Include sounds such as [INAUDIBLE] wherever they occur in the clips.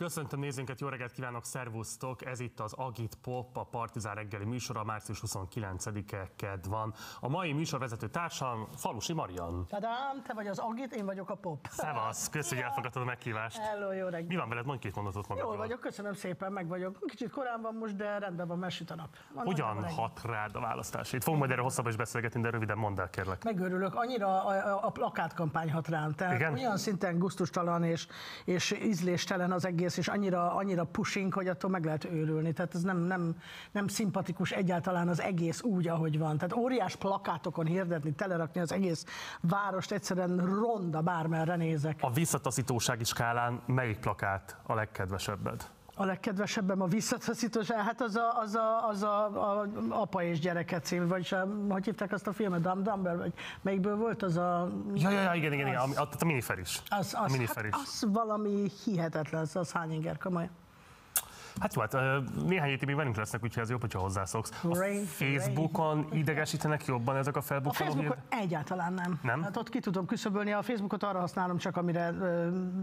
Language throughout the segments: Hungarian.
Köszöntöm nézőnket, jó reggelt kívánok, szervusztok! Ez itt az Agit Pop, a Partizán reggeli műsora, március 29-e ked van. A mai műsorvezető társam Falusi Marian. Tadám, te vagy az Agit, én vagyok a Pop. Szevasz, köszönjük, hogy elfogadtad a meghívást. Hello, jó reggelt. Mi van veled? Mondj két mondatot magadról. Jól vagyok, köszönöm szépen, meg vagyok. Kicsit korán van most, de rendben van, mert süt a nap. Van Hogyan hat rád a választás? Itt fogunk majd erről hosszabb is beszélgetni, de röviden mondd el, kérlek. Megörülök, annyira a, a, a plakátkampány hat rám. Tehát Igen? olyan szinten gusztustalan és, és ízléstelen az egész, és annyira, annyira pushing, hogy attól meg lehet őrülni. Tehát ez nem, nem, nem szimpatikus egyáltalán az egész úgy, ahogy van. Tehát óriás plakátokon hirdetni, telerakni az egész várost, egyszerűen ronda bármerre nézek. A visszataszítósági skálán melyik plakát a legkedvesebbed? A legkedvesebbem a visszataszítós, hát az a, az a, az a, a apa és gyereke cím, vagy a, hogy hívták azt a filmet, Dumb Dumber, vagy melyikből volt az a... Ja, ja, ja igen, igen, igen, a, a, a miniferis. Az, a az, miniferis. hát az valami hihetetlen, az, az hány inger, komolyan. Hát jó, hát néhány hétig még velünk lesznek, úgyhogy ez jobb, hogyha hozzászoksz. A Facebookon idegesítenek jobban ezek a A felbukkanó Facebookon hírek? egyáltalán nem. Nem? Hát ott ki tudom küszöbölni, a Facebookot arra használom csak, amire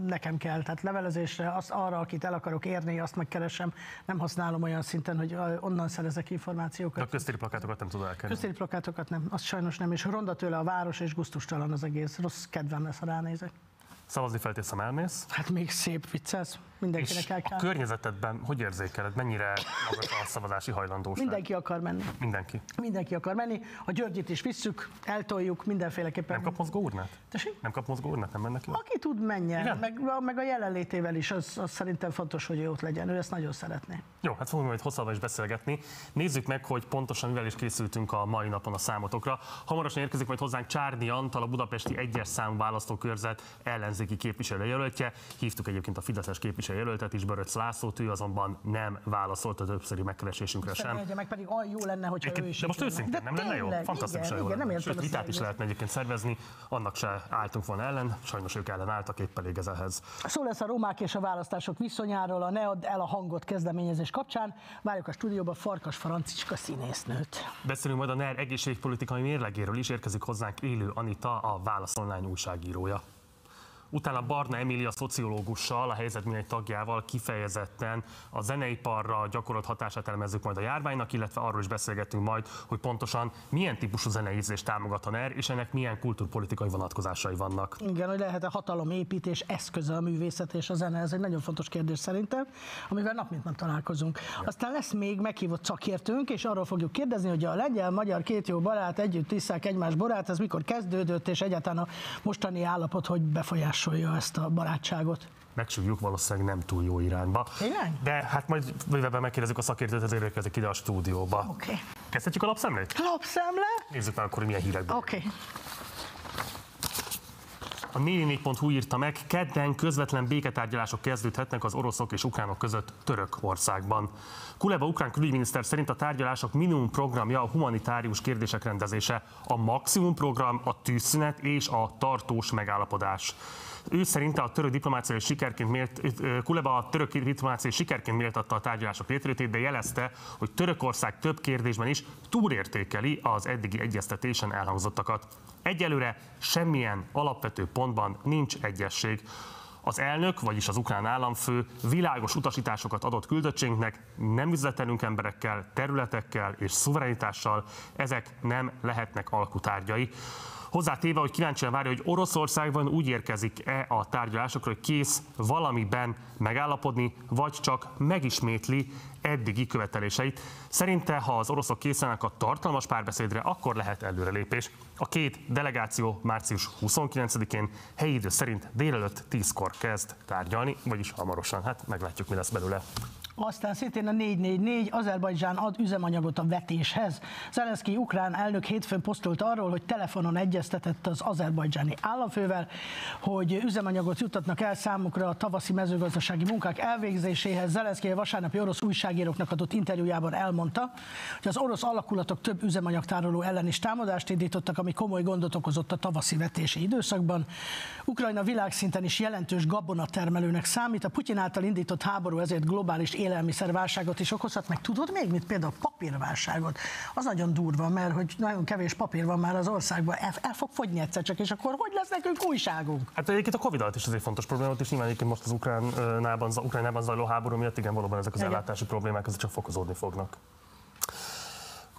nekem kell. Tehát levelezésre, azt arra, akit el akarok érni, azt megkeresem. Nem használom olyan szinten, hogy onnan szerezek De a információkat. köztéri plakátokat nem tudod elkerülni. Köztéri plakátokat nem, azt sajnos nem, és ronda tőle a város, és gusztustalan az egész. Rossz kedvem lesz, ha ránézek. Szavazni feltészem elmész. Hát még szép viccelsz, És mindenkinek el a kell. környezetedben hogy érzékeled, mennyire magas a szavazási hajlandóság? Mindenki akar menni. Mindenki. Mindenki akar menni. A Györgyit is visszük, eltoljuk, mindenféleképpen. Nem kap mozgóurnát? Tessék? Nem kap mozgóurnát, nem mennek ki? Aki tud, menjen. Meg, meg a jelenlétével is, az, az szerintem fontos, hogy ő ott legyen. Ő ezt nagyon szeretné. Jó, hát fogunk majd hosszabban is beszélgetni. Nézzük meg, hogy pontosan mivel is készültünk a mai napon a számotokra. Hamarosan érkezik majd hozzánk Csárdi Antal, a budapesti egyes számú választókörzet ellenzéki képviselőjelöltje. Hívtuk egyébként a Fideszes képviselőjelöltet is, Böröc Lászlót, ő azonban nem válaszolt a többszöri megkeresésünkre sem. Sem. meg pedig olyan jó lenne, hogyha ő is de most őszintén, De nem lenne jó? tényleg, Fantasztikusan igen, igen, nem Sőt, vitát is lehetne egyébként szervezni, annak se álltunk volna ellen, sajnos ők ellen álltak, épp elég ez ehhez. Szó lesz a romák és a választások viszonyáról, a Ne add el a hangot kezdeményezés kapcsán. Várjuk a stúdióba Farkas Francicska színésznőt. Beszélünk majd a NER egészségpolitikai mérlegéről is, érkezik hozzánk élő Anita, a Válasz Online újságírója. Utána Barna Emília szociológussal, a helyzet mindegy tagjával kifejezetten a zeneiparra gyakorolt hatását elemezzük majd a járványnak, illetve arról is beszélgetünk majd, hogy pontosan milyen típusú zeneízést támogat a NER, és ennek milyen kulturpolitikai vonatkozásai vannak. Igen, hogy lehet-e hatalomépítés eszköze a művészet és a zene, ez egy nagyon fontos kérdés szerintem, amivel nap mint nap találkozunk. Aztán lesz még meghívott szakértőnk, és arról fogjuk kérdezni, hogy a lengyel-magyar két jó barát együtt tiszták egymás borát, ez mikor kezdődött, és egyáltalán a mostani állapot hogy befolyásolja ezt a barátságot. Megsúgjuk valószínűleg nem túl jó irányba. Tényleg? De hát majd bővebben megkérdezzük a szakértőt, ezért érkezik ide a stúdióba. Oké. Okay. Kezdhetjük a lapszemlét? Lapszemle? Nézzük meg akkor, milyen hírekben. Oké. Okay. A 44.hu írta meg, kedden közvetlen béketárgyalások kezdődhetnek az oroszok és ukránok között Törökországban. Kuleba ukrán külügyminiszter szerint a tárgyalások minimum programja a humanitárius kérdések rendezése, a maximum program a tűzszünet és a tartós megállapodás. Ő szerinte a török diplomáciai sikerként mélt, Kuleba a török diplomáciai sikerként méltatta a tárgyalások létrejöttét, de jelezte, hogy Törökország több kérdésben is túlértékeli az eddigi egyeztetésen elhangzottakat. Egyelőre semmilyen alapvető pontban nincs egyesség. Az elnök, vagyis az ukrán államfő világos utasításokat adott küldöttségnek, nem üzletelünk emberekkel, területekkel és szuverenitással, ezek nem lehetnek alkutárgyai. Hozzátéve, hogy kíváncsian várja, hogy Oroszországban úgy érkezik-e a tárgyalásokra, hogy kész valamiben megállapodni, vagy csak megismétli eddigi követeléseit. Szerinte, ha az oroszok készenek a tartalmas párbeszédre, akkor lehet előrelépés. A két delegáció március 29-én helyi idő szerint délelőtt 10-kor kezd tárgyalni, vagyis hamarosan. Hát meglátjuk, mi lesz belőle. Aztán szintén a 444, Azerbajdzsán ad üzemanyagot a vetéshez. Zelenszky ukrán elnök hétfőn posztolt arról, hogy telefonon egyeztetett az azerbajdzsáni államfővel, hogy üzemanyagot juttatnak el számukra a tavaszi mezőgazdasági munkák elvégzéséhez. Zelenszky a vasárnapi orosz újságíróknak adott interjújában elmondta, hogy az orosz alakulatok több üzemanyagtároló ellen is támadást indítottak, ami komoly gondot okozott a tavaszi vetési időszakban. Ukrajna világszinten is jelentős gabonatermelőnek számít, a Putyin által indított háború ezért globális élelmiszerválságot is okozhat, meg tudod még mit? Például papírválságot. Az nagyon durva, mert hogy nagyon kevés papír van már az országban, el, el fog fogyni egyszer csak, és akkor hogy lesz nekünk újságunk? Hát egyébként a Covid is egy fontos probléma, és nyilván egyébként most az Ukránában, Ukránában zajló háború miatt igen, valóban ezek az Igen. ellátási problémák ezek csak fokozódni fognak.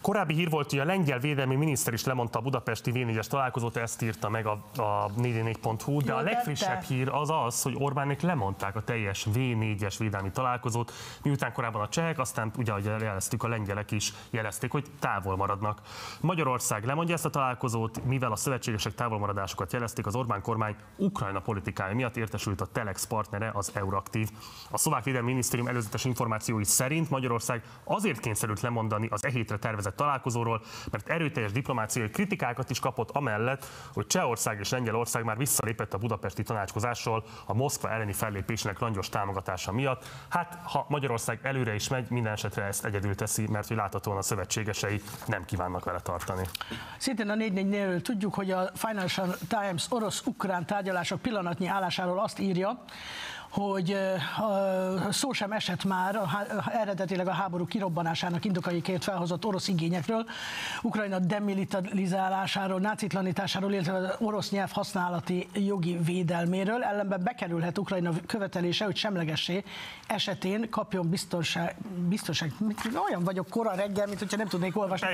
Korábbi hír volt, hogy a lengyel védelmi miniszter is lemondta a budapesti v találkozót, ezt írta meg a, a 444.hu, de a legfrissebb hír az az, hogy Orbánék lemondták a teljes V4-es védelmi találkozót, miután korábban a csehek, aztán ugye, ahogy jeleztük, a lengyelek is jelezték, hogy távol maradnak. Magyarország lemondja ezt a találkozót, mivel a szövetségesek távolmaradásokat jelezték, az Orbán kormány Ukrajna politikája miatt értesült a Telex partnere, az Euraktív. A szlovák védelmi minisztérium előzetes információi szerint Magyarország azért kényszerült lemondani az e hétre tervezett tervezett találkozóról, mert erőteljes diplomáciai kritikákat is kapott amellett, hogy Csehország és Lengyelország már visszalépett a budapesti tanácskozásról a Moszkva elleni fellépésnek langyos támogatása miatt. Hát, ha Magyarország előre is megy, minden esetre ezt egyedül teszi, mert hogy láthatóan a szövetségesei nem kívánnak vele tartani. Szintén a 444 tudjuk, hogy a Financial Times orosz-ukrán tárgyalások pillanatnyi állásáról azt írja, hogy szó sem esett már eredetileg a háború kirobbanásának indokaiként felhozott orosz igényekről, Ukrajna demilitarizálásáról, nácitlanításáról, illetve az orosz nyelv használati jogi védelméről. Ellenben bekerülhet Ukrajna követelése, hogy semlegessé esetén kapjon biztonság, biztonság olyan vagyok kora reggel, mint hogyha nem tudnék olvasni.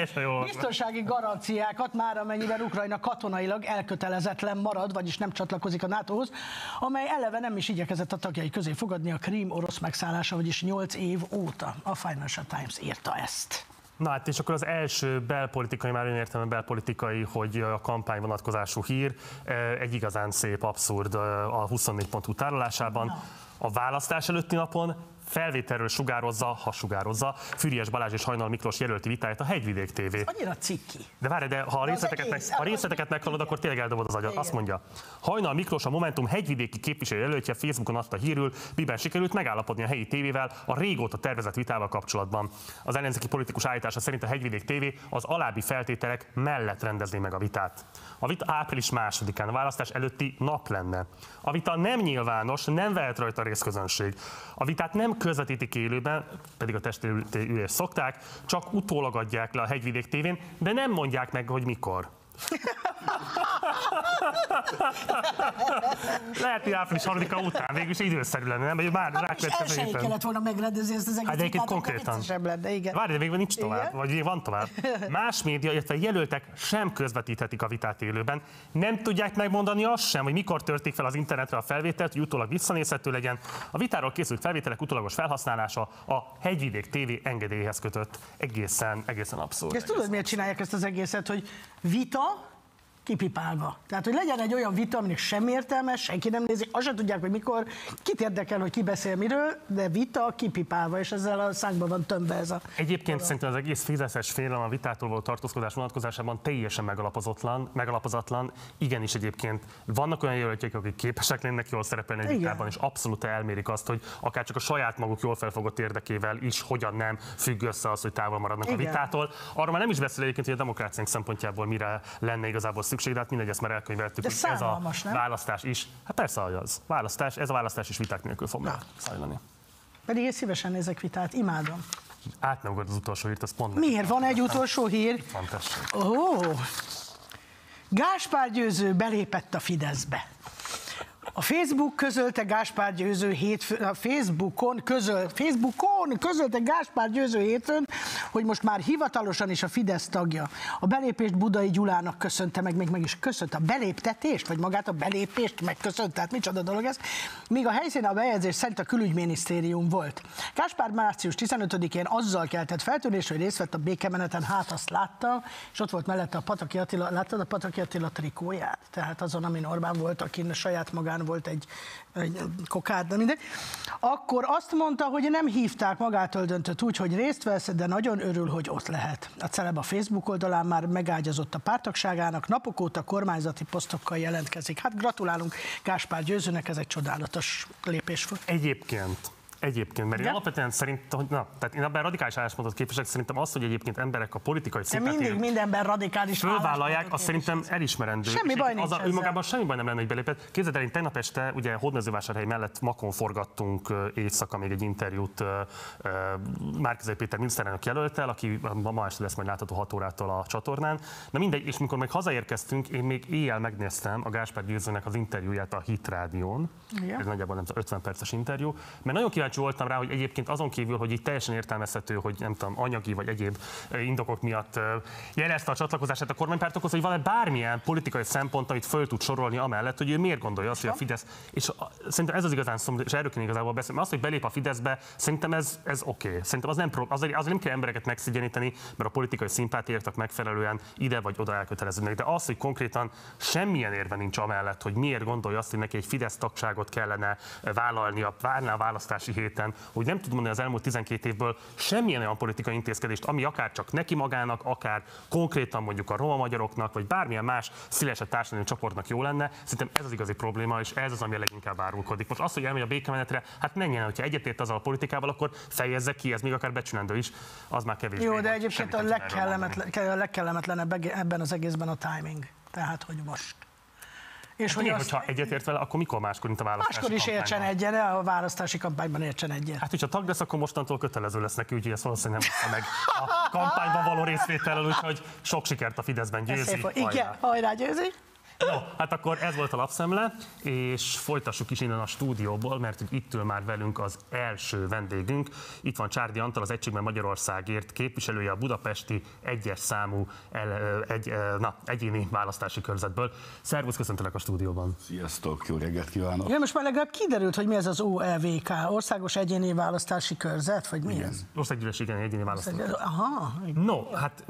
Biztonsági garanciákat már amennyiben Ukrajna katonailag elkötelezetlen marad, vagyis nem csatlakozik a NATO-hoz, amely eleve nem is igyekezett a tagjai közé fogadni a Krím orosz megszállása, vagyis 8 év óta. A Financial Times írta ezt. Na hát és akkor az első belpolitikai, már én értem belpolitikai, hogy a kampány vonatkozású hír, egy igazán szép abszurd a 24.hu tárolásában. A választás előtti napon felvételről sugározza, ha sugározza Füriás Balázs és Hajnal Miklós jelölti vitáját a Hegyvidék TV. Ez annyira cikki. De várj, de ha a részleteket, meg, ha részleteket meghallod, akkor tényleg eldobod az agyat. Azt mondja, Hajnal Miklós a Momentum hegyvidéki képviselő jelöltje Facebookon adta hírül, miben sikerült megállapodni a helyi tévével a régóta tervezett vitával kapcsolatban. Az ellenzéki politikus állítása szerint a Hegyvidék TV az alábbi feltételek mellett rendezni meg a vitát. A vita április másodikán, a választás előtti nap lenne. A vita nem nyilvános, nem vehet rajta részközönség. A vitát nem közvetítik élőben, pedig a testülést szokták, csak utólag adják le a Hegyvidék tévén, de nem mondják meg, hogy mikor. [LAUGHS] Lehet, hogy április 3 után végül időszerű lenne, nem? Vagy már hát rákövetkező kellett volna megrendezni ezt az egész hát egyébként konkrétan. Lenne, igen. Várj, de még nincs tovább, igen? vagy van tovább. Más média, illetve jelöltek sem közvetíthetik a vitát élőben. Nem tudják megmondani azt sem, hogy mikor törték fel az internetre a felvételt, hogy utólag visszanézhető legyen. A vitáról készült felvételek utólagos felhasználása a Hegyvidék TV engedélyhez kötött. Egészen, egészen abszurd. Ezt tudod, miért csinálják ezt az egészet, hogy vita, kipipálva. Tehát, hogy legyen egy olyan vita, aminek sem értelme, senki nem nézi, azt sem tudják, hogy mikor, kit érdekel, hogy ki beszél miről, de vita kipipálva, és ezzel a szánkban van tömbbe ez a... Egyébként szerintem az egész fideszes félelem a vitától való tartózkodás vonatkozásában teljesen megalapozatlan, megalapozatlan. Igenis egyébként vannak olyan jelöltjek, akik képesek lennek jól szerepelni egy vitában, és abszolút elmérik azt, hogy akár csak a saját maguk jól felfogott érdekével is hogyan nem függ össze az, hogy távol maradnak Igen. a vitától. Arra már nem is beszél egyébként, hogy a demokráciánk szempontjából mire lenne igazából szükség, de hát mindegy, ezt már elkönyveltük, de ez a nem? választás is. Hát persze, hogy az. Választás, ez a választás is viták nélkül fog zajlani. Pedig én szívesen nézek vitát, imádom. Átneugod az utolsó hírt, az pont Miért? Van egy utolsó hír? Ó, oh. Gáspár Győző belépett a Fideszbe. A Facebook közölte Gáspár Győző hétfő, a Facebookon, közöl, Facebookon közölte Gáspár Győző hétfőn, hogy most már hivatalosan is a Fidesz tagja. A belépést Budai Gyulának köszönte meg, még meg is köszönt a beléptetést, vagy magát a belépést megköszönt, tehát micsoda dolog ez. Míg a helyszín a bejegyzés szerint a külügyminisztérium volt. Gáspár március 15-én azzal keltett feltűnés, hogy részt vett a békemeneten, hát azt látta, és ott volt mellette a Pataki Attila, láttad a Pataki Attila trikóját? Tehát azon, ami Orbán volt, akin saját magán volt egy, egy kokád, de mindegy. Akkor azt mondta, hogy nem hívták, magától döntött úgy, hogy részt vesz, de nagyon örül, hogy ott lehet. A Celeb a Facebook oldalán már megágyazott a pártagságának, napok óta kormányzati posztokkal jelentkezik. Hát gratulálunk Gáspár Győzőnek, ez egy csodálatos lépés volt. Egyébként Egyébként, mert én alapvetően szerintem, hogy na, tehát én ebben radikális álláspontot képviselek, szerintem az, hogy egyébként emberek a politikai szinten mindig mindenben radikális fölvállalják, azt szerintem elismerendő. Semmi baj nincs az a, ő magában semmi baj nem lenne, hogy belépett. Képzeld el, én tegnap este ugye Hódmezővásárhely mellett Makon forgattunk éjszaka még egy interjút Márkizai Péter miniszterelnök jelöltel, aki ma este lesz majd látható 6 órától a csatornán. Na mindegy, és mikor meg hazaérkeztünk, én még éjjel megnéztem a Gáspár Győzőnek az interjúját a Hit Rádión. Ez nagyjából nem 50 perces interjú. Mert nagyon kíváncsi voltam rá, hogy egyébként azon kívül, hogy itt teljesen értelmezhető, hogy nem tudom, anyagi vagy egyéb indokok miatt jelezte a csatlakozását a kormánypártokhoz, hogy van-e bármilyen politikai szempont, amit föl tud sorolni amellett, hogy ő miért gondolja azt, hogy a Fidesz. És a, szerintem ez az igazán szomorú, és erről kéne igazából beszélni. Az, hogy belép a Fideszbe, szerintem ez, ez oké. Okay. Szerintem az nem, azért, azért nem kell embereket megszigyeníteni, mert a politikai szimpátiáknak megfelelően ide vagy oda elköteleződnek. De az, hogy konkrétan semmilyen érve nincs amellett, hogy miért gondolja azt, hogy neki egy Fidesz tagságot kellene vállalnia, várná a választási héten, hogy nem tud mondani az elmúlt 12 évből semmilyen olyan politikai intézkedést, ami akár csak neki magának, akár konkrétan mondjuk a roma magyaroknak, vagy bármilyen más szélesebb társadalmi csoportnak jó lenne. Szerintem ez az igazi probléma, és ez az, ami a leginkább árulkodik. Most az, hogy elmegy a békemenetre, hát menjen, hogyha egyetért azzal a politikával, akkor fejezze ki, ez még akár becsülendő is, az már kevés. Jó, de egyébként a legkellemetlen, legkellemetlenebb ebben az egészben a timing. Tehát, hogy most. És hát hogy azt... hogyha egyetért vele, akkor mikor máskor, mint a választási Máskor is értsen egyen, a választási kampányban értsen egyen. Hát, hogyha tag lesz, akkor mostantól kötelező lesz neki, úgyhogy ezt valószínűleg nem meg a kampányban való részvétellel, úgyhogy sok sikert a Fideszben győzi. Igen, hajrá győzi. Jó, hát akkor ez volt a lapszemle, és folytassuk is innen a stúdióból, mert itt ül már velünk az első vendégünk. Itt van Csárdi Antal, az Egységben Magyarországért képviselője a budapesti egyes számú el, egy, na, egyéni választási körzetből. Szervusz, köszöntelek a stúdióban. Sziasztok, jó reggelt kívánok. Ja, most már legalább kiderült, hogy mi ez az OEVK, Országos Egyéni Választási Körzet, vagy mi igen. ez? Országgyűlés, igen, egyéni választási Aha. Igen. No, hát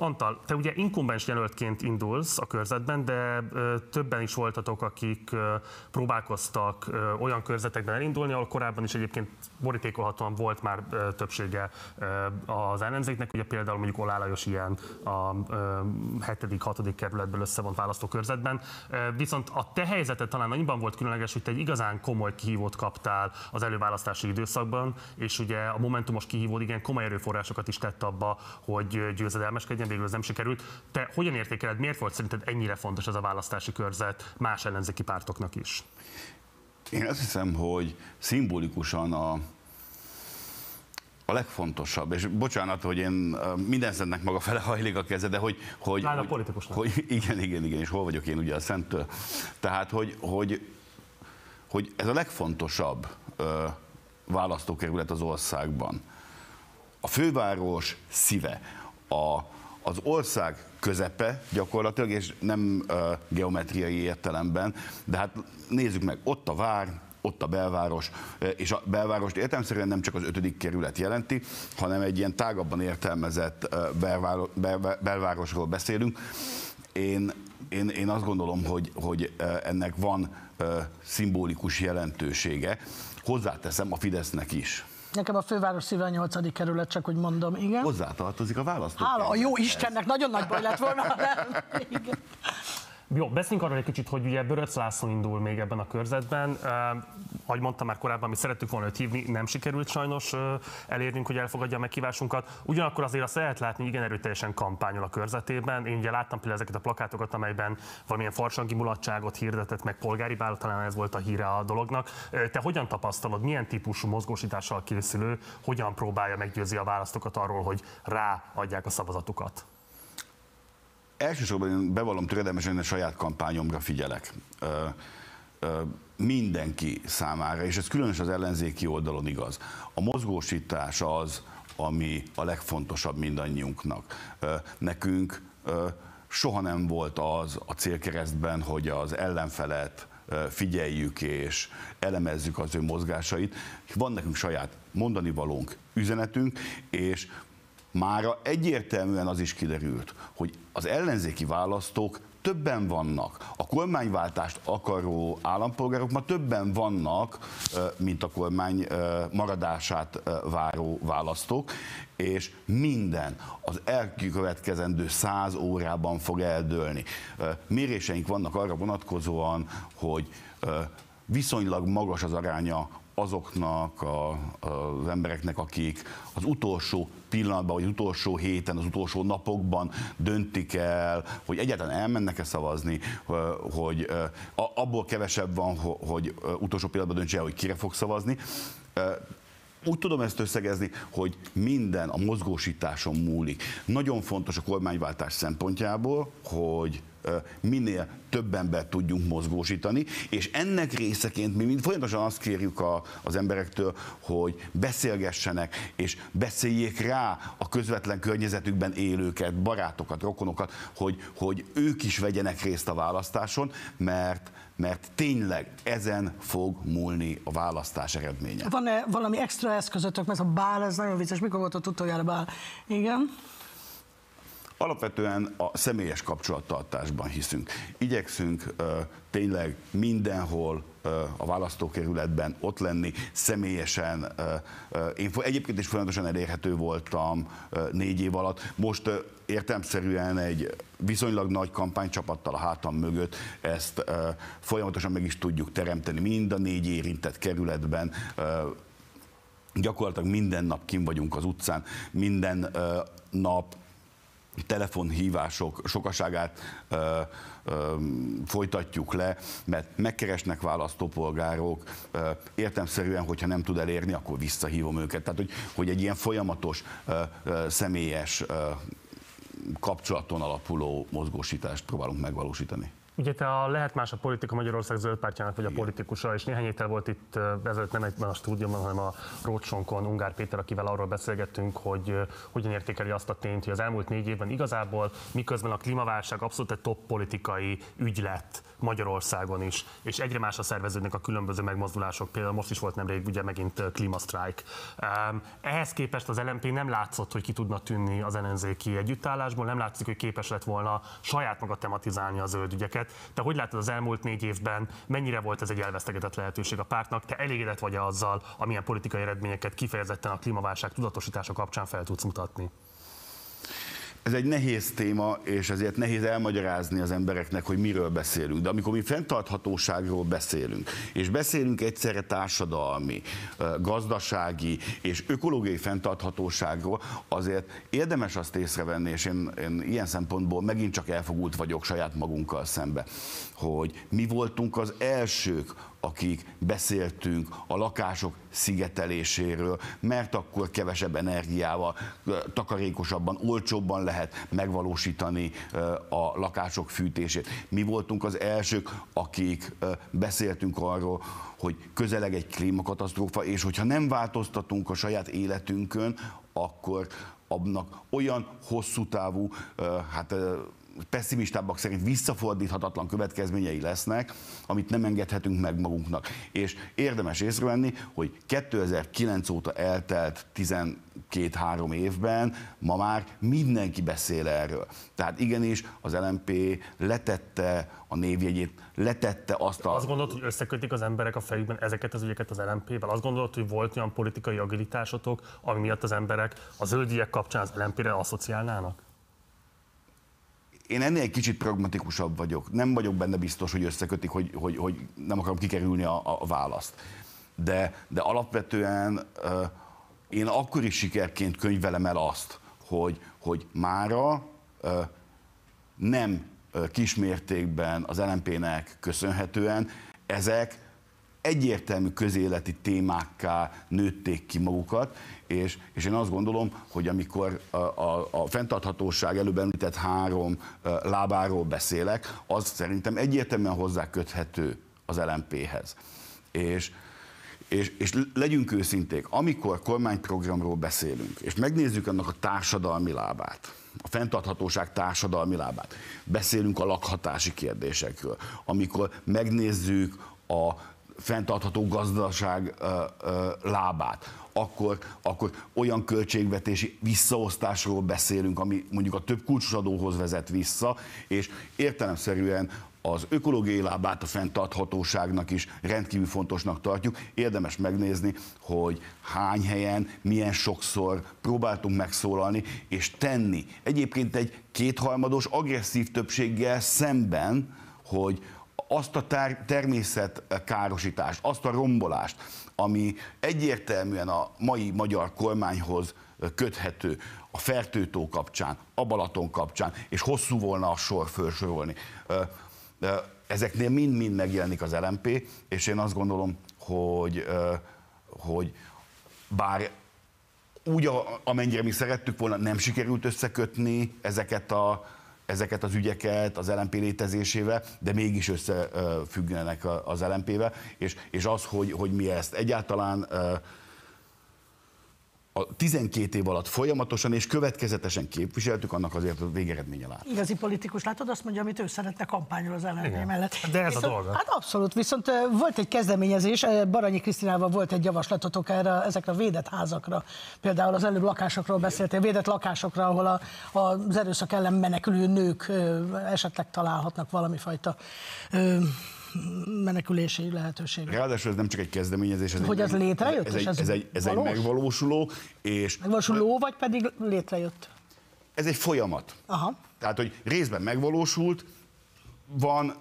Antal, te ugye inkumbens jelöltként indulsz a körzetben, de ö, többen is voltatok, akik ö, próbálkoztak ö, olyan körzetekben elindulni, ahol korábban is egyébként borítékolhatóan volt már ö, többsége ö, az ellenzéknek, ugye például mondjuk Olá Lajos ilyen a 7.-6. kerületből összevont választókörzetben. Ö, viszont a te helyzeted talán annyiban volt különleges, hogy te egy igazán komoly kihívót kaptál az előválasztási időszakban, és ugye a Momentumos kihívód igen komoly erőforrásokat is tett abba, hogy győzedelmeskedjen végül ez nem sikerült. Te hogyan értékeled, miért volt szerinted ennyire fontos ez a választási körzet más ellenzéki pártoknak is? Én azt hiszem, hogy szimbolikusan a, a legfontosabb, és bocsánat, hogy én minden szentnek maga fele hajlik a keze, de hogy... hogy, hogy, politikusnak. hogy igen, igen, igen, és hol vagyok én ugye a Szenttől. Tehát, hogy, hogy, hogy ez a legfontosabb ö, választókerület az országban. A főváros szíve, a, az ország közepe gyakorlatilag, és nem uh, geometriai értelemben, de hát nézzük meg, ott a vár, ott a belváros, és a belvárost értelmszerűen nem csak az ötödik kerület jelenti, hanem egy ilyen tágabban értelmezett belváros, belvárosról beszélünk. Én, én, én azt gondolom, hogy, hogy ennek van szimbolikus jelentősége. Hozzáteszem a Fidesznek is. Nekem a főváros szíve a 8. kerület, csak hogy mondom, igen. Hozzátartozik a választó. Hála a jó Istennek, nagyon nagy baj lett volna, nem? Igen. Jó, beszéljünk arról egy kicsit, hogy ugye Böröc László indul még ebben a körzetben. Uh, ahogy mondtam már korábban, mi szerettük volna őt hívni, nem sikerült sajnos uh, elérnünk, hogy elfogadja a meghívásunkat. Ugyanakkor azért azt lehet látni, igen erőteljesen kampányol a körzetében. Én ugye láttam például ezeket a plakátokat, amelyben valamilyen farsangi mulatságot hirdetett meg polgári bál, talán ez volt a híre a dolognak. Te hogyan tapasztalod, milyen típusú mozgósítással készülő, hogyan próbálja meggyőzni a választókat arról, hogy ráadják a szavazatukat? Elsősorban én bevallom töredelmesen, a saját kampányomra figyelek. Ö, ö, mindenki számára, és ez különös az ellenzéki oldalon igaz. A mozgósítás az, ami a legfontosabb mindannyiunknak. Ö, nekünk soha nem volt az a célkeresztben, hogy az ellenfelet figyeljük és elemezzük az ő mozgásait. Van nekünk saját mondani valónk, üzenetünk, és Mára egyértelműen az is kiderült, hogy az ellenzéki választók többen vannak. A kormányváltást akaró állampolgárok ma többen vannak, mint a kormány maradását váró választók, és minden az elkövetkezendő száz órában fog eldőlni. Méréseink vannak arra vonatkozóan, hogy viszonylag magas az aránya azoknak a, az embereknek, akik az utolsó pillanatban, vagy az utolsó héten, az utolsó napokban döntik el, hogy egyáltalán elmennek-e szavazni, hogy abból kevesebb van, hogy utolsó pillanatban döntse el, hogy kire fog szavazni. Úgy tudom ezt összegezni, hogy minden a mozgósításon múlik. Nagyon fontos a kormányváltás szempontjából, hogy minél több embert tudjunk mozgósítani, és ennek részeként mi mind folyamatosan azt kérjük a, az emberektől, hogy beszélgessenek, és beszéljék rá a közvetlen környezetükben élőket, barátokat, rokonokat, hogy, hogy ők is vegyenek részt a választáson, mert mert tényleg ezen fog múlni a választás eredménye. Van-e valami extra eszközötök, mert a bál, ez nagyon vicces, mikor volt a utoljára bál? Igen. Alapvetően a személyes kapcsolattartásban hiszünk. Igyekszünk tényleg mindenhol a választókerületben ott lenni, személyesen. Én egyébként is folyamatosan elérhető voltam négy év alatt. Most értelmszerűen egy viszonylag nagy kampánycsapattal a hátam mögött ezt folyamatosan meg is tudjuk teremteni mind a négy érintett kerületben. Gyakorlatilag minden nap kim vagyunk az utcán, minden nap telefonhívások sokaságát ö, ö, folytatjuk le, mert megkeresnek választópolgárok, ö, értemszerűen, hogyha nem tud elérni, akkor visszahívom őket. Tehát, hogy, hogy egy ilyen folyamatos ö, ö, személyes ö, kapcsolaton alapuló mozgósítást próbálunk megvalósítani. Ugye te a Lehet Más a Politika Magyarország zöld pártjának vagy a politikusa, és néhány héttel volt itt ezelőtt nem egyben a stúdióban, hanem a Rócsonkon Ungár Péter, akivel arról beszélgettünk, hogy hogyan értékeli azt a tényt, hogy az elmúlt négy évben igazából miközben a klímaválság abszolút egy top politikai ügy lett Magyarországon is, és egyre másra szerveződnek a különböző megmozdulások, például most is volt nemrég ugye megint klímasztrájk. Ehhez képest az LMP nem látszott, hogy ki tudna tűnni az ellenzéki együttállásból, nem látszik, hogy képes lett volna saját maga tematizálni a zöld ügyeket. Te hogy látod az elmúlt négy évben, mennyire volt ez egy elvesztegetett lehetőség a pártnak? Te elégedett vagy azzal, amilyen politikai eredményeket kifejezetten a klímaválság tudatosítása kapcsán fel tudsz mutatni? Ez egy nehéz téma, és ezért nehéz elmagyarázni az embereknek, hogy miről beszélünk. De amikor mi fenntarthatóságról beszélünk, és beszélünk egyszerre társadalmi, gazdasági és ökológiai fenntarthatóságról, azért érdemes azt észrevenni, és én, én ilyen szempontból megint csak elfogult vagyok saját magunkkal szembe, hogy mi voltunk az elsők, akik beszéltünk a lakások szigeteléséről, mert akkor kevesebb energiával, takarékosabban, olcsóbban lehet megvalósítani a lakások fűtését. Mi voltunk az elsők, akik beszéltünk arról, hogy közeleg egy klímakatasztrófa, és hogyha nem változtatunk a saját életünkön, akkor abnak olyan hosszú távú, hát pessimistábbak szerint visszafordíthatatlan következményei lesznek, amit nem engedhetünk meg magunknak. És érdemes észrevenni, hogy 2009 óta eltelt 12-3 évben ma már mindenki beszél erről. Tehát igenis az LMP letette a névjegyét, letette azt a... Azt gondolod, hogy összekötik az emberek a fejükben ezeket az ügyeket az LMP-vel? Azt gondolod, hogy volt olyan politikai agilitásotok, ami miatt az emberek a zöldügyek kapcsán az LMP-re asszociálnának? Én ennél egy kicsit pragmatikusabb vagyok. Nem vagyok benne biztos, hogy összekötik, hogy, hogy, hogy nem akarom kikerülni a, a választ. De, de alapvetően én akkor is sikerként könyvelem el azt, hogy, hogy mára nem kismértékben az LMP-nek köszönhetően ezek egyértelmű közéleti témákká nőtték ki magukat, és, és én azt gondolom, hogy amikor a, a, a fenntarthatóság előbb említett három lábáról beszélek, az szerintem egyértelműen hozzá köthető az LMP-hez. És, és, és legyünk őszinték, amikor kormányprogramról beszélünk, és megnézzük annak a társadalmi lábát, a fenntarthatóság társadalmi lábát, beszélünk a lakhatási kérdésekről, amikor megnézzük a fenntartható gazdaság lábát, akkor, akkor olyan költségvetési visszaosztásról beszélünk, ami mondjuk a több kulcsosadóhoz vezet vissza, és értelemszerűen az ökológiai lábát a fenntarthatóságnak is rendkívül fontosnak tartjuk. Érdemes megnézni, hogy hány helyen, milyen sokszor próbáltunk megszólalni és tenni. Egyébként egy kétharmados agresszív többséggel szemben, hogy azt a ter- természetkárosítást, azt a rombolást, ami egyértelműen a mai magyar kormányhoz köthető a Fertőtó kapcsán, a Balaton kapcsán, és hosszú volna a sor felsorolni. Ezeknél mind-mind megjelenik az LMP, és én azt gondolom, hogy, hogy bár úgy, amennyire mi szerettük volna, nem sikerült összekötni ezeket, a, ezeket az ügyeket az LMP létezésével, de mégis összefüggenek az LMP-vel, és, és az, hogy, hogy mi ezt egyáltalán a 12 év alatt folyamatosan és következetesen képviseltük, annak azért a végeredménye lát. Igazi politikus, látod, azt mondja, amit ő szeretne kampányol az LNP mellett. De ez viszont, a dolga. Hát abszolút, viszont volt egy kezdeményezés, Baranyi Krisztinával volt egy javaslatotok erre, ezekre a védett házakra. Például az előbb lakásokról beszéltél, védett lakásokra, ahol a, az erőszak ellen menekülő nők esetleg találhatnak valami fajta menekülési lehetőség. Ráadásul ez nem csak egy kezdeményezés. Ez hogy egy, ez létrejött? Ez, egy, ez, ez, egy, ez egy megvalósuló. És megvalósuló, vagy pedig létrejött? Ez egy folyamat. Aha. Tehát, hogy részben megvalósult, van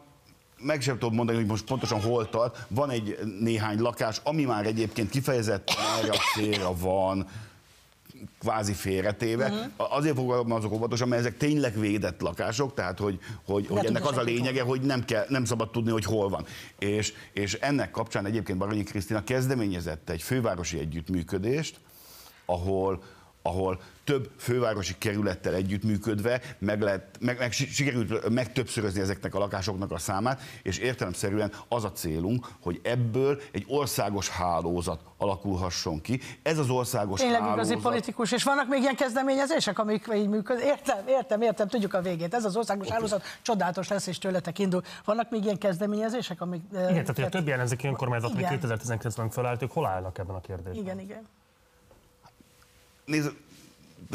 meg sem tudom mondani, hogy most pontosan hol tart, van egy néhány lakás, ami már egyébként kifejezetten erre a célra van, kvázi félretéve. Uh-huh. Azért azok óvatosan, mert ezek tényleg védett lakások, tehát hogy, hogy, hogy ennek az a lényege, hogy nem, kell, nem szabad tudni, hogy hol van. És, és ennek kapcsán egyébként Baranyi Krisztina kezdeményezett egy fővárosi együttműködést, ahol, ahol több fővárosi kerülettel együttműködve meg, lehet, meg, meg sikerült megtöbbszörözni ezeknek a lakásoknak a számát, és értelemszerűen az a célunk, hogy ebből egy országos hálózat alakulhasson ki. Ez az országos Tényleg hálózat... igazi politikus, és vannak még ilyen kezdeményezések, amik így működnek? Értem, értem, értem, tudjuk a végét. Ez az országos okay. hálózat csodálatos lesz, és tőletek indul. Vannak még ilyen kezdeményezések, amik... Igen, tehát hogy a többi ellenzéki önkormányzat, ami 2019-ben felállt, ők hol állnak ebben a kérdésben? Igen, igen. Nézd,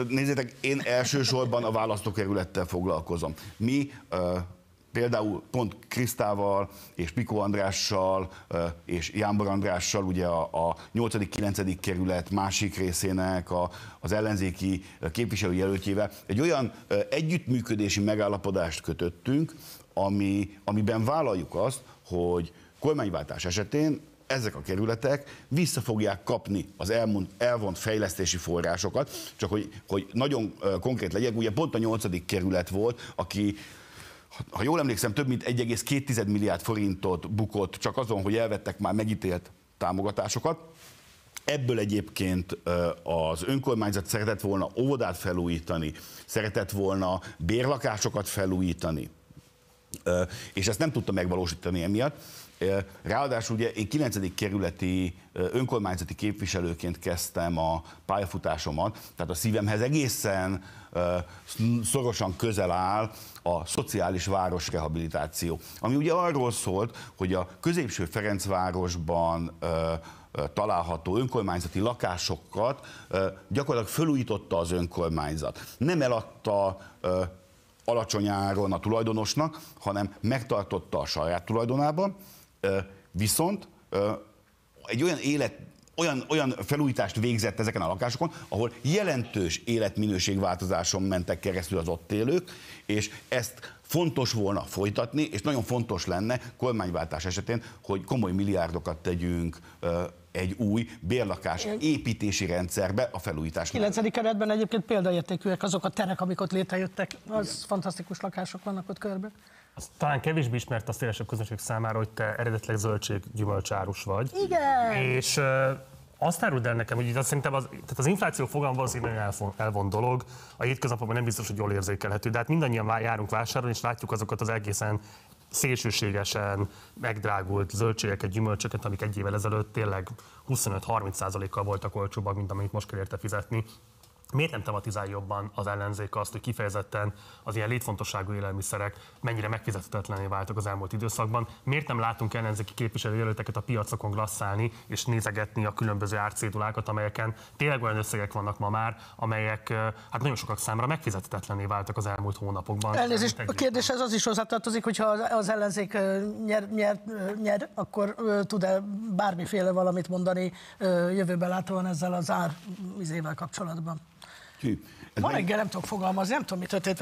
nézzétek, én elsősorban a választókerülettel foglalkozom. Mi például pont Krisztával és Pikó Andrással és Jámbor Andrással, ugye a, a 8.-9. kerület másik részének a, az ellenzéki képviselőjelöltjével egy olyan együttműködési megállapodást kötöttünk, ami, amiben vállaljuk azt, hogy kormányváltás esetén ezek a kerületek vissza fogják kapni az elmond, elvont fejlesztési forrásokat, csak hogy, hogy nagyon konkrét legyek, ugye pont a nyolcadik kerület volt, aki ha jól emlékszem, több mint 1,2 milliárd forintot bukott csak azon, hogy elvettek már megítélt támogatásokat. Ebből egyébként az önkormányzat szeretett volna óvodát felújítani, szeretett volna bérlakásokat felújítani, és ezt nem tudta megvalósítani emiatt. Ráadásul ugye én 9. kerületi önkormányzati képviselőként kezdtem a pályafutásomat, tehát a szívemhez egészen szorosan közel áll a szociális városrehabilitáció, ami ugye arról szólt, hogy a középső Ferencvárosban található önkormányzati lakásokat gyakorlatilag fölújította az önkormányzat. Nem eladta alacsony áron a tulajdonosnak, hanem megtartotta a saját tulajdonában, Viszont egy olyan élet olyan, olyan felújítást végzett ezeken a lakásokon, ahol jelentős életminőségváltozáson mentek keresztül az ott élők, és ezt fontos volna folytatni, és nagyon fontos lenne kormányváltás esetén, hogy komoly milliárdokat tegyünk egy új bérlakás építési rendszerbe a felújítás. 9. keretben egyébként példaértékűek azok a terek, amik ott létrejöttek, az Igen. fantasztikus lakások vannak ott körbe. Az talán kevésbé ismert a szélesebb közönség számára, hogy te eredetileg zöldséggyümölcsárus vagy. Igen. És azt áruld el nekem, hogy azt szerintem az, tehát az infláció fogalma az egy elvon, elvon dolog, a hétköznapokban nem biztos, hogy jól érzékelhető, de hát mindannyian járunk vásárolni, és látjuk azokat az egészen szélsőségesen megdrágult zöldségeket, gyümölcsöket, amik egy évvel ezelőtt tényleg 25-30%-kal voltak olcsóbbak, mint amit most kell érte fizetni. Miért nem tematizál jobban az ellenzék azt, hogy kifejezetten az ilyen létfontosságú élelmiszerek mennyire megfizethetetlené váltak az elmúlt időszakban? Miért nem látunk ellenzéki képviselőjelölteket a piacokon glasszálni és nézegetni a különböző árcédulákat, amelyeken tényleg olyan összegek vannak ma már, amelyek hát nagyon sokak számára megfizethetetlené váltak az elmúlt hónapokban. Elnézést, a kérdés ez az is hozzátartozik, hogyha az ellenzék nyer, nyer, nyer akkor tud-e bármiféle valamit mondani jövőben látóan ezzel az ár kapcsolatban? Hű. Ez Ma reggel nem tudok fogalmazni, nem tudom, mi történt.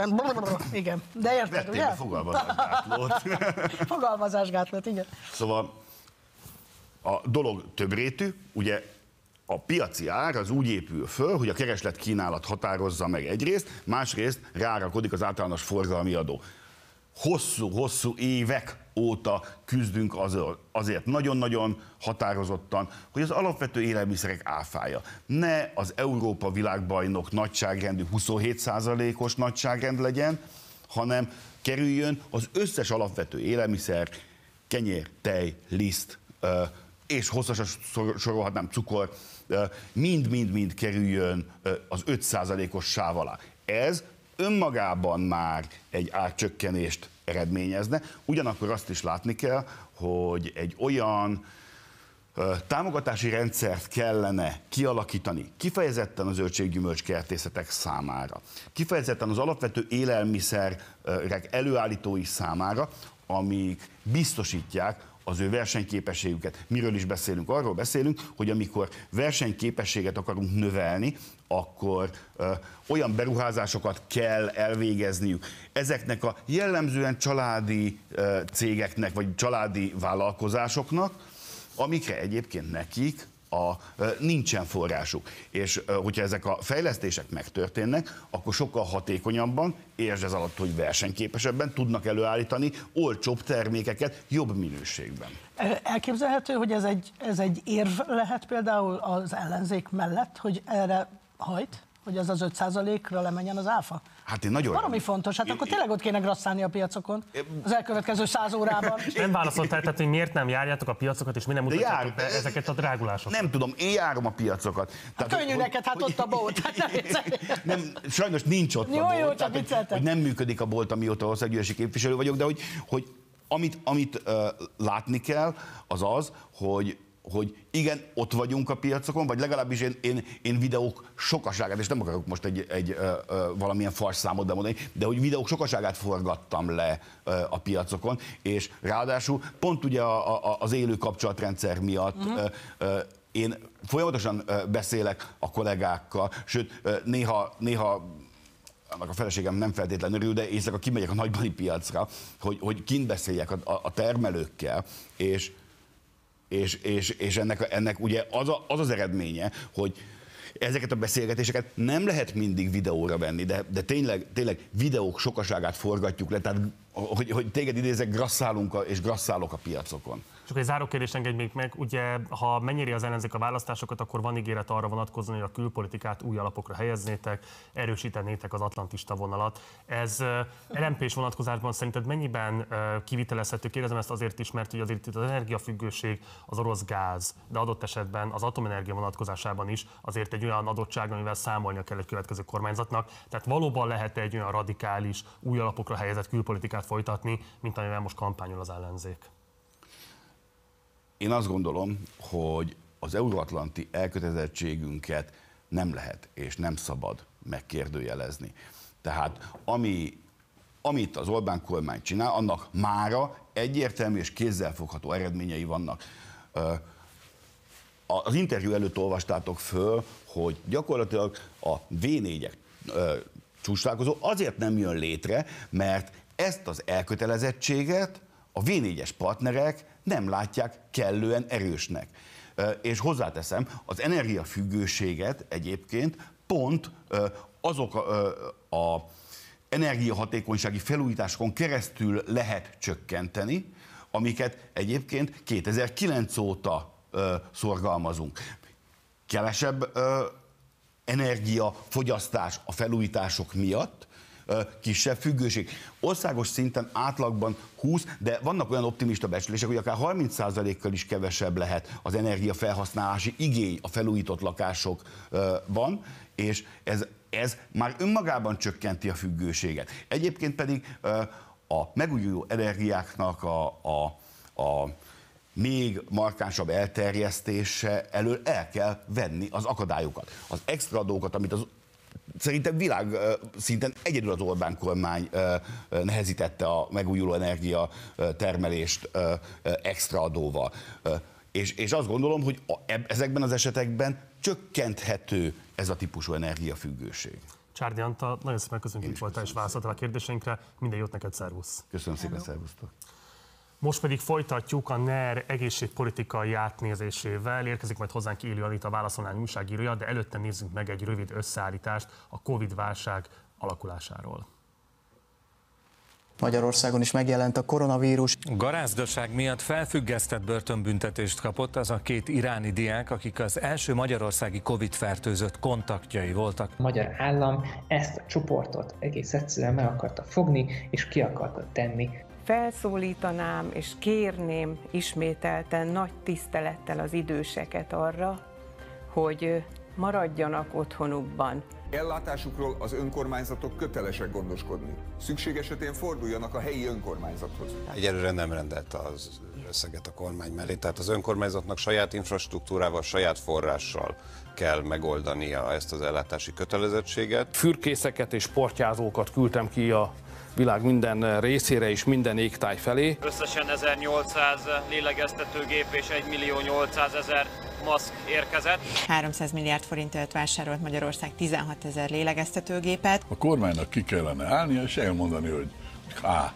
Igen, de érted, Vettél ugye? fogalmazásgátlót. [LAUGHS] Fogalmazásgátlót, igen. Szóval a dolog többrétű, ugye a piaci ár az úgy épül föl, hogy a kereslet kínálat határozza meg egyrészt, másrészt rárakodik az általános forgalmi adó. Hosszú-hosszú évek óta küzdünk azért nagyon-nagyon határozottan, hogy az alapvető élelmiszerek áfája ne az Európa világbajnok nagyságrendű 27%-os nagyságrend legyen, hanem kerüljön az összes alapvető élelmiszer, kenyér, tej, liszt, és hosszasan sorolhatnám cukor, mind-mind-mind kerüljön az 5%-os sáv alá. Ez önmagában már egy árcsökkenést eredményezne. Ugyanakkor azt is látni kell, hogy egy olyan támogatási rendszert kellene kialakítani kifejezetten az zöldséggyümölcs kertészetek számára, kifejezetten az alapvető élelmiszerek előállítói számára, amik biztosítják az ő versenyképességüket. Miről is beszélünk? Arról beszélünk, hogy amikor versenyképességet akarunk növelni, akkor ö, olyan beruházásokat kell elvégezniük ezeknek a jellemzően családi ö, cégeknek, vagy családi vállalkozásoknak, amikre egyébként nekik a, nincsen forrásuk. És hogyha ezek a fejlesztések megtörténnek, akkor sokkal hatékonyabban, és ez alatt, hogy versenyképesebben tudnak előállítani olcsóbb termékeket jobb minőségben. Elképzelhető, hogy ez egy, ez egy érv lehet például az ellenzék mellett, hogy erre hajt? hogy az az 5%-ra lemenjen az áfa? Hát én nagyon... Valami fontos, hát akkor tényleg ott kéne grasszálni a piacokon az elkövetkező száz órában. nem válaszoltál, tehát hogy miért nem járjátok a piacokat, és mi nem mutatjátok be ezeket a drágulásokat? Nem tudom, én járom a piacokat. Hát tehát, könnyű hogy, neked, hát ott a bolt. Hát nem, [LAUGHS] nem, sajnos nincs ott jó, a bolt. Jó, csak tehát, hogy, hogy nem működik a bolt, amióta országgyűlési képviselő vagyok, de hogy, hogy amit, amit uh, látni kell, az az, hogy hogy igen, ott vagyunk a piacokon, vagy legalábbis én, én, én videók sokaságát, és nem akarok most egy, egy ö, ö, valamilyen fals számot bemondani, de hogy videók sokaságát forgattam le ö, a piacokon, és ráadásul pont ugye a, a, az élő kapcsolatrendszer miatt uh-huh. ö, ö, én folyamatosan beszélek a kollégákkal, sőt, néha, néha annak a feleségem nem feltétlenül örül, de éjszaka kimegyek a nagybani piacra, hogy, hogy kint beszéljek a, a, a termelőkkel, és és, és, és ennek, ennek ugye az, a, az az eredménye, hogy ezeket a beszélgetéseket nem lehet mindig videóra venni, de, de tényleg, tényleg videók sokaságát forgatjuk le, tehát hogy, hogy téged idézek, grasszálunk a, és grasszálok a piacokon. Csak egy záró kérdés engedj még meg, ugye ha mennyire az ellenzék a választásokat, akkor van ígéret arra vonatkozóan, hogy a külpolitikát új alapokra helyeznétek, erősítenétek az atlantista vonalat. Ez lmp vonatkozásban szerinted mennyiben kivitelezhető? Kérdezem ezt azért is, mert ugye azért itt az energiafüggőség, az orosz gáz, de adott esetben az atomenergia vonatkozásában is azért egy olyan adottság, amivel számolnia kell egy következő kormányzatnak. Tehát valóban lehet egy olyan radikális, új alapokra helyezett külpolitikát folytatni, mint amivel most kampányol az ellenzék? Én azt gondolom, hogy az euróatlanti elkötelezettségünket nem lehet és nem szabad megkérdőjelezni. Tehát ami, amit az Orbán kormány csinál, annak mára egyértelmű és kézzelfogható eredményei vannak. Az interjú előtt olvastátok föl, hogy gyakorlatilag a V4-ek csúcsálkozó azért nem jön létre, mert ezt az elkötelezettséget a V4-es partnerek nem látják kellően erősnek. És hozzáteszem, az energiafüggőséget egyébként pont azok a, a energiahatékonysági felújításokon keresztül lehet csökkenteni, amiket egyébként 2009 óta ö, szorgalmazunk. Kevesebb energiafogyasztás a felújítások miatt, kisebb függőség. Országos szinten átlagban 20, de vannak olyan optimista becslések, hogy akár 30%-kal is kevesebb lehet az energiafelhasználási igény a felújított lakásokban, és ez, ez már önmagában csökkenti a függőséget. Egyébként pedig a megújuló energiáknak a, a, a még markánsabb elterjesztése elől el kell venni az akadályokat. Az extra adókat, amit az szerintem világ szinten egyedül az Orbán kormány nehezítette a megújuló energia termelést extra adóval. És, és azt gondolom, hogy a, ezekben az esetekben csökkenthető ez a típusú energiafüggőség. Csárdi Antal, nagyon szépen köszönjük, hogy voltál és válaszoltál a kérdéseinkre. Minden jót neked, szervusz! Köszönöm szépen, szervusztok! Most pedig folytatjuk a NER egészségpolitikai átnézésével. Érkezik majd hozzánk Éli Anita válaszolnány újságírója, de előtte nézzünk meg egy rövid összeállítást a Covid-válság alakulásáról. Magyarországon is megjelent a koronavírus. Garázdaság miatt felfüggesztett börtönbüntetést kapott az a két iráni diák, akik az első magyarországi Covid-fertőzött kontaktjai voltak. A magyar állam ezt a csoportot egész egyszerűen meg akarta fogni, és ki akarta tenni felszólítanám és kérném ismételten nagy tisztelettel az időseket arra, hogy maradjanak otthonukban. Ellátásukról az önkormányzatok kötelesek gondoskodni. Szükség esetén forduljanak a helyi önkormányzathoz. Egyelőre nem rendelte az összeget a kormány mellé, tehát az önkormányzatnak saját infrastruktúrával, saját forrással kell megoldania ezt az ellátási kötelezettséget. Fürkészeket és portyázókat küldtem ki a világ minden részére és minden égtáj felé. Összesen 1800 lélegeztetőgép és 1 millió 800 ezer maszk érkezett. 300 milliárd forintért vásárolt Magyarország 16 ezer lélegeztetőgépet. A kormánynak ki kellene állnia és elmondani, hogy á,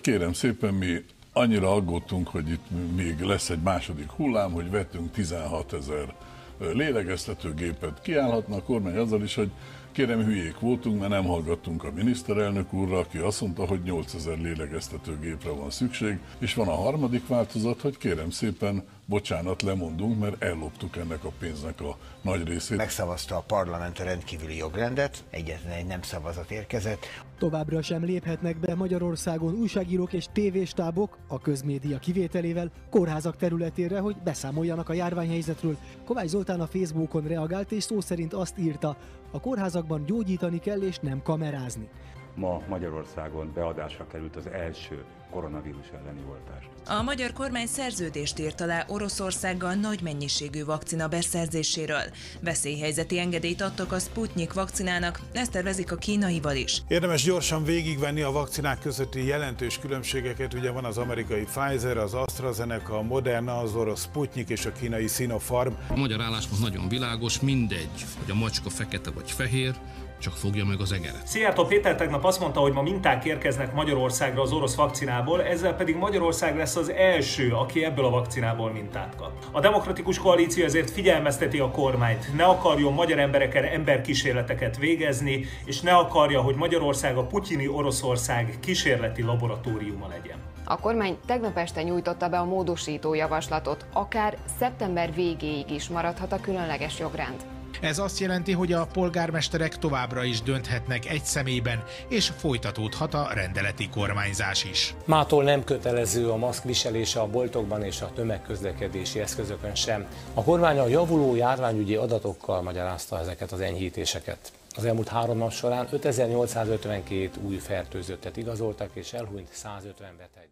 kérem szépen mi annyira aggódtunk, hogy itt még lesz egy második hullám, hogy vettünk 16 ezer lélegeztetőgépet. Kiállhatna a kormány azzal is, hogy Kérem, hülyék voltunk, mert nem hallgattunk a miniszterelnök úrra, aki azt mondta, hogy 8000 lélegeztetőgépre van szükség, és van a harmadik változat, hogy kérem szépen, bocsánat, lemondunk, mert elloptuk ennek a pénznek a nagy részét. Megszavazta a parlament a rendkívüli jogrendet, egyetlen egy nem szavazat érkezett. Továbbra sem léphetnek be Magyarországon újságírók és tévéstábok, a közmédia kivételével, kórházak területére, hogy beszámoljanak a járványhelyzetről. Kovács Zoltán a Facebookon reagált és szó szerint azt írta, a kórházakban gyógyítani kell és nem kamerázni. Ma Magyarországon beadásra került az első koronavírus elleni oltás. A magyar kormány szerződést írt alá Oroszországgal nagy mennyiségű vakcina beszerzéséről. Veszélyhelyzeti engedélyt adtak a Sputnik vakcinának, ezt tervezik a kínaival is. Érdemes gyorsan végigvenni a vakcinák közötti jelentős különbségeket. Ugye van az amerikai Pfizer, az AstraZeneca, a Moderna, az orosz Sputnik és a kínai Sinopharm. A magyar álláspont nagyon világos, mindegy, hogy a macska fekete vagy fehér, csak fogja meg az egeret. Szijjártó Péter tegnap azt mondta, hogy ma minták érkeznek Magyarországra az orosz vakcinából, ezzel pedig Magyarország lesz az első, aki ebből a vakcinából mintát kap. A demokratikus koalíció ezért figyelmezteti a kormányt, ne akarjon magyar embereken emberkísérleteket végezni, és ne akarja, hogy Magyarország a putyini Oroszország kísérleti laboratóriuma legyen. A kormány tegnap este nyújtotta be a módosító javaslatot, akár szeptember végéig is maradhat a különleges jogrend. Ez azt jelenti, hogy a polgármesterek továbbra is dönthetnek egy személyben, és folytatódhat a rendeleti kormányzás is. Mától nem kötelező a maszk viselése a boltokban és a tömegközlekedési eszközökön sem. A kormány a javuló járványügyi adatokkal magyarázta ezeket az enyhítéseket. Az elmúlt három nap során 5852 új fertőzöttet igazoltak, és elhunyt 150 beteg.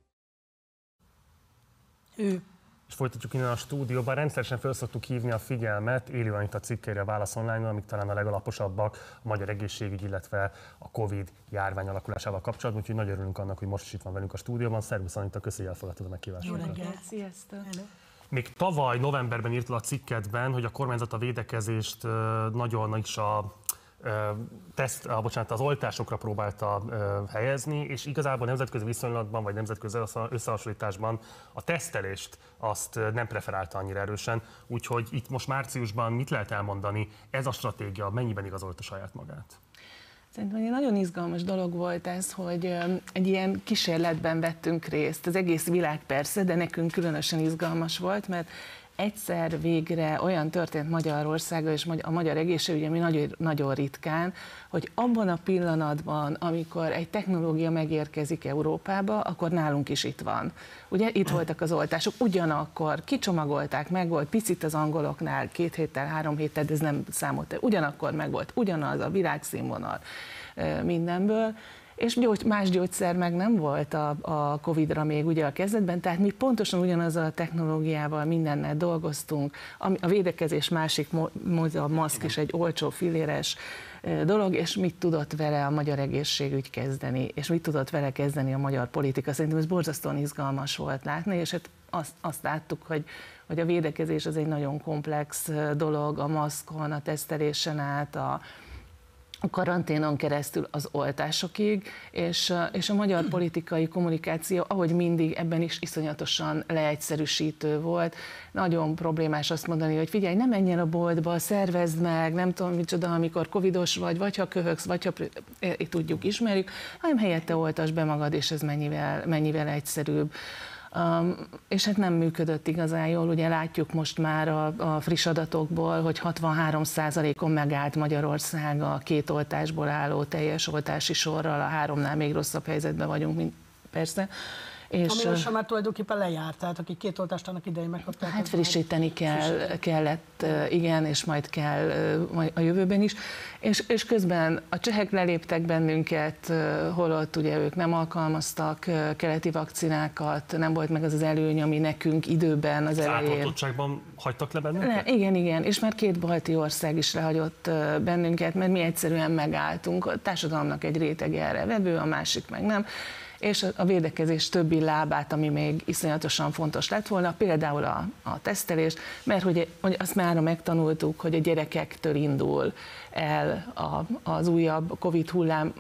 Ő és folytatjuk innen a stúdióban. Rendszeresen fel szoktuk hívni a figyelmet Élő Anita cikkeire a Válasz online amik talán a legalaposabbak a magyar egészségügy, illetve a Covid járvány alakulásával kapcsolatban, úgyhogy nagyon örülünk annak, hogy most is itt van velünk a stúdióban. Szervusz Anita, köszönjük elfogadtad a meghívásunkat. Jó reggelt, sziasztok! Még tavaly novemberben írtad a cikketben, hogy a kormányzat a védekezést nagyon is a teszt, a, bocsánat, az oltásokra próbálta helyezni, és igazából nemzetközi viszonylatban, vagy nemzetközi összehasonlításban a tesztelést azt nem preferálta annyira erősen, úgyhogy itt most márciusban mit lehet elmondani, ez a stratégia mennyiben igazolta saját magát? Szerintem egy nagyon izgalmas dolog volt ez, hogy egy ilyen kísérletben vettünk részt. Az egész világ persze, de nekünk különösen izgalmas volt, mert egyszer végre olyan történt Magyarországon és a magyar egészségügy, ami nagyon, nagyon ritkán, hogy abban a pillanatban, amikor egy technológia megérkezik Európába, akkor nálunk is itt van. Ugye itt voltak az oltások, ugyanakkor kicsomagolták, meg volt picit az angoloknál, két héttel, három héttel, de ez nem számolt, ugyanakkor meg volt ugyanaz a világszínvonal mindenből, és gyógy, más gyógyszer meg nem volt a, a Covid-ra még ugye a kezdetben, tehát mi pontosan ugyanazzal a technológiával mindennel dolgoztunk. A, a védekezés másik, a maszk is egy olcsó filéres dolog, és mit tudott vele a magyar egészségügy kezdeni, és mit tudott vele kezdeni a magyar politika. Szerintem ez borzasztóan izgalmas volt látni, és hát azt, azt láttuk, hogy, hogy a védekezés az egy nagyon komplex dolog, a maszkon, a tesztelésen át, a, a karanténon keresztül az oltásokig, és, és a magyar politikai kommunikáció, ahogy mindig, ebben is iszonyatosan leegyszerűsítő volt. Nagyon problémás azt mondani, hogy figyelj, ne menjen a boltba, szervezd meg, nem tudom micsoda, amikor covidos vagy, vagy ha köhögsz, vagy ha tudjuk, ismerjük, hanem helyette oltas be magad, és ez mennyivel, mennyivel egyszerűbb. És hát nem működött igazán jól, ugye látjuk most már a, a friss adatokból, hogy 63%-on megállt Magyarország a két oltásból álló teljes oltási sorral, a háromnál még rosszabb helyzetben vagyunk, mint persze. És, Ami most már tulajdonképpen lejárt, tehát akik két oltást annak idején megkapták. Hát frissíteni kell, frissíteni. kellett, igen, és majd kell a jövőben is. És, és közben a csehek leléptek bennünket, holott ugye ők nem alkalmaztak keleti vakcinákat, nem volt meg az az előny, ami nekünk időben az, az elején. hagytak le bennünket? Le, igen, igen, és már két balti ország is lehagyott bennünket, mert mi egyszerűen megálltunk. A társadalomnak egy réteg erre vevő, a másik meg nem és a védekezés többi lábát, ami még iszonyatosan fontos lett volna, például a, a tesztelés, mert hogy, hogy azt már megtanultuk, hogy a gyerekektől indul el a, az újabb Covid hullám,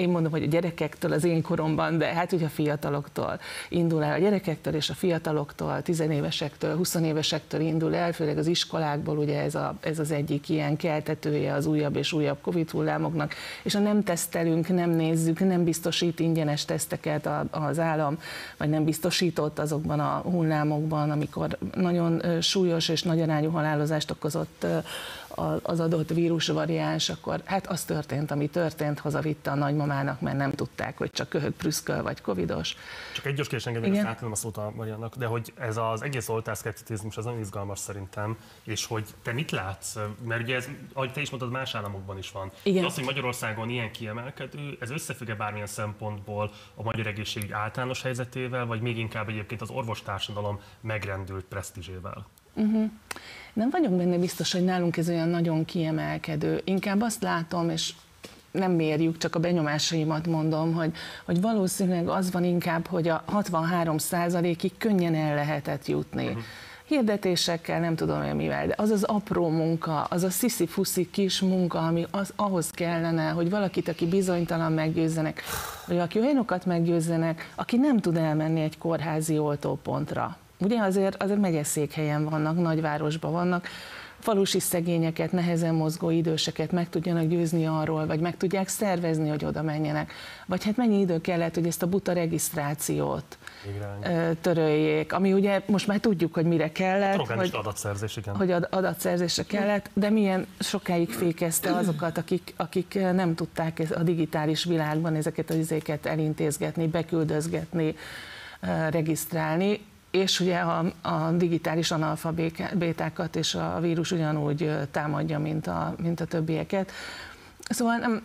én mondom, hogy a gyerekektől az én koromban, de hát ugye a fiataloktól indul el, a gyerekektől és a fiataloktól, tizenévesektől, huszonévesektől indul el, főleg az iskolákból, ugye ez, a, ez az egyik ilyen keltetője az újabb és újabb Covid hullámoknak, és ha nem tesztelünk, nem nézzük, nem biztosít ingyenes teszteket az állam, vagy nem biztosított azokban a hullámokban, amikor nagyon súlyos és nagy arányú halálozást okozott az adott vírusvariáns, akkor hát az történt, ami történt, hazavitte a nagymamának, mert nem tudták, hogy csak köhög, prüszköl vagy covidos. Csak egy gyors kérdés engedni, hogy átadom a szót a Mariannak, de hogy ez az egész oltászkepticizmus az nagyon izgalmas szerintem, és hogy te mit látsz? Mert ugye ez, ahogy te is mondtad, más államokban is van. Igen. Az, hogy Magyarországon ilyen kiemelkedő, ez összefügg-e bármilyen szempontból a magyar egészség általános helyzetével, vagy még inkább egyébként az orvostársadalom megrendült presztízsével? Uh-huh. Nem vagyok benne biztos, hogy nálunk ez olyan nagyon kiemelkedő. Inkább azt látom, és nem mérjük, csak a benyomásaimat mondom, hogy, hogy valószínűleg az van inkább, hogy a 63 ig könnyen el lehetett jutni. Uh-huh hirdetésekkel, nem tudom én mivel, de az az apró munka, az a sziszi-fuszi kis munka, ami az, ahhoz kellene, hogy valakit, aki bizonytalan meggyőzzenek, vagy aki olyanokat meggyőzzenek, aki nem tud elmenni egy kórházi oltópontra. Ugye azért, azért megyeszékhelyen vannak, nagyvárosban vannak, falusi szegényeket, nehezen mozgó időseket meg tudjanak győzni arról, vagy meg tudják szervezni, hogy oda menjenek. Vagy hát mennyi idő kellett, hogy ezt a buta regisztrációt Igen. töröljék, ami ugye most már tudjuk, hogy mire kellett. Hát, hogy adatszerzés, igen. Hogy adatszerzésre kellett, de milyen sokáig fékezte azokat, akik, akik nem tudták a digitális világban ezeket az izéket elintézgetni, beküldözgetni, regisztrálni és ugye a, a digitális analfabétákat és a vírus ugyanúgy támadja, mint a, mint a többieket. Szóval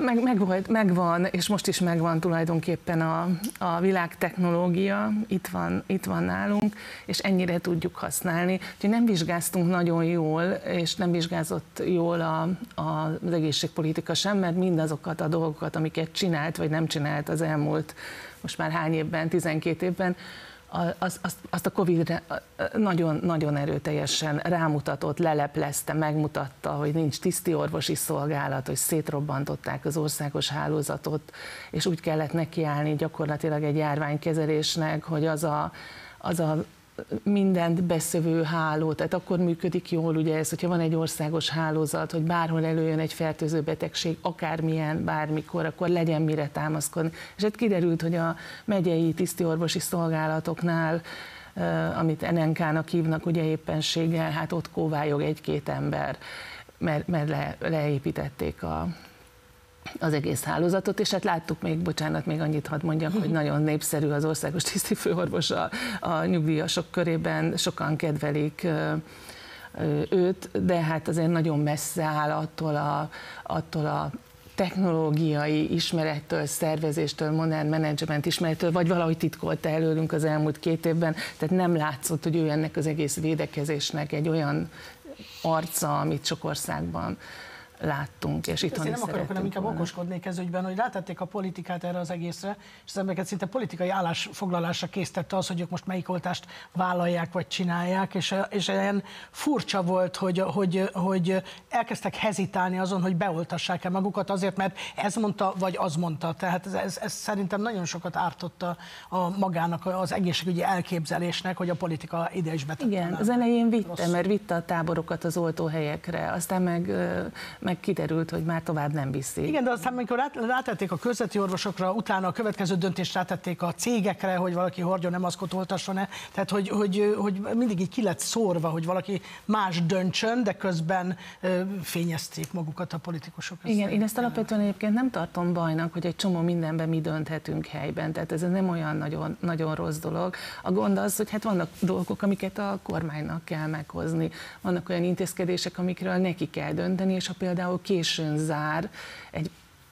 meg, meg volt, megvan, és most is megvan tulajdonképpen a, a világ technológia, itt van, itt van nálunk, és ennyire tudjuk használni. Úgyhogy nem vizsgáztunk nagyon jól, és nem vizsgázott jól a, a, az egészségpolitika sem, mert mindazokat a dolgokat, amiket csinált, vagy nem csinált az elmúlt, most már hány évben, 12 évben, az, azt, azt a Covid nagyon, nagyon erőteljesen rámutatott, leleplezte, megmutatta, hogy nincs tiszti orvosi szolgálat, hogy szétrobbantották az országos hálózatot, és úgy kellett nekiállni gyakorlatilag egy járványkezelésnek, hogy az a, az a mindent beszövő háló, tehát akkor működik jól ugye ez, hogyha van egy országos hálózat, hogy bárhol előjön egy fertőző betegség, akármilyen, bármikor, akkor legyen mire támaszkodni. És hát kiderült, hogy a megyei tisztiorvosi szolgálatoknál amit NNK-nak hívnak ugye éppenséggel, hát ott kóvályog egy-két ember, mert, mert le, leépítették a, az egész hálózatot, és hát láttuk még, bocsánat, még annyit hadd mondjak, hogy [LAUGHS] nagyon népszerű az országos tisztifőorvos a, a nyugdíjasok körében, sokan kedvelik őt, de hát azért nagyon messze áll attól a, attól a technológiai ismerettől, szervezéstől, modern menedzsment ismerettől, vagy valahogy titkolta előlünk az elmúlt két évben, tehát nem látszott, hogy ő ennek az egész védekezésnek egy olyan arca, amit sok országban láttunk, és itthon Én is nem akarok, hanem inkább volna. okoskodnék ez ügyben, hogy rátették a politikát erre az egészre, és az embereket szinte politikai állásfoglalásra készítette az, hogy ők most melyik oltást vállalják vagy csinálják, és, és ilyen furcsa volt, hogy, hogy, hogy elkezdtek hezitálni azon, hogy beoltassák-e magukat azért, mert ez mondta, vagy az mondta. Tehát ez, ez, ez szerintem nagyon sokat ártotta a magának az egészségügyi elképzelésnek, hogy a politika ide is betette. Igen, az elején vitte, Rossz. mert vitte a táborokat az oltóhelyekre, aztán meg, meg kiderült, hogy már tovább nem viszi. Igen, de aztán amikor rát- rátették a közveti orvosokra, utána a következő döntést rátették a cégekre, hogy valaki hordjon nem maszkot oltasson-e. Tehát, hogy, hogy, hogy mindig így ki lett szórva, hogy valaki más döntsön, de közben ö, fényezték magukat a politikusok. Igen, én ezt alapvetően egyébként nem tartom bajnak, hogy egy csomó mindenben mi dönthetünk helyben, tehát ez nem olyan nagyon, nagyon rossz dolog. A gond az, hogy hát vannak dolgok, amiket a kormánynak kell meghozni. Vannak olyan intézkedések, amikről neki kell dönteni, és ha például későn zár egy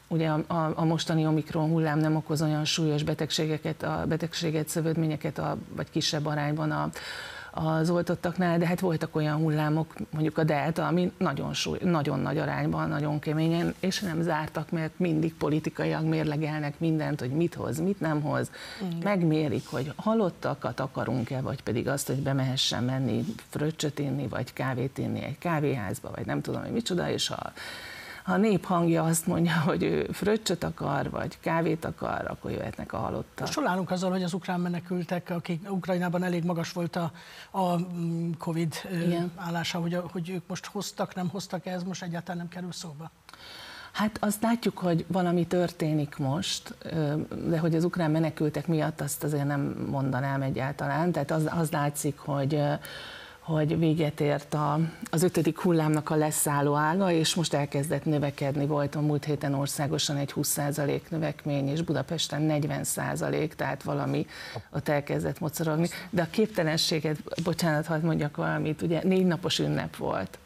Ugye a, a, a mostani omikron hullám nem okoz olyan súlyos betegségeket, a betegséget, szövődményeket, a, vagy kisebb arányban a, az oltottaknál, de hát voltak olyan hullámok, mondjuk a delta, ami nagyon, súly, nagyon nagy arányban, nagyon keményen, és nem zártak, mert mindig politikaiak mérlegelnek mindent, hogy mit hoz, mit nem hoz. Igen. Megmérik, hogy halottakat akarunk-e, vagy pedig azt, hogy bemehessen menni fröccsöt inni, vagy kávét inni egy kávéházba, vagy nem tudom, hogy micsoda, és ha ha a nép hangja azt mondja, [LAUGHS] hogy ő fröccsöt akar, vagy kávét akar, akkor jöhetnek a halottak. Most hol állunk azzal, hogy az ukrán menekültek, akik Ukrajnában elég magas volt a, a mm, Covid Igen. állása, hogy, hogy ők most hoztak, nem hoztak, ez most egyáltalán nem kerül szóba. Hát azt látjuk, hogy valami történik most, de hogy az ukrán menekültek miatt azt azért nem mondanám egyáltalán. Tehát az, az látszik, hogy hogy véget ért a, az ötödik hullámnak a leszálló ága, és most elkezdett növekedni. Volt a múlt héten országosan egy 20% növekmény, és Budapesten 40%, tehát valami ott elkezdett mocorogni. De a képtelenséget, bocsánat, hadd mondjak valamit, ugye négy napos ünnep volt,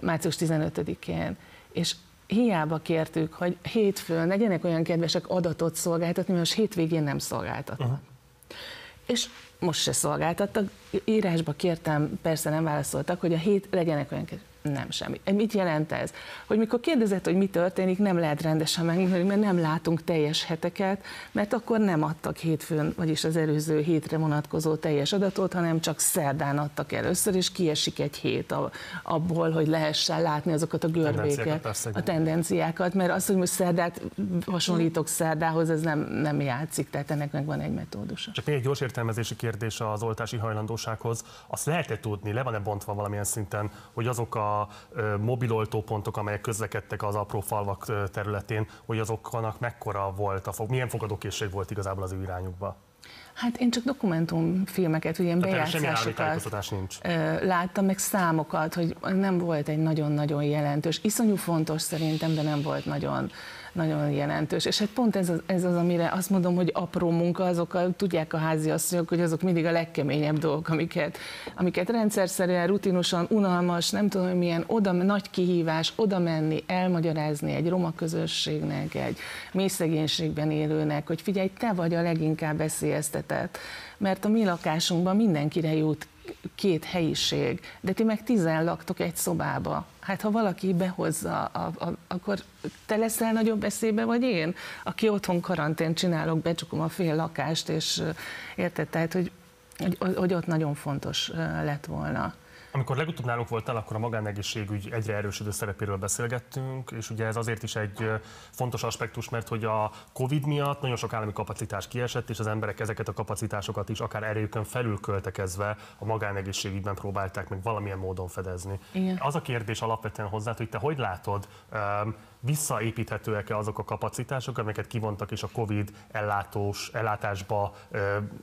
március 15-én, és hiába kértük, hogy hétfőn legyenek olyan kedvesek adatot szolgáltatni, mert most hétvégén nem szolgáltatnak. Uh-huh. És most se szolgáltattak. Írásba kértem, persze nem válaszoltak, hogy a hét legyenek olyan. Nem semmi. Mit jelent ez? Hogy mikor kérdezett, hogy mi történik, nem lehet rendesen megmondani, mert nem látunk teljes heteket, mert akkor nem adtak hétfőn, vagyis az előző hétre vonatkozó teljes adatot, hanem csak szerdán adtak először, és kiesik egy hét abból, hogy lehessen látni azokat a görbéket, a tendenciákat, mert az, hogy most szerdát hasonlítok szerdához, ez nem, nem játszik, tehát ennek meg van egy metódusa. Csak még egy gyors értelmezési kérdés az oltási hajlandósághoz. Azt lehet-e tudni, le van-e bontva valamilyen szinten, hogy azok a ö, mobiloltópontok, amelyek közlekedtek az apró falvak területén, hogy azoknak mekkora volt a fog, milyen fogadókészség volt igazából az ő irányukba? Hát én csak dokumentumfilmeket, ugye ilyen bejátszásokat nincs. láttam, meg számokat, hogy nem volt egy nagyon-nagyon jelentős, iszonyú fontos szerintem, de nem volt nagyon, nagyon jelentős. És hát pont ez az, ez az, amire azt mondom, hogy apró munka, azok a, tudják a háziasszonyok, hogy azok mindig a legkeményebb dolgok, amiket, amiket rendszerszerűen, rutinosan, unalmas, nem tudom, hogy milyen, oda, nagy kihívás, oda menni, elmagyarázni egy roma közösségnek, egy mély szegénységben élőnek, hogy figyelj, te vagy a leginkább veszélyeztetett, mert a mi lakásunkban mindenkire jut két helyiség, de ti meg tizen laktok egy szobába. Hát ha valaki behozza, a, a, akkor te leszel nagyobb veszélybe, vagy én, aki otthon karantén csinálok, becsukom a fél lakást, és érted, tehát, hogy, hogy, hogy ott nagyon fontos lett volna. Amikor legutóbb nálunk voltál, akkor a magánegészségügy egyre erősödő szerepéről beszélgettünk, és ugye ez azért is egy fontos aspektus, mert hogy a Covid miatt nagyon sok állami kapacitás kiesett, és az emberek ezeket a kapacitásokat is akár erőkön felül költekezve a magánegészségügyben próbálták meg valamilyen módon fedezni. Igen. Az a kérdés alapvetően hozzá, hogy te hogy látod, visszaépíthetőek-e azok a kapacitások, amiket kivontak és a Covid ellátós, ellátásba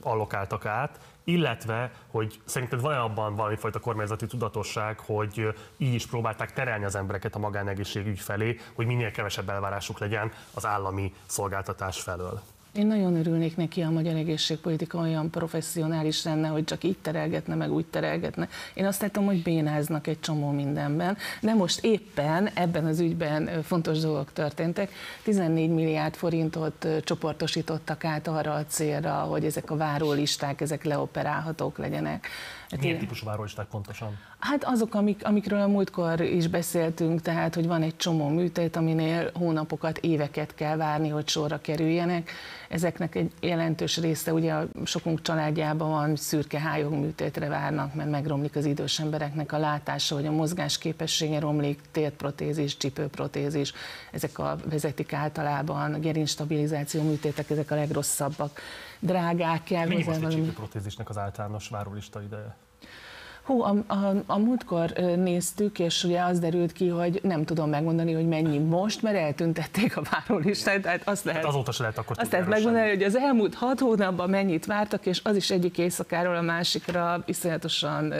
allokáltak át, illetve, hogy szerinted van-e abban valamifajta kormányzati tudatosság, hogy így is próbálták terelni az embereket a magánegészségügy felé, hogy minél kevesebb elvárásuk legyen az állami szolgáltatás felől? Én nagyon örülnék neki, ha a magyar egészségpolitika olyan professzionális lenne, hogy csak így terelgetne, meg úgy terelgetne. Én azt látom, hogy bénáznak egy csomó mindenben, de most éppen ebben az ügyben fontos dolgok történtek. 14 milliárd forintot csoportosítottak át arra a célra, hogy ezek a várólisták, ezek leoperálhatók legyenek. Hát Milyen ilyen- típusú várólisták pontosan? Hát azok, amik, amikről a múltkor is beszéltünk, tehát, hogy van egy csomó műtét, aminél hónapokat, éveket kell várni, hogy sorra kerüljenek. Ezeknek egy jelentős része, ugye a sokunk családjában van szürke hályog műtétre várnak, mert megromlik az idős embereknek a látása, hogy a mozgás képessége romlik, térprotézis, csipőprotézis, ezek a vezetik általában, gerincstabilizáció műtétek, ezek a legrosszabbak. Drágák kell Mennyi hozzá valami. csípőprotézisnek az általános várólista ideje? Hú, a, a, a múltkor néztük, és ugye az derült ki, hogy nem tudom megmondani, hogy mennyi most, mert eltüntették a várólistát, tehát azt lehet, Hát azóta se lehet akkor azt lehet megmondani, hogy az elmúlt hat hónapban mennyit vártak, és az is egyik éjszakáról a másikra iszonyatosan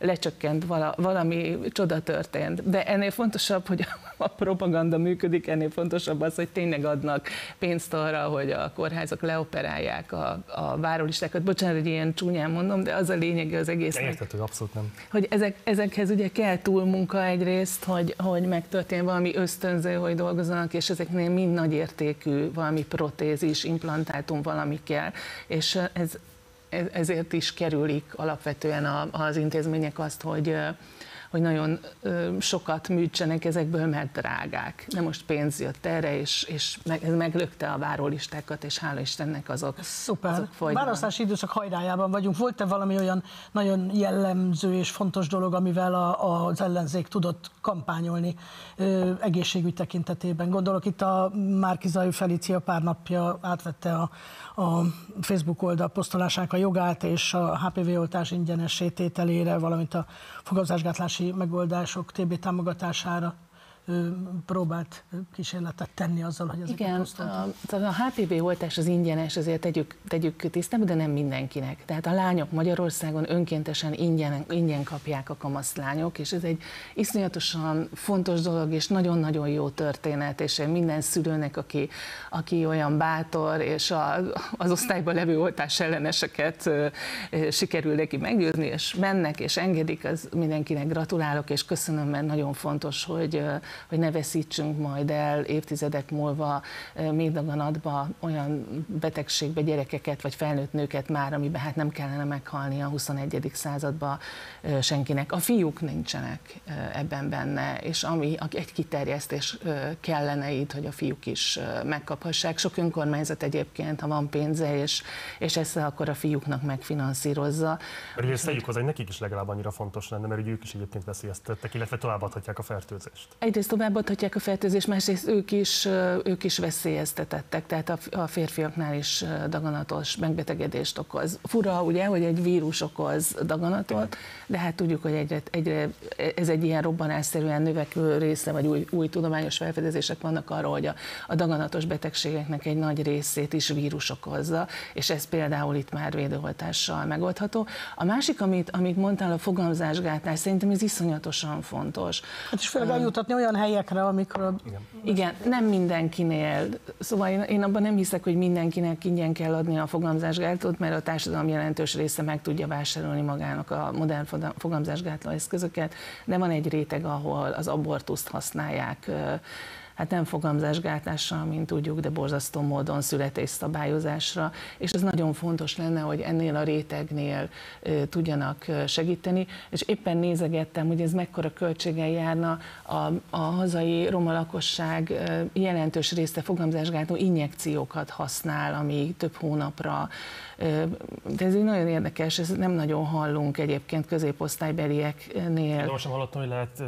lecsökkent, vala, valami csoda történt. De ennél fontosabb, hogy a propaganda működik, ennél fontosabb az, hogy tényleg adnak pénzt arra, hogy a kórházak leoperálják a, a várólistákat. Bocsánat, hogy ilyen csúnyán mondom, de az a lényege az sem. egésznek Érthető, abszolút nem. hogy ezek, ezekhez ugye kell túlmunka egyrészt, hogy, hogy megtörténjen valami ösztönző, hogy dolgozzanak, és ezeknél mind nagyértékű valami protézis, implantátum valami kell, és ez, ezért is kerülik alapvetően az intézmények azt, hogy hogy nagyon sokat műtsenek ezekből, mert drágák. De most pénz jött erre, és, és meg, ez meglökte a várólistákat, és hála Istennek azok, Szuper. azok fogynak. Választási időszak hajrájában vagyunk. Volt-e valami olyan nagyon jellemző és fontos dolog, amivel a, az ellenzék tudott kampányolni ö, egészségügy tekintetében? Gondolok itt a Márkizai Felícia pár napja átvette a, a Facebook oldal posztolásának a jogát és a HPV oltás ingyenes tételére, valamint a fogamzásgátlási megoldások TB támogatására próbált kísérletet tenni azzal, hogy ezeket Igen, posztolta. a, a HPV oltás az ingyenes, ezért tegyük, tegyük tisztába, de nem mindenkinek. Tehát a lányok Magyarországon önkéntesen ingyen, ingyen kapják a kamaszlányok, és ez egy iszonyatosan fontos dolog, és nagyon-nagyon jó történet, és minden szülőnek, aki, aki olyan bátor, és a, az osztályban levő oltás elleneseket sikerül neki meggyőzni, és mennek, és engedik, az mindenkinek gratulálok, és köszönöm, mert nagyon fontos, hogy, hogy ne veszítsünk majd el évtizedek múlva még daganatba olyan betegségbe gyerekeket, vagy felnőtt nőket már, amiben hát nem kellene meghalni a 21. században ö, senkinek. A fiúk nincsenek ebben benne, és ami egy kiterjesztés kellene itt, hogy a fiúk is megkaphassák. Sok önkormányzat egyébként, ha van pénze, és, és ezt akkor a fiúknak megfinanszírozza. Mert ezt tegyük hozzá, hogy nekik is legalább annyira fontos lenne, mert ők is egyébként veszélyeztettek, illetve továbbadhatják a fertőzést. Egyrészt továbbadhatják a fertőzést, másrészt ők is, ők is veszélyeztetettek, tehát a, férfiaknál is daganatos megbetegedést okoz. Fura ugye, hogy egy vírus okoz daganatot, de hát tudjuk, hogy egyre, egyre ez egy ilyen robbanásszerűen növekvő része, vagy új, új tudományos felfedezések vannak arról, hogy a, a daganatos betegségeknek egy nagy részét is vírus okozza, és ez például itt már védőoltással megoldható. A másik, amit, amit mondtál, a fogamzásgátlás, szerintem ez iszonyatosan fontos. Hát és főleg eljutatni olyan helyekre, amikről... Igen, nem mindenkinél. Szóval én, én abban nem hiszek, hogy mindenkinek ingyen kell adni a fogamzásgátlót, mert a társadalom jelentős része meg tudja vásárolni magának a modern foga- fogamzásgátló eszközöket, de van egy réteg, ahol az abortuszt használják hát nem fogamzásgátlásra, mint tudjuk, de borzasztó módon születésszabályozásra, és ez nagyon fontos lenne, hogy ennél a rétegnél tudjanak segíteni, és éppen nézegettem, hogy ez mekkora költséggel járna. A, a hazai roma lakosság jelentős része fogamzásgátló injekciókat használ, ami több hónapra de ez így nagyon érdekes, ezt nem nagyon hallunk egyébként középosztálybelieknél. De most sem hallottam, hogy lehet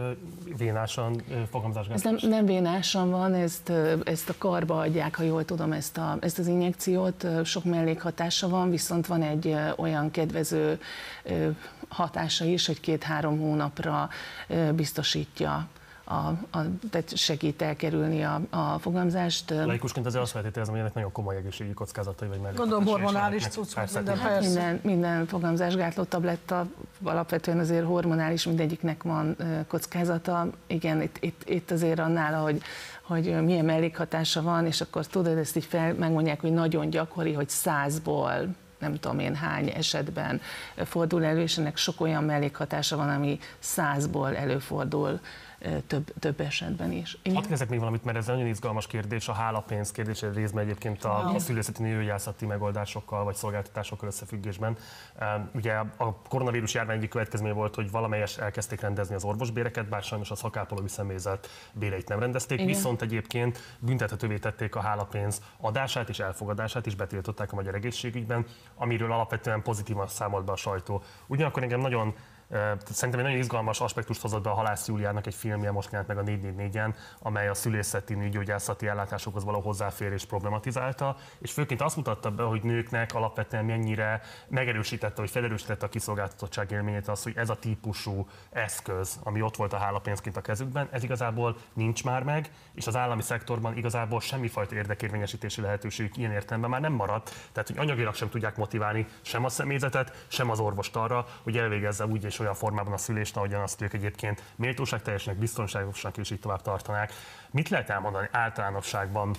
vénásan ö, Ez fogamzásgátlás. nem, nem vénásan van, ezt, ezt a karba adják, ha jól tudom, ezt, a, ezt az injekciót, sok mellékhatása van, viszont van egy olyan kedvező hatása is, hogy két-három hónapra biztosítja a, a, tehát segít elkerülni a, a fogamzást. Laikusként azért azt feltételezem, hogy ennek nagyon komoly egészségügyi kockázatai vagy mellékhatásai Gondolom is hormonális cucc, meg minden, tényleg. persze. Minden, minden fogamzásgátló tabletta alapvetően azért hormonális, mindegyiknek van kockázata. Igen, itt, itt, itt azért annál, hogy, hogy milyen mellékhatása van, és akkor tudod, ezt így fel, megmondják, hogy nagyon gyakori, hogy százból nem tudom én hány esetben fordul elő, és ennek sok olyan mellékhatása van, ami százból előfordul több, több esetben is. Igen? Hadd kezdek még valamit, mert ez egy nagyon izgalmas kérdés, a hálapénz kérdés, egy részben egyébként a, a szülőszeti nőgyászati megoldásokkal vagy szolgáltatásokkal összefüggésben. Ugye a koronavírus járvány egyik következménye volt, hogy valamelyes elkezdték rendezni az orvosbéreket, bár sajnos a szakápolói személyzet béreit nem rendezték, Igen. viszont egyébként büntethetővé tették a hálapénz adását és elfogadását is betiltották a magyar egészségügyben, amiről alapvetően pozitívan számolt be a sajtó. Ugyanakkor engem nagyon Szerintem egy nagyon izgalmas aspektust hozott be a Halász Júliának egy filmje, most jelent meg a 444-en, amely a szülészeti nőgyógyászati ellátásokhoz való hozzáférés problematizálta, és főként azt mutatta be, hogy nőknek alapvetően mennyire megerősítette, vagy felerősítette a kiszolgáltatottság élményét az, hogy ez a típusú eszköz, ami ott volt a hálapénzként a kezükben, ez igazából nincs már meg, és az állami szektorban igazából semmifajta érdekérvényesítési lehetőség ilyen értelemben már nem maradt, tehát hogy anyagilag sem tudják motiválni sem a személyzetet, sem az orvost arra, hogy elvégezze úgy és olyan formában a szülést, ahogyan azt ők egyébként méltóságteljesnek, biztonságosnak és így tovább tartanák. Mit lehet elmondani általánosságban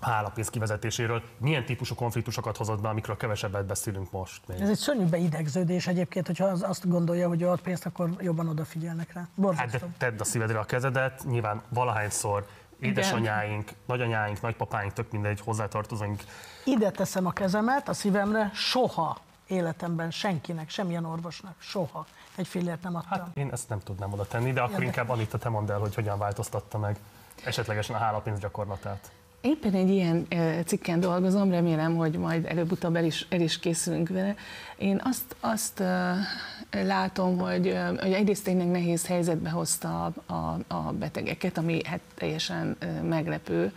hálapénz kivezetéséről. Milyen típusú konfliktusokat hozott be, amikről kevesebbet beszélünk most? Még? Ez egy szörnyű beidegződés egyébként, hogyha az, azt gondolja, hogy ad pénzt, akkor jobban odafigyelnek rá. Borzasztó. Hát de tedd a szívedre a kezedet, nyilván valahányszor édesanyáink, Igen. nagyanyáink, nagypapáink, tök mindegy hozzátartozóink. Ide teszem a kezemet a szívemre, soha életemben senkinek, semmilyen orvosnak, soha egy fillért nem adtam. Hát én ezt nem tudnám oda tenni, de akkor Érdekes. inkább Anita, te mondd el, hogy hogyan változtatta meg esetlegesen a hálapénz gyakorlatát. Éppen egy ilyen cikken dolgozom, remélem, hogy majd előbb-utóbb el is, el is készülünk vele. Én azt, azt látom, hogy, hogy egyrészt tényleg nehéz helyzetbe hozta a, a, a betegeket, ami hát teljesen meglepő,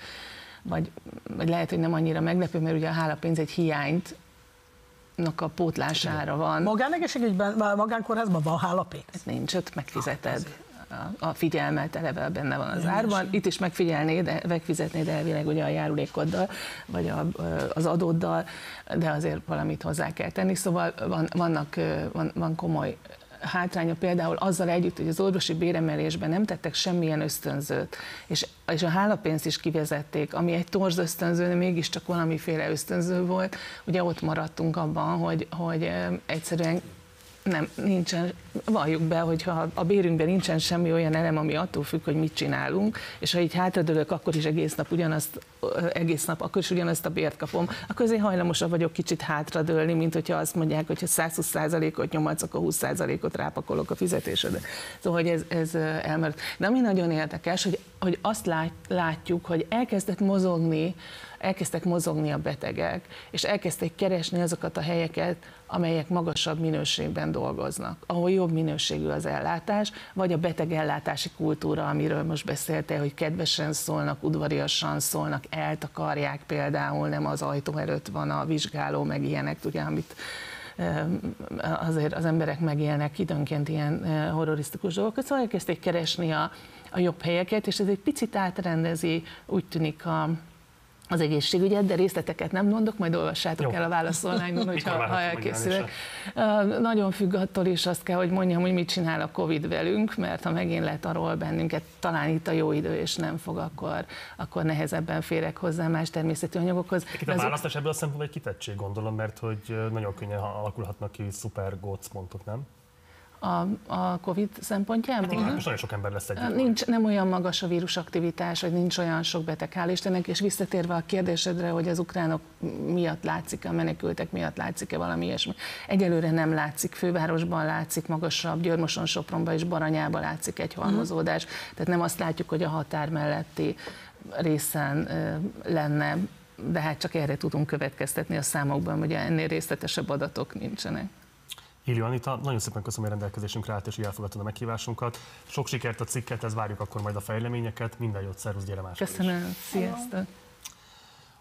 vagy, vagy lehet, hogy nem annyira meglepő, mert ugye a hálapénz egy hiányt a pótlására van. Magánegészségügyben, magánkórházban van hálapénz? Hát nincs, ott megfizeted a figyelmet eleve benne van az árban. Itt is megfigyelnéd, megfizetnéd elvileg ugye a járulékoddal, vagy a, az adóddal, de azért valamit hozzá kell tenni. Szóval van, vannak, van, van komoly hátránya például azzal együtt, hogy az orvosi béremelésben nem tettek semmilyen ösztönzőt, és, és a hálapénzt is kivezették, ami egy torz ösztönző, de mégiscsak valamiféle ösztönző volt. Ugye ott maradtunk abban, hogy, hogy egyszerűen nem, nincsen, valljuk be, hogyha a bérünkben nincsen semmi olyan elem, ami attól függ, hogy mit csinálunk, és ha így hátradőlök, akkor is egész nap ugyanazt, egész nap, akkor is ugyanazt a bért kapom, akkor azért hajlamosabb vagyok kicsit hátradőlni, mint hogyha azt mondják, hogy ha 120%-ot nyomadsz, akkor 20%-ot rápakolok a fizetésedre. Szóval, hogy ez, ez elmaradt. De ami nagyon érdekes, hogy, hogy azt lát, látjuk, hogy elkezdett mozogni elkezdtek mozogni a betegek, és elkezdték keresni azokat a helyeket, amelyek magasabb minőségben dolgoznak, ahol jobb minőségű az ellátás, vagy a betegellátási kultúra, amiről most beszéltél, hogy kedvesen szólnak, udvariasan szólnak, eltakarják például, nem az ajtó előtt van a vizsgáló, meg ilyenek, ugye, amit azért az emberek megélnek időnként ilyen horrorisztikus dolgokat, szóval elkezdték keresni a, a jobb helyeket, és ez egy picit átrendezi, úgy tűnik a, az egészségügyet, de részleteket nem mondok, majd olvassátok Jó. el a válaszolnányon, [LAUGHS] hogyha ha elkészülök. Nagyon függ attól is azt kell, hogy mondjam, hogy mit csinál a Covid velünk, mert ha megint lehet arról bennünket, talán itt a jó idő, és nem fog, akkor, akkor nehezebben férek hozzá más természetű anyagokhoz. Itt a választás ebből a szempontból egy kitettség, gondolom, mert hogy nagyon könnyen alakulhatnak ki szuper pontok, nem? A, a COVID szempontjából? Hát igen, most nagyon sok ember lesz egy. Nincs, nem olyan magas a vírusaktivitás, hogy nincs olyan sok beteg, hál' Istennek, és visszatérve a kérdésedre, hogy az ukránok miatt látszik, a menekültek miatt látszik-e valami ilyesmi. Egyelőre nem látszik, fővárosban látszik magasabb, Györmoson, Sopronban és Baranyában látszik egy halmozódás, mm. tehát nem azt látjuk, hogy a határ melletti részen lenne de hát csak erre tudunk következtetni a számokban, hogy ennél részletesebb adatok nincsenek. Illi Anita, nagyon szépen köszönöm, hogy rendelkezésünkre állt, és hogy elfogadtad a meghívásunkat. Sok sikert a cikket, ez várjuk akkor majd a fejleményeket. Minden jót, szervusz, gyere más. Köszönöm, sziasztok!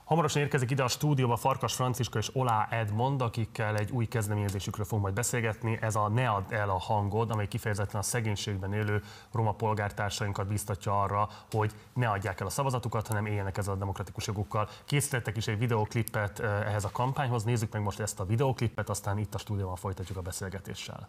Hamarosan érkezik ide a stúdióba Farkas Franciska és Olá Edmond, akikkel egy új kezdeményezésükről fogunk majd beszélgetni. Ez a Ne add el a hangod, amely kifejezetten a szegénységben élő roma polgártársainkat biztatja arra, hogy ne adják el a szavazatukat, hanem éljenek ezzel a demokratikus jogukkal. Készítettek is egy videoklipet eh, ehhez a kampányhoz. Nézzük meg most ezt a videoklipet, aztán itt a stúdióban folytatjuk a beszélgetéssel.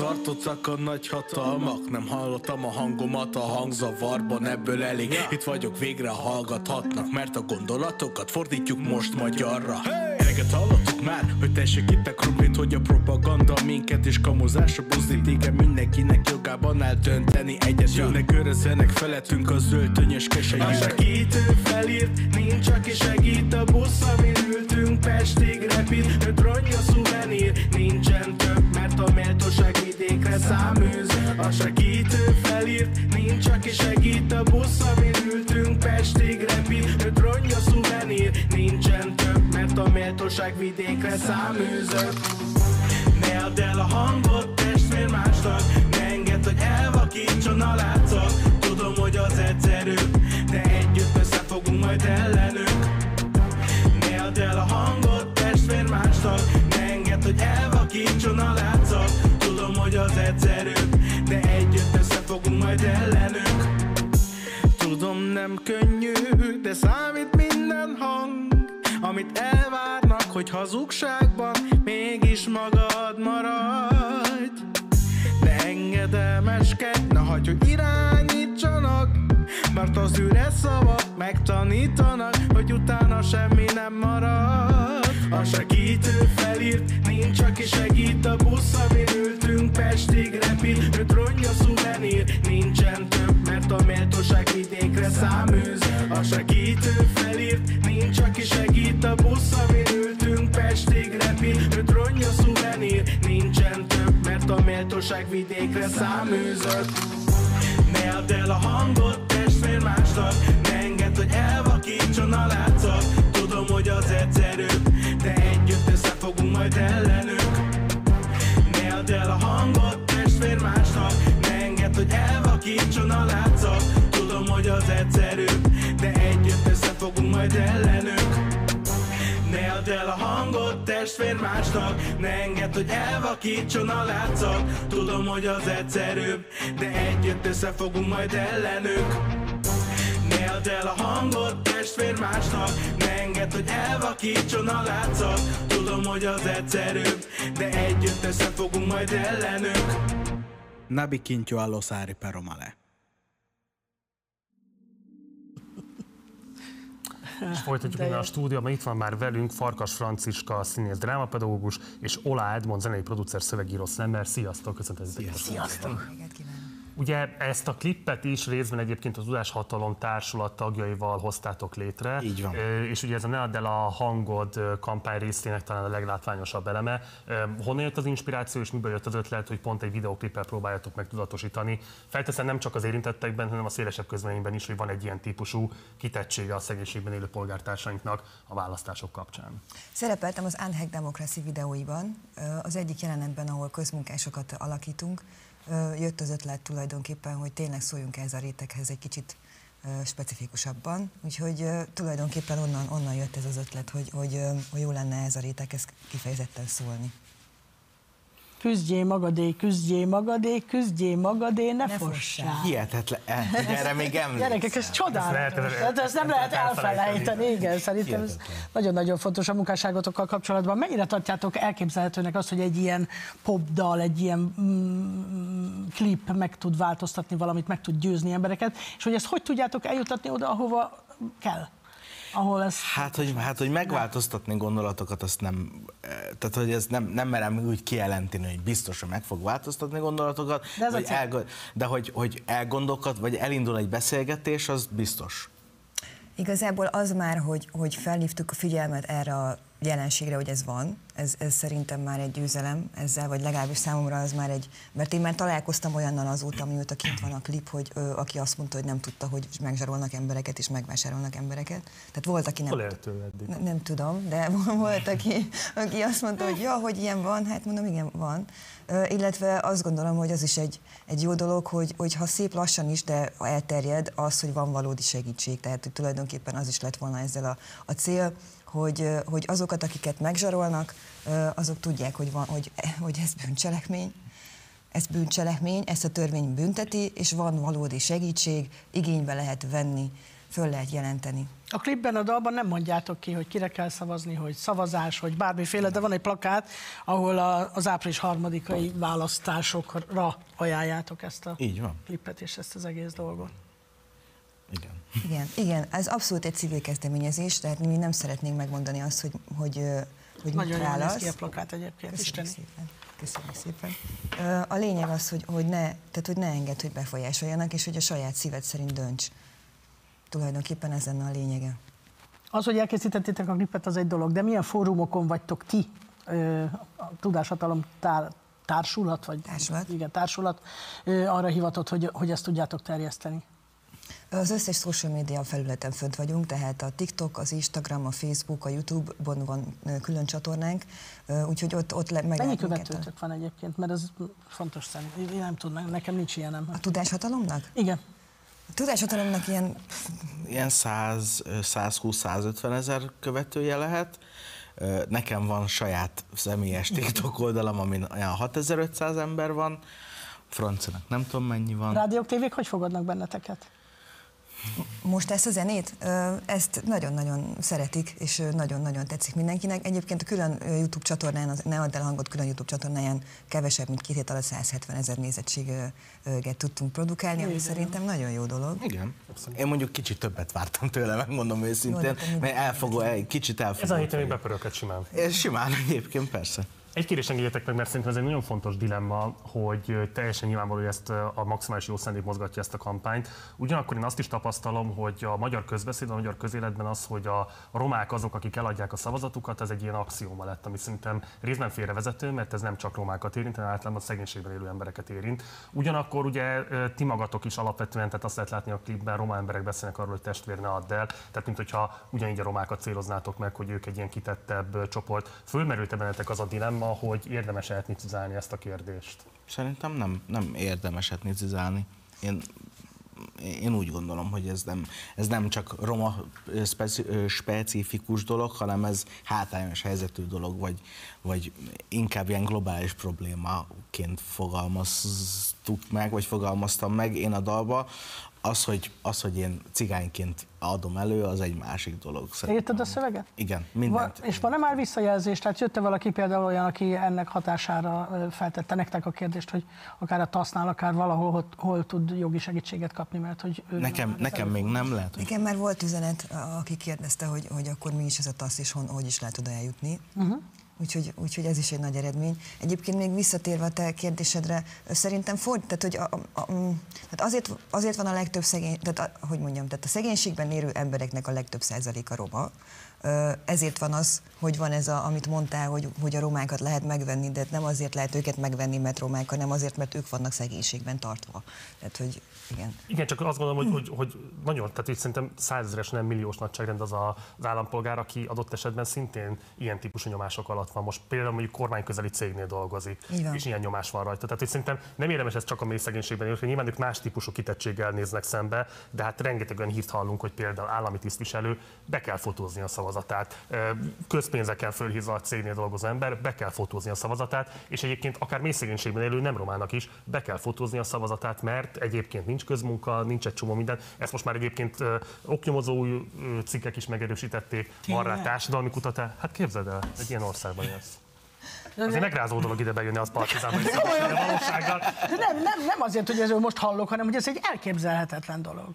Tartottak a nagy hatalmak. Nem hallottam a hangomat a hangzavarban, ebből elég. Itt vagyok, végre hallgathatnak Mert a gondolatokat fordítjuk most magyarra. Eleget hallottuk már, hogy tessék itt a krumplit Hogy a propaganda minket és kamuzásra buzdít. Igen, mindenkinek jogában áll dönteni egyet Jönnek örözenek felettünk az öltönyös keselyű A segítő felírt, nincs aki segít A busz, amin ültünk Pestig repít, öt ronja szuvenír Nincsen több, mert a méltóság vidékre száműz A segítő felírt, nincs aki segít A busz, amin ültünk Pestig repít, öt ronja szuvenír Nincsen több, mert a méltóság vidékre száműzött. Ne add el a hangot, testvér másnak Ne engedd, hogy elvakítson a látszat. Tudom, hogy az egyszerűbb De együtt összefogunk majd ellenük Ne add el a hangot, testvér másnak Ne engedd, hogy elvakítson a látszat hogy az egyszerűbb De együtt összefogunk majd ellenük. Tudom nem könnyű, de számít minden hang Amit elvárnak, hogy hazugságban Mégis magad maradj. De engedelmeskedj, ne hagyj, hogy irányítsanak Mert az üres szavak megtanítanak Hogy utána semmi nem marad A segítő felírt, nincs aki segít A busz, amin ültünk, Pestig repít Öt ronja szuvenír, nincsen több Mert a méltóság vidékre száműz. A segítő felírt, nincs aki segít A busz, amin ültünk, Pestig repít Öt ronja szuvenír, nincsen több Mert a méltóság vidékre száműzött. Ne add el a hangot, testvér másnak Ne engedd, hogy elvakítson a látszat. Tudom, hogy az egyszerűbb elvakítson a látszat. Tudom, hogy az egyszerűbb De együtt összefogunk majd ellenük ne add el a hangot, testvér másnak. Ne engedd, hogy elvakítson a látszat. Tudom, hogy az egyszerűbb De együtt összefogunk majd ellenük Ne add el a hangot, testvér másnak. Ne engedd, hogy elvakítson a látszat. Tudom, hogy az egyszerűbb De együtt összefogunk majd ellenük Nabi Kintyo Alloszári Peromale. És folytatjuk innen a jó. stúdióban. Itt van már velünk Farkas Franciska, színész drámapedagógus, és Ola Edmond, zenei producer, szövegíró szlemmer. Sziasztok, köszöntöm. Sziasztok! Ugye ezt a klippet is részben egyébként az Udás Hatalom társulat tagjaival hoztátok létre. Így van. És ugye ez a Ne add el a hangod kampány részének talán a leglátványosabb eleme. Honnan jött az inspiráció, és miből jött az ötlet, hogy pont egy videoklippel próbáljátok meg tudatosítani? Felteszem nem csak az érintettekben, hanem a szélesebb közvéleményben is, hogy van egy ilyen típusú kitettsége a szegénységben élő polgártársainknak a választások kapcsán. Szerepeltem az Unhack Democracy videóiban. Az egyik jelenetben, ahol közmunkásokat alakítunk, jött az ötlet tulajdonképpen, hogy tényleg szóljunk ez a réteghez egy kicsit specifikusabban. Úgyhogy tulajdonképpen onnan, onnan jött ez az ötlet, hogy, hogy, hogy jó lenne ez a réteghez kifejezetten szólni. Küzdjél magadé, küzdjél magadé, küzdjél magadé, ne, ne fossál. Hihetetlen, [LAUGHS] erre még emlékszem. Gyerekek, ez csodálatos. Tehát ezt nem lehet elfelejteni. Igen, szerintem ez nagyon-nagyon fontos a munkásságotokkal kapcsolatban. Mennyire tartjátok elképzelhetőnek azt, hogy egy ilyen popdal, egy ilyen mm, klip meg tud változtatni valamit, meg tud győzni embereket, és hogy ezt hogy tudjátok eljutatni oda, ahova kell? Ahol ez... Hát, hogy, hát, hogy megváltoztatni gondolatokat, azt nem, eh, tehát, hogy ez nem, nem merem úgy kijelenteni, hogy biztos, hogy meg fog változtatni gondolatokat, De ez a vagy cél. elgo- de hogy, hogy elgondolkod, vagy elindul egy beszélgetés, az biztos. Igazából az már, hogy, hogy felhívtuk a figyelmet erre a jelenségre, hogy ez van, ez, ez szerintem már egy győzelem ezzel, vagy legalábbis számomra az már egy, mert én már találkoztam olyannal azóta, mióta kint van a klip, hogy ö, aki azt mondta, hogy nem tudta, hogy megzsarolnak embereket és megvásárolnak embereket. Tehát volt, aki nem, eddig? ne- nem tudom, de [LAUGHS] volt, aki, aki azt mondta, hogy ja, hogy ilyen van, hát mondom, igen, van. Ö, illetve azt gondolom, hogy az is egy, egy jó dolog, hogy, hogy ha szép lassan is, de elterjed, az, hogy van valódi segítség. Tehát hogy tulajdonképpen az is lett volna ezzel a, a cél, hogy, hogy azokat, akiket megzsarolnak, azok tudják, hogy, van, hogy, hogy ez bűncselekmény, ez bűncselekmény, ezt a törvény bünteti, és van valódi segítség, igénybe lehet venni föl lehet jelenteni. A klipben, a dalban nem mondjátok ki, hogy kire kell szavazni, hogy szavazás, hogy bármiféle, de van egy plakát, ahol a, az április harmadikai választásokra ajánljátok ezt a Így van. klipet és ezt az egész dolgot. Igen. Igen, igen, ez abszolút egy civil kezdeményezés, tehát mi nem szeretnénk megmondani azt, hogy, hogy, hogy Nagyon mit jól néz ki a plakát egyébként, Köszönjük Isteni. szépen. Köszönjük szépen. A lényeg az, hogy, hogy, ne, tehát, hogy ne engedd, hogy befolyásoljanak, és hogy a saját szíved szerint dönts. Tulajdonképpen ez lenne a lényege. Az, hogy elkészítettétek a klipet, az egy dolog, de milyen fórumokon vagytok ti, a Tudáshatalom tár, társulat, vagy társulat. Igen, társulat, arra hivatott, hogy, hogy ezt tudjátok terjeszteni? Az összes social media felületen fönt vagyunk, tehát a TikTok, az Instagram, a Facebook, a YouTube-on van ö, külön csatornánk, úgyhogy ott, ott le, meg Mennyi követőtök van egyébként? Mert ez fontos szerintem. Én nem tudom, nekem nincs ilyenem. A Tudáshatalomnak? Igen. A Tudáshatalomnak ilyen Ilyen 100, 120-150 ezer követője lehet. Nekem van saját személyes [LAUGHS] TikTok oldalam, amin olyan 6500 ember van. Francinak nem tudom mennyi van. Rádiók, tévék hogy fogadnak benneteket? Most ezt a zenét, ezt nagyon-nagyon szeretik, és nagyon-nagyon tetszik mindenkinek. Egyébként a külön YouTube csatornán, az Ne Add El Hangot külön YouTube csatornáján kevesebb, mint két hét alatt 170 ezer nézettséget tudtunk produkálni, ami Igen. szerintem nagyon jó dolog. Igen. Én mondjuk kicsit többet vártam tőle, megmondom őszintén, Jó, mert elfogó, egy kicsit elfogó. Ez a héten még bepöröket simán. Ez simán egyébként, persze. Egy kérdés engedjetek meg, mert szerintem ez egy nagyon fontos dilemma, hogy teljesen nyilvánvaló, hogy ezt a maximális jó szándék mozgatja ezt a kampányt. Ugyanakkor én azt is tapasztalom, hogy a magyar közbeszéd, a magyar közéletben az, hogy a romák azok, akik eladják a szavazatukat, ez egy ilyen axióma lett, ami szerintem részben félrevezető, mert ez nem csak romákat érint, hanem általában szegénységben élő embereket érint. Ugyanakkor ugye ti magatok is alapvetően, tehát azt lehet látni a klipben, roma emberek beszélnek arról, hogy testvér ne add el, tehát mint hogyha ugyanígy a romákat céloznátok meg, hogy ők egy ilyen kitettebb csoport. Fölmerült bennetek az a dilemma, hogy érdemes etnicizálni ezt a kérdést? Szerintem nem, nem érdemes etnicizálni. Én, én úgy gondolom, hogy ez nem, ez nem csak roma speci, specifikus dolog, hanem ez hátrányos helyzetű dolog, vagy, vagy inkább ilyen globális problémaként fogalmaztuk meg, vagy fogalmaztam meg én a dalba. Az, hogy, az, hogy én cigányként adom elő, az egy másik dolog. Szerintem. Érted a szöveget? Igen, mindent. Va- és van-e már visszajelzés? Tehát jött-e valaki például olyan, aki ennek hatására feltette nektek a kérdést, hogy akár a TASZ-nál, akár valahol hol, hol tud jogi segítséget kapni, mert hogy ő Nekem, nekem még nem lehet. hogy- Nekem már volt üzenet, aki kérdezte, hogy, hogy akkor mi is ez a TASZ, és hon, hogy is lehet oda eljutni. Uh-huh. Úgyhogy, úgyhogy ez is egy nagy eredmény. Egyébként még visszatérve a te kérdésedre, szerintem ford, tehát, hogy a, a, a, tehát azért, azért van a legtöbb szegény, tehát a, hogy mondjam, tehát a szegénységben élő embereknek a legtöbb százaléka roma. Ezért van az, hogy van ez, a, amit mondtál, hogy, hogy a romákat lehet megvenni, de nem azért lehet őket megvenni, mert romák, hanem azért, mert ők vannak szegénységben tartva. Tehát, hogy igen. Igen, csak azt gondolom, hogy, hogy, hogy nagyon, tehát itt szerintem százezeres, nem milliós nagyságrend az a, az állampolgár, aki adott esetben szintén ilyen típusú nyomások alatt van. Most például mondjuk kormányközeli cégnél dolgozik, Így van. és ilyen nyomás van rajta. Tehát hogy szerintem nem érdemes ez csak a mély szegénységben élni, nyilván ők más típusú kitettséggel néznek szembe, de hát rengeteg olyan hírt hallunk, hogy például állami tisztviselő be kell fotózni a szavazatát. Közpénzekkel fölhívva a cégnél dolgozó ember, be kell fotózni a szavazatát, és egyébként akár mély szegénységben élő nem romának is be kell fotózni a szavazatát, mert egyébként nincs közmunka, nincs egy csomó minden. Ezt most már egyébként oknyomozó ö, cikkek is megerősítették, van rá társadalmi kutatás. Hát képzeld el, egy ilyen országban élsz. Azért megrázó dolog ide bejönni az partizánba, és [LAUGHS] de valósággal. Nem, nem, nem azért, hogy ezzel most hallok, hanem hogy ez egy elképzelhetetlen dolog.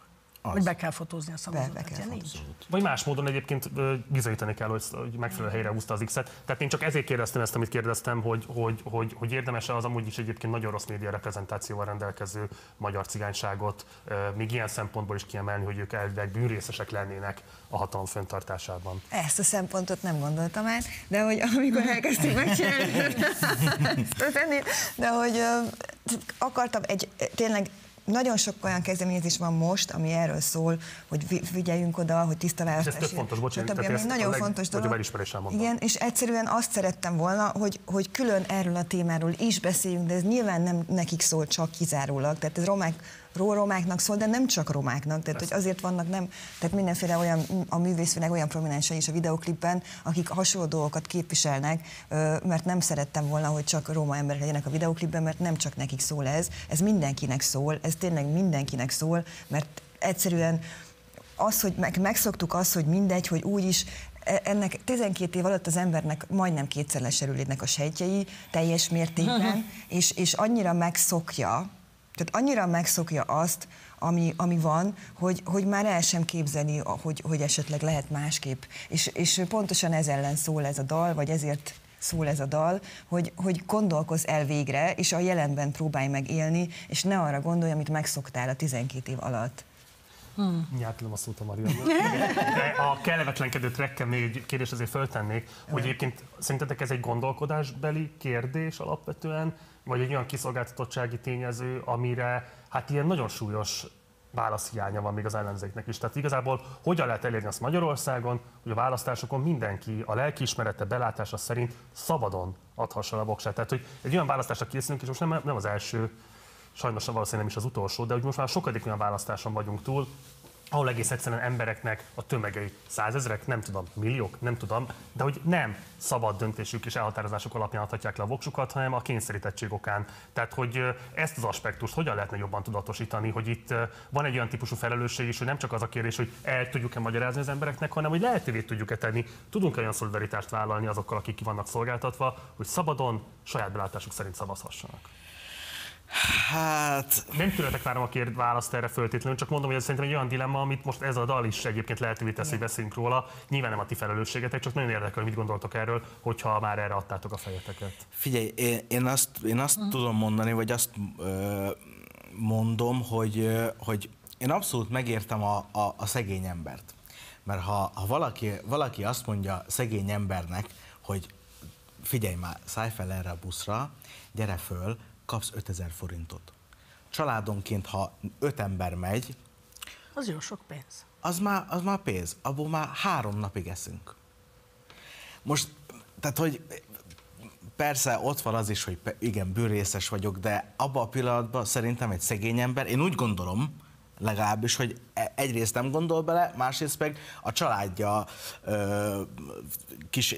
Az. Hogy be kell fotózni a szavazatot. Be, be kell nincs. Vagy más módon egyébként bizonyítani kell, hogy, hogy megfelelő helyre húzta az X-et. Tehát én csak ezért kérdeztem ezt, amit kérdeztem, hogy, hogy, hogy, hogy érdemes-e az amúgy is egyébként nagyon rossz média reprezentációval rendelkező magyar cigányságot még ilyen szempontból is kiemelni, hogy ők elvileg bűnrészesek lennének a hatalom föntartásában. Ezt a szempontot nem gondoltam át, de hogy amikor elkezdtük megcsinálni [LAUGHS] [LAUGHS] de hogy akartam egy, tényleg nagyon sok olyan kezdeményezés van most, ami erről szól, hogy figyeljünk oda, hogy tiszta És ez tök fontos, bocsánat, stb., ami nagyon a fontos dolog. Igen, és egyszerűen azt szerettem volna, hogy, hogy külön erről a témáról is beszéljünk, de ez nyilván nem nekik szól csak kizárólag, tehát ez romák, romáknak szól, de nem csak romáknak, tehát hogy azért vannak nem, tehát mindenféle olyan, a művészvilág olyan prominensei is a videoklipben, akik hasonló dolgokat képviselnek, mert nem szerettem volna, hogy csak roma emberek legyenek a videoklipben, mert nem csak nekik szól ez, ez mindenkinek szól, ez tényleg mindenkinek szól, mert egyszerűen az, hogy meg, megszoktuk azt, hogy mindegy, hogy úgy is e- ennek 12 év alatt az embernek majdnem kétszer leserülődnek a sejtjei teljes mértékben, [LAUGHS] és, és annyira megszokja, tehát annyira megszokja azt, ami, ami van, hogy, hogy már el sem képzeli, hogy, hogy esetleg lehet másképp. És, és pontosan ez ellen szól ez a dal, vagy ezért szól ez a dal, hogy, hogy gondolkozz el végre, és a jelenben próbálj meg élni, és ne arra gondolj, amit megszoktál a 12 év alatt. Hmm. Nyártulom a szót a Mariannak. [LAUGHS] De a kellemetlenkedő trekkel még egy kérdés azért föltennék, hogy egyébként szerintetek ez egy gondolkodásbeli kérdés alapvetően, vagy egy olyan kiszolgáltatottsági tényező, amire hát ilyen nagyon súlyos válaszhiánya van még az ellenzéknek is. Tehát igazából hogyan lehet elérni azt Magyarországon, hogy a választásokon mindenki a lelkiismerete, belátása szerint szabadon adhassa a voksát. Tehát, hogy egy olyan választásra készülünk, és most nem, nem az első, sajnos valószínűleg nem is az utolsó, de hogy most már sokadik olyan választáson vagyunk túl, ahol egész egyszerűen embereknek a tömegei százezrek, nem tudom, milliók, nem tudom, de hogy nem szabad döntésük és elhatározások alapján adhatják le a voksukat, hanem a kényszerítettség okán. Tehát, hogy ezt az aspektust hogyan lehetne jobban tudatosítani, hogy itt van egy olyan típusú felelősség is, hogy nem csak az a kérdés, hogy el tudjuk-e magyarázni az embereknek, hanem hogy lehetővé tudjuk-e tenni, tudunk-e olyan szolidaritást vállalni azokkal, akik ki vannak szolgáltatva, hogy szabadon, saját belátásuk szerint szavazhassanak. Hát... Nem tőletek várom a kérd választ erre föltétlenül, csak mondom, hogy ez szerintem egy olyan dilemma, amit most ez a dal is egyébként lehetővé teszi, hogy beszéljünk róla. Nyilván nem a ti felelősségetek, csak nagyon érdekel, hogy mit gondoltok erről, hogyha már erre adtátok a fejeteket. Figyelj, én, én azt, én azt uh-huh. tudom mondani, vagy azt ö, mondom, hogy, hogy én abszolút megértem a, a, a szegény embert. Mert ha, ha valaki, valaki azt mondja szegény embernek, hogy figyelj már, szállj fel erre a buszra, gyere föl, kapsz 5000 forintot. Családonként, ha öt ember megy, az jó sok pénz. Az már, az már pénz, abból már három napig eszünk. Most, tehát, hogy persze ott van az is, hogy igen, bőrészes vagyok, de abban a pillanatban szerintem egy szegény ember, én úgy gondolom, legalábbis, hogy e- egyrészt nem gondol bele, másrészt meg a családja ö, kis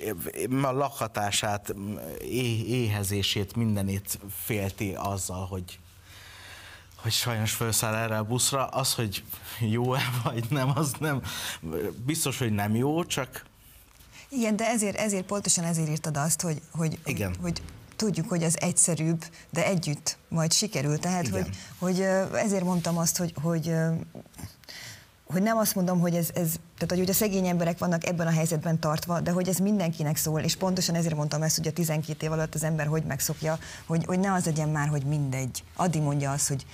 a lakhatását, éhezését, mindenét félti azzal, hogy hogy sajnos felszáll erre a buszra, az, hogy jó-e vagy nem, az nem, biztos, hogy nem jó, csak igen, de ezért, ezért pontosan ezért írtad azt, hogy, hogy, Igen. hogy tudjuk, hogy az egyszerűbb, de együtt majd sikerül. Tehát, hogy, hogy ezért mondtam azt, hogy, hogy hogy nem azt mondom, hogy ez, ez tehát hogy a szegény emberek vannak ebben a helyzetben tartva, de hogy ez mindenkinek szól, és pontosan ezért mondtam ezt, hogy a 12 év alatt az ember hogy megszokja, hogy, hogy ne az legyen már, hogy mindegy. Addig mondja azt, hogy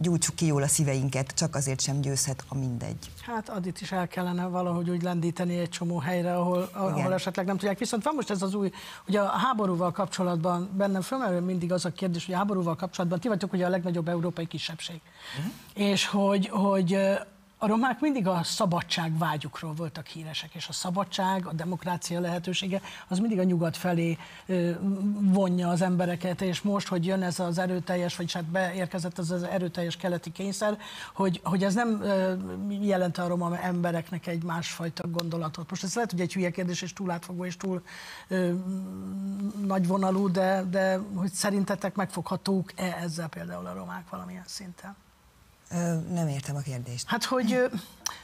gyújtsuk ki jól a szíveinket, csak azért sem győzhet a mindegy. Hát Adit is el kellene valahogy úgy lendíteni egy csomó helyre, ahol, ahol esetleg nem tudják. Viszont van most ez az új, hogy a háborúval kapcsolatban bennem fölmerül mindig az a kérdés, hogy a háborúval kapcsolatban ti vagytok ugye a legnagyobb európai kisebbség. Uh-huh. És hogy, hogy a romák mindig a szabadság vágyukról voltak híresek, és a szabadság, a demokrácia lehetősége, az mindig a nyugat felé vonja az embereket, és most, hogy jön ez az erőteljes, vagy hát beérkezett ez az erőteljes keleti kényszer, hogy, hogy ez nem jelent a roma embereknek egy másfajta gondolatot. Most ez lehet, hogy egy hülye kérdés, és túl átfogó, és túl ö, nagyvonalú, de, de hogy szerintetek megfoghatók-e ezzel például a romák valamilyen szinten? Nem értem a kérdést. Hát, hogy,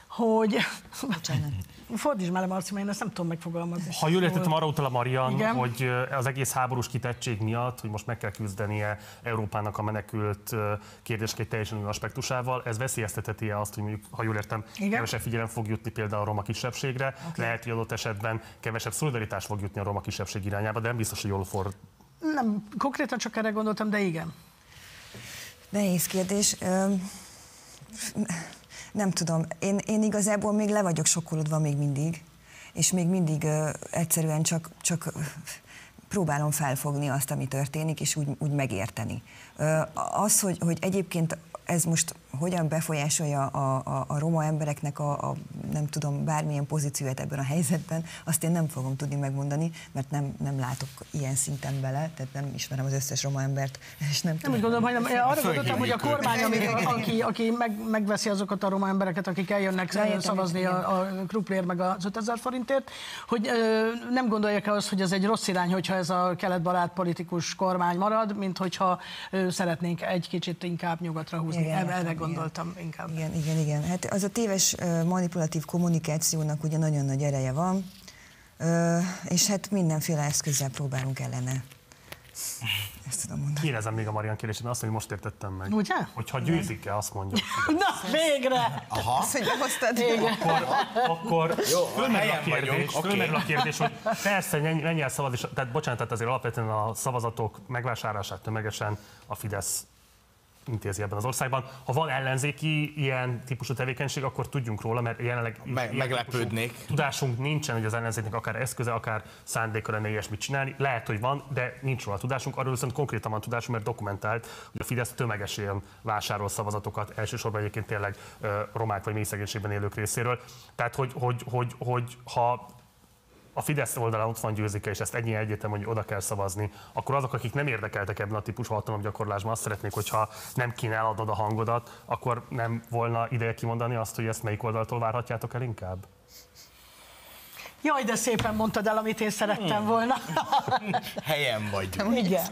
hogy... Bocsánat. Fordítsd már le, Marci, mert én ezt nem tudom megfogalmazni. Ha jól értettem, arra utal a Marian, Igen? hogy az egész háborús kitettség miatt, hogy most meg kell küzdenie Európának a menekült kérdések egy teljesen új aspektusával, ez veszélyezteteti azt, hogy mondjuk, ha jól értem, Igen? kevesebb figyelem fog jutni például a roma kisebbségre, okay. lehet, hogy adott esetben kevesebb szolidaritás fog jutni a roma kisebbség irányába, de nem biztos, hogy jól ford. Nem, konkrétan csak erre gondoltam, de igen. Nehéz kérdés nem tudom, én, én igazából még le vagyok sokkolódva még mindig, és még mindig uh, egyszerűen csak, csak próbálom felfogni azt, ami történik, és úgy, úgy megérteni. Uh, az, hogy, hogy egyébként ez most hogyan befolyásolja a, a, a roma embereknek a, a, nem tudom, bármilyen pozíciót ebben a helyzetben, azt én nem fogom tudni megmondani, mert nem, nem látok ilyen szinten bele, tehát nem ismerem az összes roma embert, és nem Nem úgy gondolom, hogy nem, arra gondoltam, hogy a kormány, ami, aki, aki meg, megveszi azokat a roma embereket, akik eljönnek Lehetem, szavazni a, a kruplér meg az 5000 forintért, hogy ö, nem gondolják azt, hogy ez egy rossz irány, hogyha ez a keletbarát politikus kormány marad, mint hogyha ö, szeretnénk egy kicsit inkább nyugatra húzni. Igen, erre gondoltam inkább. Igen, igen, igen. Hát az a téves manipulatív kommunikációnak ugye nagyon nagy ereje van, és hát mindenféle eszközzel próbálunk ellene. Ezt tudom mondani. Kérdezem még a Marian kérdését, azt, hogy most értettem meg. Ugye? Hogyha győzik-e, azt mondja. [LAUGHS] Na, végre! Aha. Azt, hogy behoztad. Igen. Akkor, akkor Jó, fölmerül a kérdés, vagyunk, fölmerül a kérdés, hogy persze menj, menj el szavaz, és, tehát bocsánat, tehát azért alapvetően a szavazatok megvásárlását tömegesen a Fidesz intézi ebben az országban. Ha van ellenzéki ilyen típusú tevékenység, akkor tudjunk róla, mert jelenleg Me- meglepődnék. Tudásunk nincsen, hogy az ellenzéknek akár eszköze, akár szándéka lenne ilyesmit csinálni. Lehet, hogy van, de nincs róla tudásunk. Arról viszont konkrétan van tudásunk, mert dokumentált, hogy a Fidesz tömegesen vásárol szavazatokat, elsősorban egyébként tényleg romák vagy mélyszegénységben élők részéről. Tehát, hogy, hogy, hogy, hogy ha a Fidesz oldalán ott van győzike, és ezt ennyi egyetem, hogy oda kell szavazni, akkor azok, akik nem érdekeltek ebben a típusú hatalomgyakorlásban, azt szeretnék, hogyha nem kéne eladnod a hangodat, akkor nem volna ideje kimondani azt, hogy ezt melyik oldaltól várhatjátok el inkább? Jaj, de szépen mondtad el, amit én szerettem Hmm. volna. [LAUGHS] Helyen vagyunk. Igen.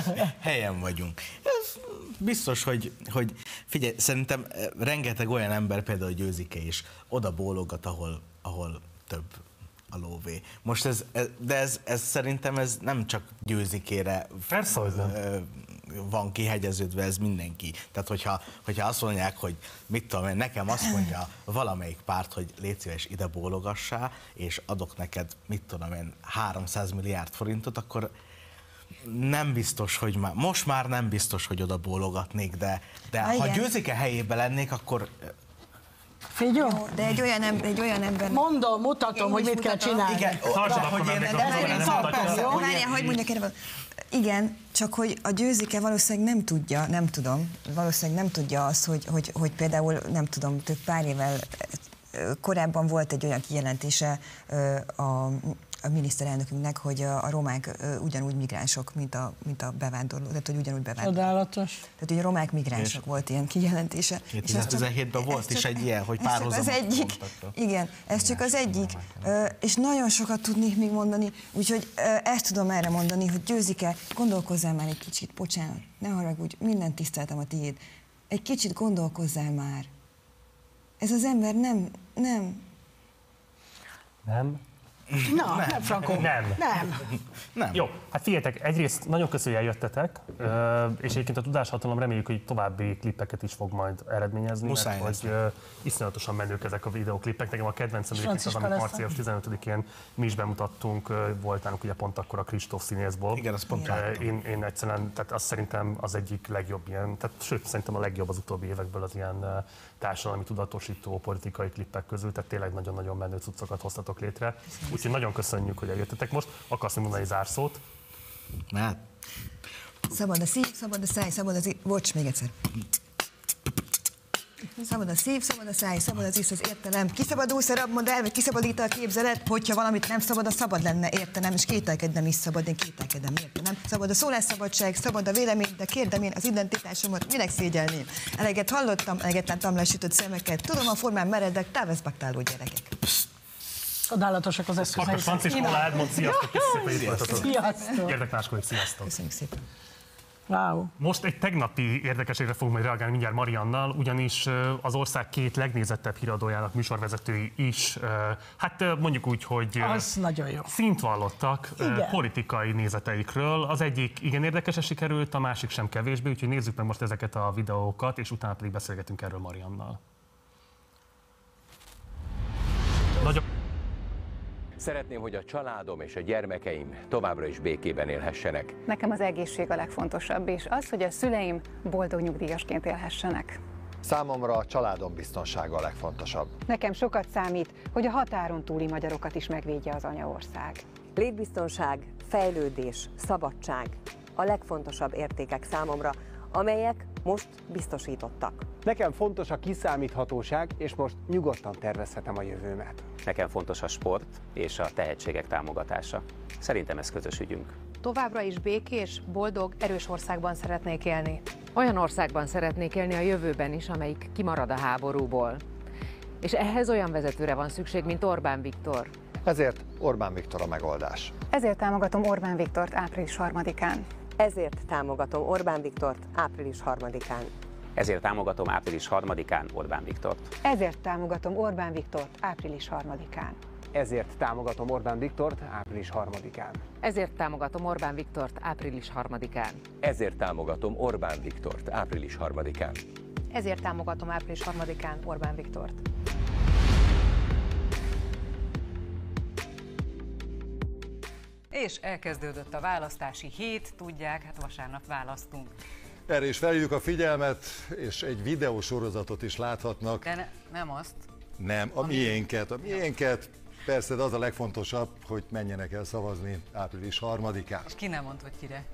[LAUGHS] Helyen vagyunk. Ez biztos, hogy, hogy figyelj, szerintem eh, rengeteg olyan ember például győzike is oda bólogat, ahol, ahol több a lóvé. Most ez, de ez, ez szerintem ez nem csak győzikére Persze, hogy nem. van kihegyeződve, ez mindenki. Tehát, hogyha, hogyha azt mondják, hogy mit tudom én, nekem azt mondja valamelyik párt, hogy légy szíves ide bólogassá, és adok neked, mit tudom én, 300 milliárd forintot, akkor nem biztos, hogy már, most már nem biztos, hogy oda bólogatnék, de, de ha győzike helyébe lennék, akkor Figyelj! De egy olyan, ember, egy olyan ember... Mondom, mutatom, Én hogy mit kell mutatom. csinálni. Igen, de akkor hogy meg hogy Várjál, hogy mondjak erre? Igen, csak hogy a győzike valószínűleg nem tudja, nem tudom, valószínűleg nem tudja azt, hogy, hogy, hogy például, nem tudom, több pár évvel korábban volt egy olyan kijelentése a, a miniszterelnökünknek, hogy a, a romák ugyanúgy migránsok, mint a, mint a bevándorló, tehát hogy ugyanúgy bevándorló. Csodálatos. Tehát ugye a romák migránsok És- volt ilyen kijelentése. És ez csak- 2017-ben volt ez is egy ilyen, hogy ez az párhuzamot egyik, mondtak. igen, ez csak az egyik, és nagyon sokat tudnék még mondani, úgyhogy ezt tudom erre mondani, hogy Győzike, gondolkozzál már egy kicsit, bocsánat, ne haragudj, minden tiszteltem a tiéd, egy kicsit gondolkozzál már. Ez az ember nem, nem, Nem? Na, nem, nem Frankó. Nem. Nem. Nem. Jó, hát figyeljetek, egyrészt nagyon köszönjük, hogy eljöttetek, és egyébként a tudáshatalom reméljük, hogy további klippeket is fog majd eredményezni, Muszáj mert hogy ö, iszonyatosan menők ezek a videóklippek. Nekem a kedvencem egyébként az, amit március 15-én mi is bemutattunk, volt nálunk ugye pont akkor a Kristóf színészból. Igen, azt pont én, én egyszerűen, tehát azt szerintem az egyik legjobb ilyen, tehát sőt, szerintem a legjobb az utóbbi évekből az ilyen társadalmi tudatosító politikai klippek közül, tehát tényleg nagyon-nagyon menő cuccokat hoztatok létre. Úgyhogy nagyon köszönjük, hogy eljöttetek most. Akarsz mondani zárszót? Hát, szabad a szív, szabad a száj, szabad az... Bocs, még egyszer. Szabad a szív, szabad a száj, szabad az íz, az értelem. Kiszabadulsz a rabmodell, vagy kiszabadít a képzelet, hogyha valamit nem szabad, a szabad lenne, értenem, és kételkednem is szabad, én kételkedem, értenem. Szabad a szólásszabadság, szabad a vélemény, de kérdem én az identitásomat, minek szégyelném. Eleget hallottam, eleget láttam lesütött szemeket, tudom a formán meredek, táveszbaktáló gyerekek. Csodálatosak az eszközei. Akkor sziasztok, köszönjük, hogy itt voltatok. Sziasztok. Gyertek máskor, sziasztok. Köszönjük szépen. Wow. Most egy tegnapi érdekeségre fogunk majd reagálni mindjárt Mariannal, ugyanis az ország két legnézettebb híradójának műsorvezetői is, hát mondjuk úgy, hogy Az nagyon jó. szint vallottak Igen. politikai nézeteikről. Az egyik igen érdekesen sikerült, a másik sem kevésbé, úgyhogy nézzük meg most ezeket a videókat, és utána pedig beszélgetünk erről Mariannal. Szeretném, hogy a családom és a gyermekeim továbbra is békében élhessenek. Nekem az egészség a legfontosabb, és az, hogy a szüleim boldog nyugdíjasként élhessenek. Számomra a családom biztonsága a legfontosabb. Nekem sokat számít, hogy a határon túli magyarokat is megvédje az anyaország. Létbiztonság, fejlődés, szabadság a legfontosabb értékek számomra, amelyek most biztosítottak. Nekem fontos a kiszámíthatóság, és most nyugodtan tervezhetem a jövőmet. Nekem fontos a sport és a tehetségek támogatása. Szerintem ez közös ügyünk. Továbbra is békés, boldog, erős országban szeretnék élni. Olyan országban szeretnék élni a jövőben is, amelyik kimarad a háborúból. És ehhez olyan vezetőre van szükség, mint Orbán Viktor. Ezért Orbán Viktor a megoldás. Ezért támogatom Orbán Viktort április 3-án. Ezért támogatom Orbán Viktort április 3-án. Ezért támogatom április 3-án Orbán Viktort. Ezért támogatom Orbán Viktort április 3-án. Ezért támogatom Orbán Viktort április 3-án. Ezért támogatom Orbán Viktort április 3-án. Ezért támogatom Orbán Viktort április 3-án. Ezért támogatom április 3-án Orbán Viktort. És elkezdődött a választási hét, tudják, hát vasárnap választunk. Erre is felhívjuk a figyelmet, és egy videósorozatot is láthatnak. De ne, nem azt. Nem, a miénket, a miénket. Persze, de az a legfontosabb, hogy menjenek el szavazni április 3-án. És ki nem mond, hogy kire.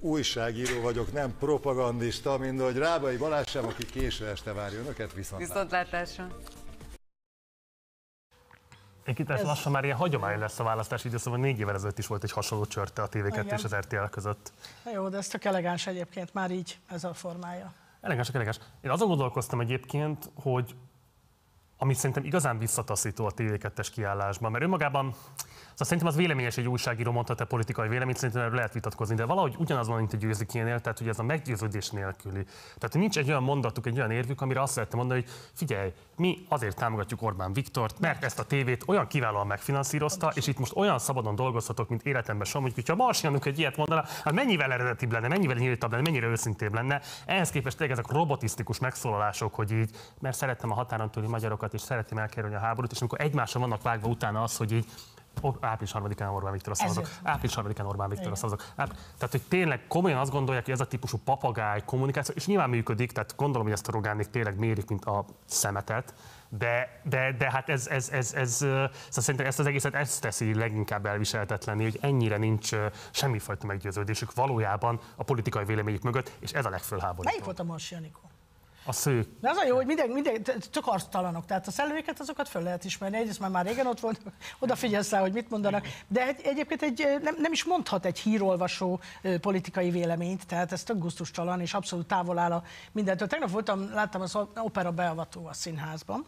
Újságíró vagyok, nem propagandista, mint hogy Rábai Balázs sem, aki késő este várja önöket, viszont. Viszontlátásra. Egyébként ez lassan már ilyen hagyomány lesz a választási időszakban, négy évvel ezelőtt is volt egy hasonló csörte a TV2 Igen. és az RTL között. Na jó, de ez tök elegáns egyébként, már így ez a formája. Elegáns, elegáns. Én azon gondolkoztam egyébként, hogy ami szerintem igazán visszataszító a TV2-es kiállásban, mert önmagában Szóval szerintem az véleményes egy újságíró mondhat te politikai véleményt, szerintem erről lehet vitatkozni, de valahogy ugyanaz van, mint egy győzikénél, tehát hogy ez a meggyőződés nélküli. Tehát nincs egy olyan mondatuk, egy olyan érvük, amire azt lehetne mondani, hogy figyelj, mi azért támogatjuk Orbán Viktort, mert ezt a tévét olyan kiválóan megfinanszírozta, és itt most olyan szabadon dolgozhatok, mint életemben sem, hogy hogyha Marsianuk egy ilyet mondaná, hát mennyivel eredetibb lenne, mennyivel nyíltabb lenne, mennyire őszintébb lenne. Ehhez képest tényleg ezek robotisztikus megszólalások, hogy így, mert szerettem a határon túli magyarokat, és szeretném elkerülni a háborút, és amikor egymásra vannak vágva utána az, hogy így április 3-án Orbán Viktor szavazok. Ezért. Április 3-án Orbán Viktor Igen. szavazok. Áp- Tehát, hogy tényleg komolyan azt gondolják, hogy ez a típusú papagáj kommunikáció, és nyilván működik, tehát gondolom, hogy ezt a Rogánék tényleg mérik, mint a szemetet, de, de, de hát ez, ez, ez, ez, ö, szóval szerintem ezt az egészet ezt teszi leginkább elviselhetetlenni, hogy ennyire nincs semmifajta meggyőződésük valójában a politikai véleményük mögött, és ez a Melyik legfölháborítóbb. volt a Marsi Anikó? A sző. De az a jó, hogy minden, minden csak arctalanok, tehát a szellőket azokat föl lehet ismerni. Egyrészt már már régen ott volt, [LAUGHS] odafigyelsz rá, hogy mit mondanak. De egy, egyébként egy, nem, nem is mondhat egy hírolvasó politikai véleményt, tehát ez tök gusztustalan és abszolút távol áll a mindentől. Tegnap voltam, láttam az opera beavató a színházban,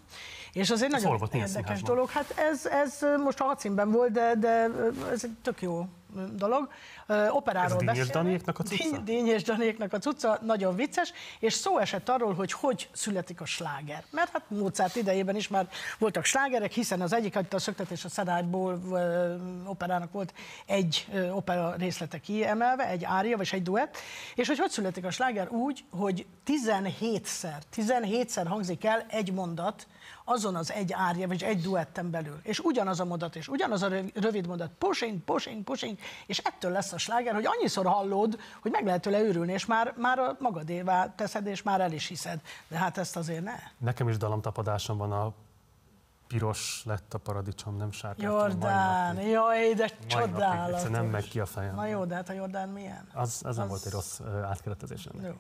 és az egy Ez nagyon érdekes színházban? dolog. Hát ez, ez most a hadszínben volt, de, de ez egy tök jó dolog. Ö, Operáról Ez beszélnek. Daniéknak a cucca? És Daníéknak a cucca, nagyon vicces, és szó esett arról, hogy hogy születik a sláger. Mert hát Mozart idejében is már voltak slágerek, hiszen az egyik, a szöktetés a szenágyból ö, operának volt egy ö, opera részlete kiemelve, egy ária, vagy egy duett, és hogy hogy születik a sláger úgy, hogy 17-szer, 17-szer hangzik el egy mondat, azon az egy árja, vagy egy duetten belül. És ugyanaz a mondat, és ugyanaz a röv- rövid mondat, pushing, pushing, pushing, és ettől lesz a sláger, hogy annyiszor hallod, hogy meg lehet tőle őrülni, és már, már a magadévá teszed, és már el is hiszed. De hát ezt azért ne. Nekem is dalomtapadásom van a piros lett a paradicsom, nem sárga. Jordán, jaj, de napig csodálatos. egyszer nem megy ki a fejem. Na jó, de hát a Jordán milyen? Az, az nem volt egy rossz átkeretezés. ennek.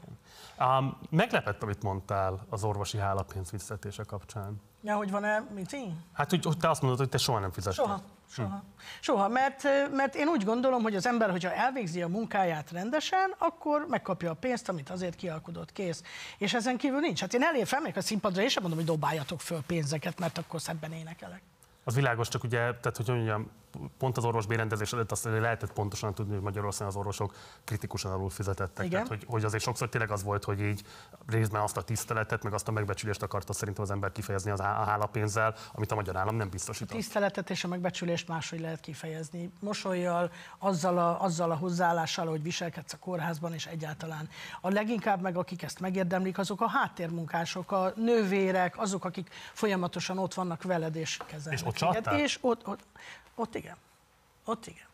Um, meglepett, amit mondtál az orvosi hálapénz visszatése kapcsán. Ja, hogy van-e, mit így? Hát, hogy hogy te azt mondod, hogy te soha nem fizettél. Soha. Soha. Soha, mert, mert én úgy gondolom, hogy az ember, hogyha elvégzi a munkáját rendesen, akkor megkapja a pénzt, amit azért kialkudott, kész. És ezen kívül nincs. Hát én elér felmegyek a színpadra, és sem mondom, hogy dobáljatok föl pénzeket, mert akkor szebben énekelek. Az világos, csak ugye, tehát hogy mondjam, pont az orvos bérendezés előtt azt lehetett pontosan tudni, hogy Magyarországon az orvosok kritikusan alul fizetettek. Igen. Tehát, hogy, hogy azért sokszor tényleg az volt, hogy így részben azt a tiszteletet, meg azt a megbecsülést akarta szerintem az ember kifejezni az á- a hálapénzzel, amit a magyar állam nem biztosít. Tiszteletet és a megbecsülést máshogy lehet kifejezni. Mosolyjal, azzal a, azzal a hozzáállással, hogy viselkedsz a kórházban, és egyáltalán. A leginkább meg, akik ezt megérdemlik, azok a háttérmunkások, a nővérek, azok, akik folyamatosan ott vannak veled és kezelnek. És ott? És ott, ott, ott igen. Ott igen.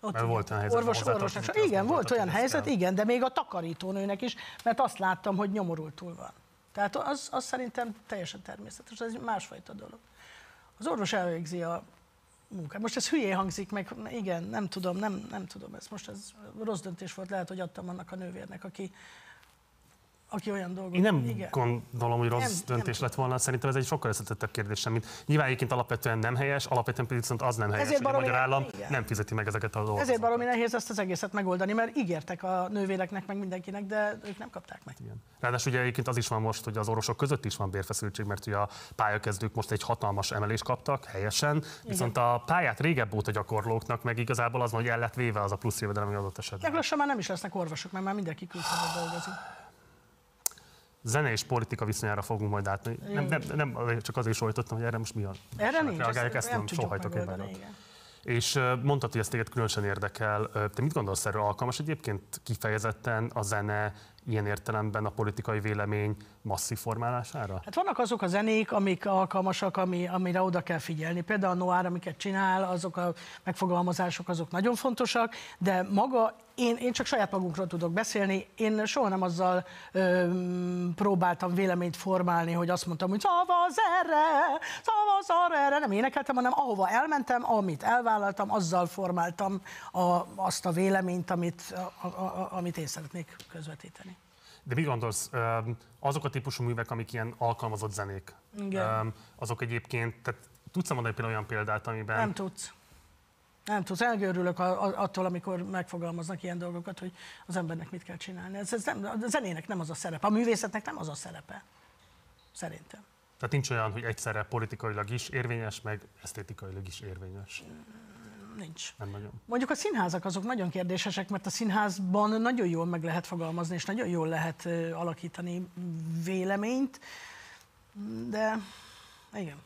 Ott Mert igen. volt olyan helyzet, Orvos, orvosnak. hozzátartozik, Igen, azt volt olyan helyzet, kell. igen, de még a takarítónőnek is, mert azt láttam, hogy nyomorultul van. Tehát az, az szerintem teljesen természetes, ez egy másfajta dolog. Az orvos elvégzi a munkát. Most ez hülyé hangzik, meg igen, nem tudom, nem, nem tudom, ez most ez rossz döntés volt, lehet, hogy adtam annak a nővérnek, aki aki olyan dolgot... Én nem igen. gondolom, hogy rossz Nem, nem, döntés lett volna, szerintem ez egy sokkal összetettebb kérdés mint nyilván egyébként alapvetően nem helyes, alapvetően pedig viszont az nem helyes, Ezért hogy a magyar állam igen. nem fizeti meg ezeket a dolgokat. Ezért baromi nehéz ezt az egészet megoldani, mert ígértek a nővéreknek, meg mindenkinek, de ők nem kapták meg. Ráadásul ugye egyébként az is van most, hogy az orvosok között is van bérfeszültség, mert ugye a pályakezdők most egy hatalmas emelést kaptak, helyesen, viszont a pályát régebb óta gyakorlóknak meg igazából az van, hogy el lett véve az a plusz jövedelem, ami adott esetben. Meg lassan már nem is lesznek orvosok, mert már mindenki külföldön dolgozik. Zene és politika viszonyára fogunk majd átni. Nem, nem, nem, csak azért sojtottam, hogy erre most mi a... Erre nincs, reagálják, ezt nem sohajtok én igen. És mondtad, hogy ez téged különösen érdekel. Te mit gondolsz erről? Alkalmas egyébként kifejezetten a zene ilyen értelemben a politikai vélemény masszív formálására? Hát vannak azok a zenék, amik alkalmasak, ami, amire oda kell figyelni. Például a Noir, amiket csinál, azok a megfogalmazások, azok nagyon fontosak, de maga, én, én csak saját magunkról tudok beszélni, én soha nem azzal ö, próbáltam véleményt formálni, hogy azt mondtam, hogy szavaz erre, szavaz arra, erre, nem énekeltem, hanem ahova elmentem, amit elvállaltam, azzal formáltam a, azt a véleményt, amit, a, a, a, amit én szeretnék közvetíteni. De mit gondolsz, azok a típusú művek, amik ilyen alkalmazott zenék, Igen. azok egyébként, tehát tudsz mondani például olyan példát, amiben... Nem tudsz. Nem tudsz. Elgörülök attól, amikor megfogalmaznak ilyen dolgokat, hogy az embernek mit kell csinálni. Ez, ez nem, a zenének nem az a szerepe, a művészetnek nem az a szerepe. Szerintem. Tehát nincs olyan, hogy egyszerre politikailag is érvényes, meg esztétikailag is érvényes. Nincs. Nem nagyon. Mondjuk a színházak azok nagyon kérdésesek, mert a színházban nagyon jól meg lehet fogalmazni, és nagyon jól lehet alakítani véleményt, de igen.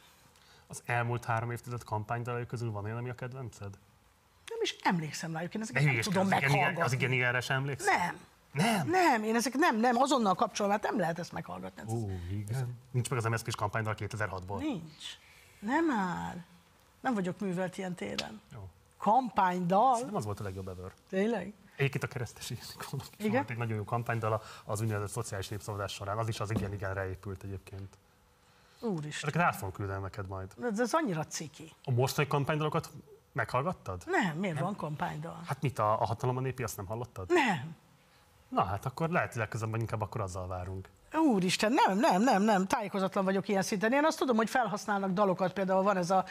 Az elmúlt három évtized kampánydalai közül van olyan, ami a kedvenced? Nem is emlékszem rájuk, én ezeket nem hülyeskedj, tudom meghallgatni. az igen, igen, sem emlékszel? Nem. Nem? Nem, én ezek nem, nem, azonnal kapcsolom, hát nem lehet ezt meghallgatni. Ó, igen. Nincs meg az MSZP-s kampánydal 2006-ból. Nincs. Nem már. Nem vagyok művelt ilyen téren. Jó. Kampánydal. Nem az volt a legjobb ever. Tényleg? Egyébként a keresztesi Ildikónak is volt egy nagyon jó kampánydal az úgynevezett szociális népszavazás során. Az is az igen, igen épült egyébként. Úristen. Ezeket át fogom küldeni neked majd. Ez, ez annyira ciki. A mostani kampánydalokat meghallgattad? Nem, miért van kampánydal? Hát mit, a, a hatalom a népi, azt nem hallottad? Nem. Na hát akkor lehet, hogy legközelebb inkább akkor azzal várunk. Úristen, nem, nem, nem, nem, tájékozatlan vagyok ilyen szinten. Én azt tudom, hogy felhasználnak dalokat, például van ez a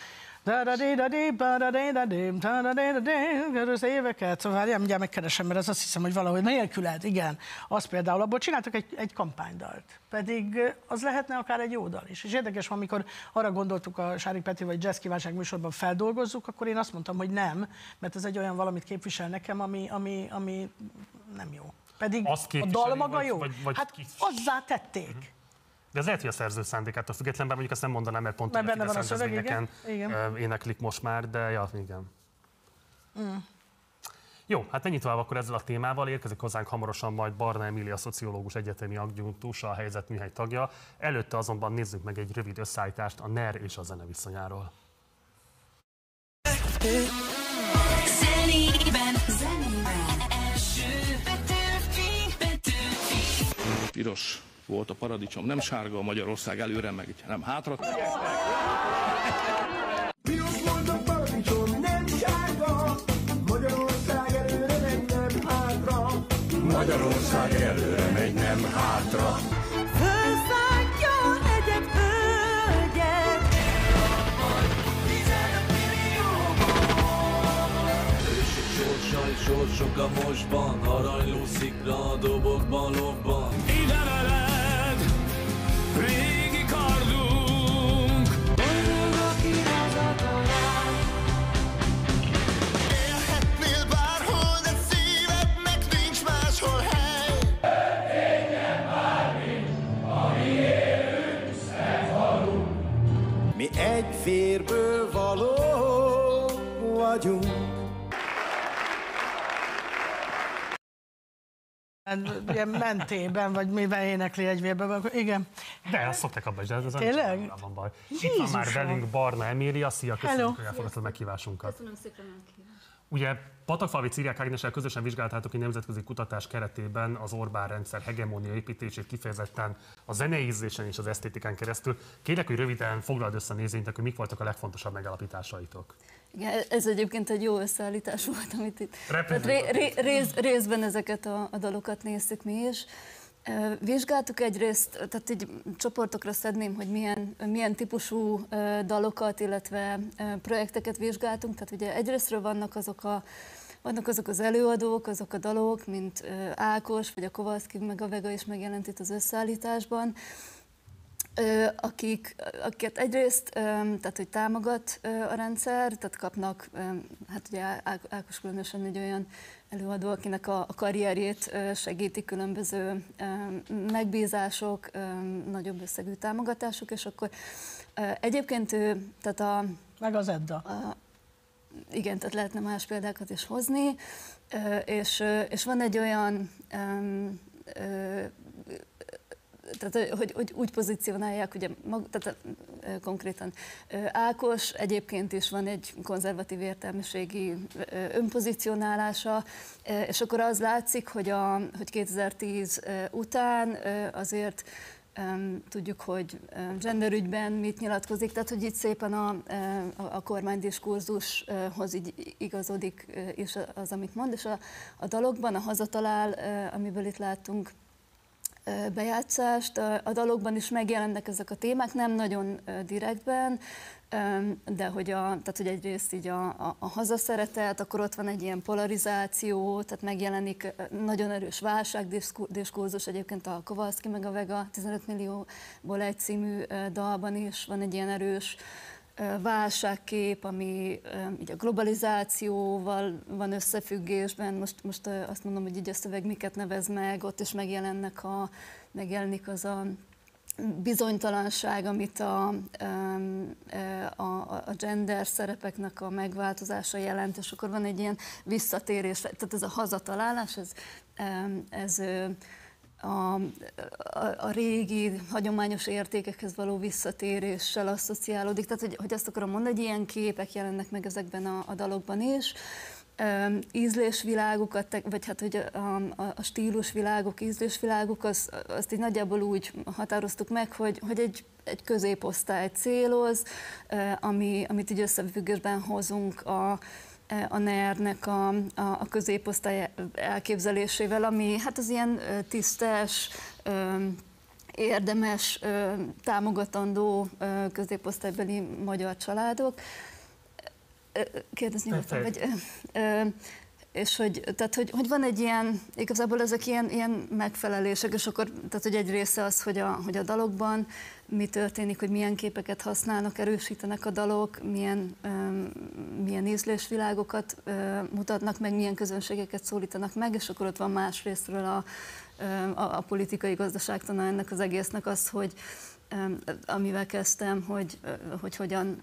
az éveket, szóval várjál, mindjárt megkeresem, mert ez azt hiszem, hogy valahogy nélküled, igen. Az például, abból csináltak egy, egy kampánydalt. Pedig az lehetne akár egy jó dal is. És érdekes, amikor arra gondoltuk a Sári Peti vagy Jazz Kívánság műsorban feldolgozzuk, akkor én azt mondtam, hogy nem, mert ez egy olyan valamit képvisel nekem, ami, ami, ami nem jó. Pedig Azt a dal maga vagy- jó. vagy- vagy hát ki- azzá tették. De ez lehet, hogy a szerző szándékától független, bár mondjuk azt nem mondanám, mert pont Mert benne van a szöveg, igen, éneklik most már, de ja, igen. Mm. Jó, hát ennyit tovább akkor ezzel a témával. Érkezik hozzánk hamarosan majd Barna Emília, szociológus egyetemi adjunktus, a helyzet műhely tagja. Előtte azonban nézzük meg egy rövid összeállítást a NER és a zene viszonyáról. Zenében, zenében, első Petőfi, Petőfi. Piros volt a paradicsom, nem sárga a Magyarország előre, meg nem hátra. Piros volt a paradicsom, nem sárga, Magyarország előre megy, nem hátra. Magyarország előre megy, nem hátra. Sorsok a mosban, aranyló szikra a dobokban, lobban. Egy férből való vagyunk. Ilyen mentében, vagy mivel énekli egy vérben, akkor igen. De azt szokták abba is, de ez az Tényleg? nem van baj. Itt van már Jézusom! velünk Barna Emília, szia, köszönjük, Hello. hogy elfogadtad meghívásunkat. Köszönöm szépen a meghívást. Ugye Patakfalvi Círiák Ágnessel közösen vizsgáltátok egy nemzetközi kutatás keretében az Orbán rendszer hegemónia építését kifejezetten a zenei ízlésen és az esztétikán keresztül. Kérlek, hogy röviden foglald össze nézőinknek, hogy mik voltak a legfontosabb megállapításaitok. Igen, ez egyébként egy jó összeállítás volt, amit itt. Tehát ré, ré, rész, részben ezeket a, a dalokat néztük mi is. Vizsgáltuk egyrészt, tehát így csoportokra szedném, hogy milyen, milyen típusú dalokat, illetve projekteket vizsgáltunk. Tehát ugye egyrésztről vannak azok a vannak azok az előadók, azok a dalok, mint Ákos, vagy a Kovalszki, meg a Vega is megjelent itt az összeállításban, akik, akiket egyrészt, tehát hogy támogat a rendszer, tehát kapnak, hát ugye Ákos különösen egy olyan előadó, akinek a, a karrierjét segíti különböző megbízások, nagyobb összegű támogatások, és akkor egyébként ő, tehát a... Meg az Edda. A, igen, tehát lehetne más példákat is hozni, és, és van egy olyan, tehát hogy, hogy úgy pozícionálják, ugye mag, tehát konkrétan Ákos egyébként is van egy konzervatív értelmiségi önpozícionálása, és akkor az látszik, hogy, a, hogy 2010 ö, után azért tudjuk, hogy genderügyben mit nyilatkozik, tehát hogy itt szépen a, a, a kormánydiskurzushoz így igazodik is az, amit mond, és a, a dalokban, a hazatalál, amiből itt láttunk bejátszást, a, dalokban is megjelennek ezek a témák, nem nagyon direktben, de hogy, a, tehát, hogy egyrészt így a, a, a hazaszeretet, akkor ott van egy ilyen polarizáció, tehát megjelenik nagyon erős válságdiskurzus, egyébként a Kovalszki meg a Vega 15 millióból egy című dalban is van egy ilyen erős válságkép, ami így a globalizációval van összefüggésben. Most, most azt mondom, hogy így a szöveg miket nevez meg, ott is megjelennek a, megjelenik az a bizonytalanság, amit a, a, a gender szerepeknek a megváltozása jelent, és akkor van egy ilyen visszatérés, tehát ez a hazatalálás, ez, ez a, a, a régi, hagyományos értékekhez való visszatéréssel asszociálódik. Tehát, hogy, hogy azt akarom mondani, hogy ilyen képek jelennek meg ezekben a, a dalokban is. Um, ízlésvilágokat, vagy hát hogy a, a, a stílusvilágok, ízlésvilágok, az, azt így nagyjából úgy határoztuk meg, hogy, hogy egy, egy középosztály céloz, ami, amit így összefüggésben hozunk a, a NER-nek a, a, a középosztály elképzelésével, ami hát az ilyen tisztes, érdemes, támogatandó középosztálybeli magyar családok, kérdezni vagy, ö, ö, és hogy, tehát, hogy, hogy van egy ilyen, igazából ezek ilyen, ilyen megfelelések, és akkor, tehát, hogy egy része az, hogy a, hogy a dalokban mi történik, hogy milyen képeket használnak, erősítenek a dalok, milyen, milyen ízlésvilágokat mutatnak meg, milyen közönségeket szólítanak meg, és akkor ott van más részről a, a, a politikai gazdaságtana ennek az egésznek az, hogy, amivel kezdtem, hogy, hogy hogyan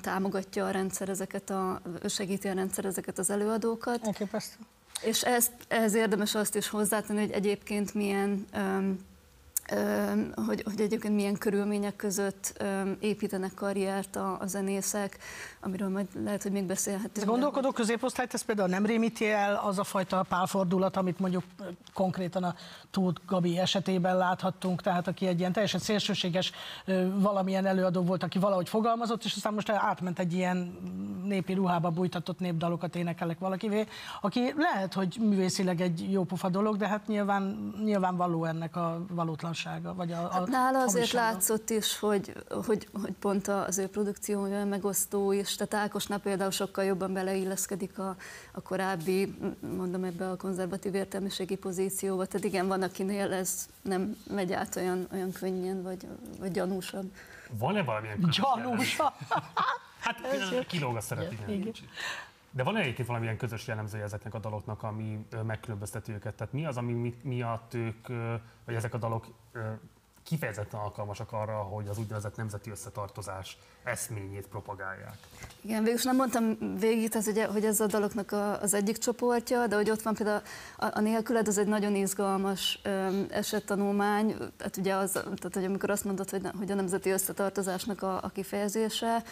támogatja a rendszer ezeket a, segíti a rendszer ezeket az előadókat. Elképesztő. És ez, ehhez érdemes azt is hozzátenni, hogy egyébként milyen hogy, hogy egyébként milyen körülmények között építenek karriert a, a zenészek, amiről majd lehet, hogy még beszélhetünk. Ez gondolkodó középosztályt, ez például nem rémíti el az a fajta pálfordulat, amit mondjuk konkrétan a Tóth Gabi esetében láthattunk, tehát aki egy ilyen teljesen szélsőséges valamilyen előadó volt, aki valahogy fogalmazott, és aztán most átment egy ilyen népi ruhába bújtatott népdalokat énekelek valakivé, aki lehet, hogy művészileg egy jópofa dolog, de hát nyilván, nyilvánvaló ennek a valótlansága. Vagy a, a hát nála azért látszott is, hogy, hogy, hogy pont az ő produkciója megosztó is, tehát Ákosnál például sokkal jobban beleilleszkedik a, a korábbi, mondom ebbe a konzervatív értelmiségi pozícióba, tehát igen, van akinél ez nem megy át olyan, olyan könnyen, vagy, vagy gyanúsabb. Van-e valamilyen közös Gyanúsa. Hát kilóg a szerep, igen. igen. De van egyébként valamilyen közös jellemzője ezeknek a daloknak, ami megkülönbözteti őket? Tehát mi az, ami mi- miatt ők, vagy ezek a dalok kifejezetten alkalmasak arra, hogy az úgynevezett nemzeti összetartozás eszményét propagálják? Igen, végülis nem mondtam végig, tehát ugye, hogy ez a daloknak a, az egyik csoportja, de hogy ott van például a, a nélküled, az egy nagyon izgalmas um, esettanulmány, tehát ugye az, tehát hogy amikor azt mondod, hogy, hogy a nemzeti összetartozásnak a, a kifejezése,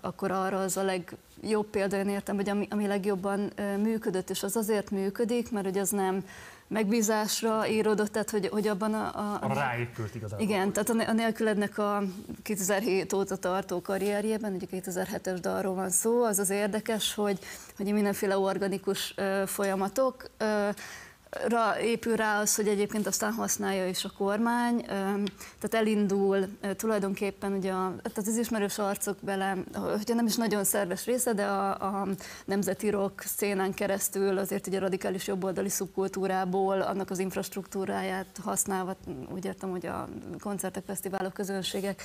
akkor arra az a legjobb példa, én értem, hogy ami, ami legjobban működött, és az azért működik, mert hogy az nem megbízásra íródott, tehát hogy, hogy abban a... a, Arra ráépült igazából. igen, tehát a a nélkülednek a 2007 óta tartó karrierjében, ugye 2007-es dalról van szó, az az érdekes, hogy, hogy mindenféle organikus ö, folyamatok ö, ra épül rá az, hogy egyébként aztán használja is a kormány, tehát elindul tulajdonképpen ugye tehát az ismerős arcok bele, hogyha nem is nagyon szerves része, de a, a nemzeti rock szénán keresztül azért ugye a radikális jobboldali szubkultúrából, annak az infrastruktúráját használva, úgy értem, hogy a koncertek, fesztiválok, közönségek,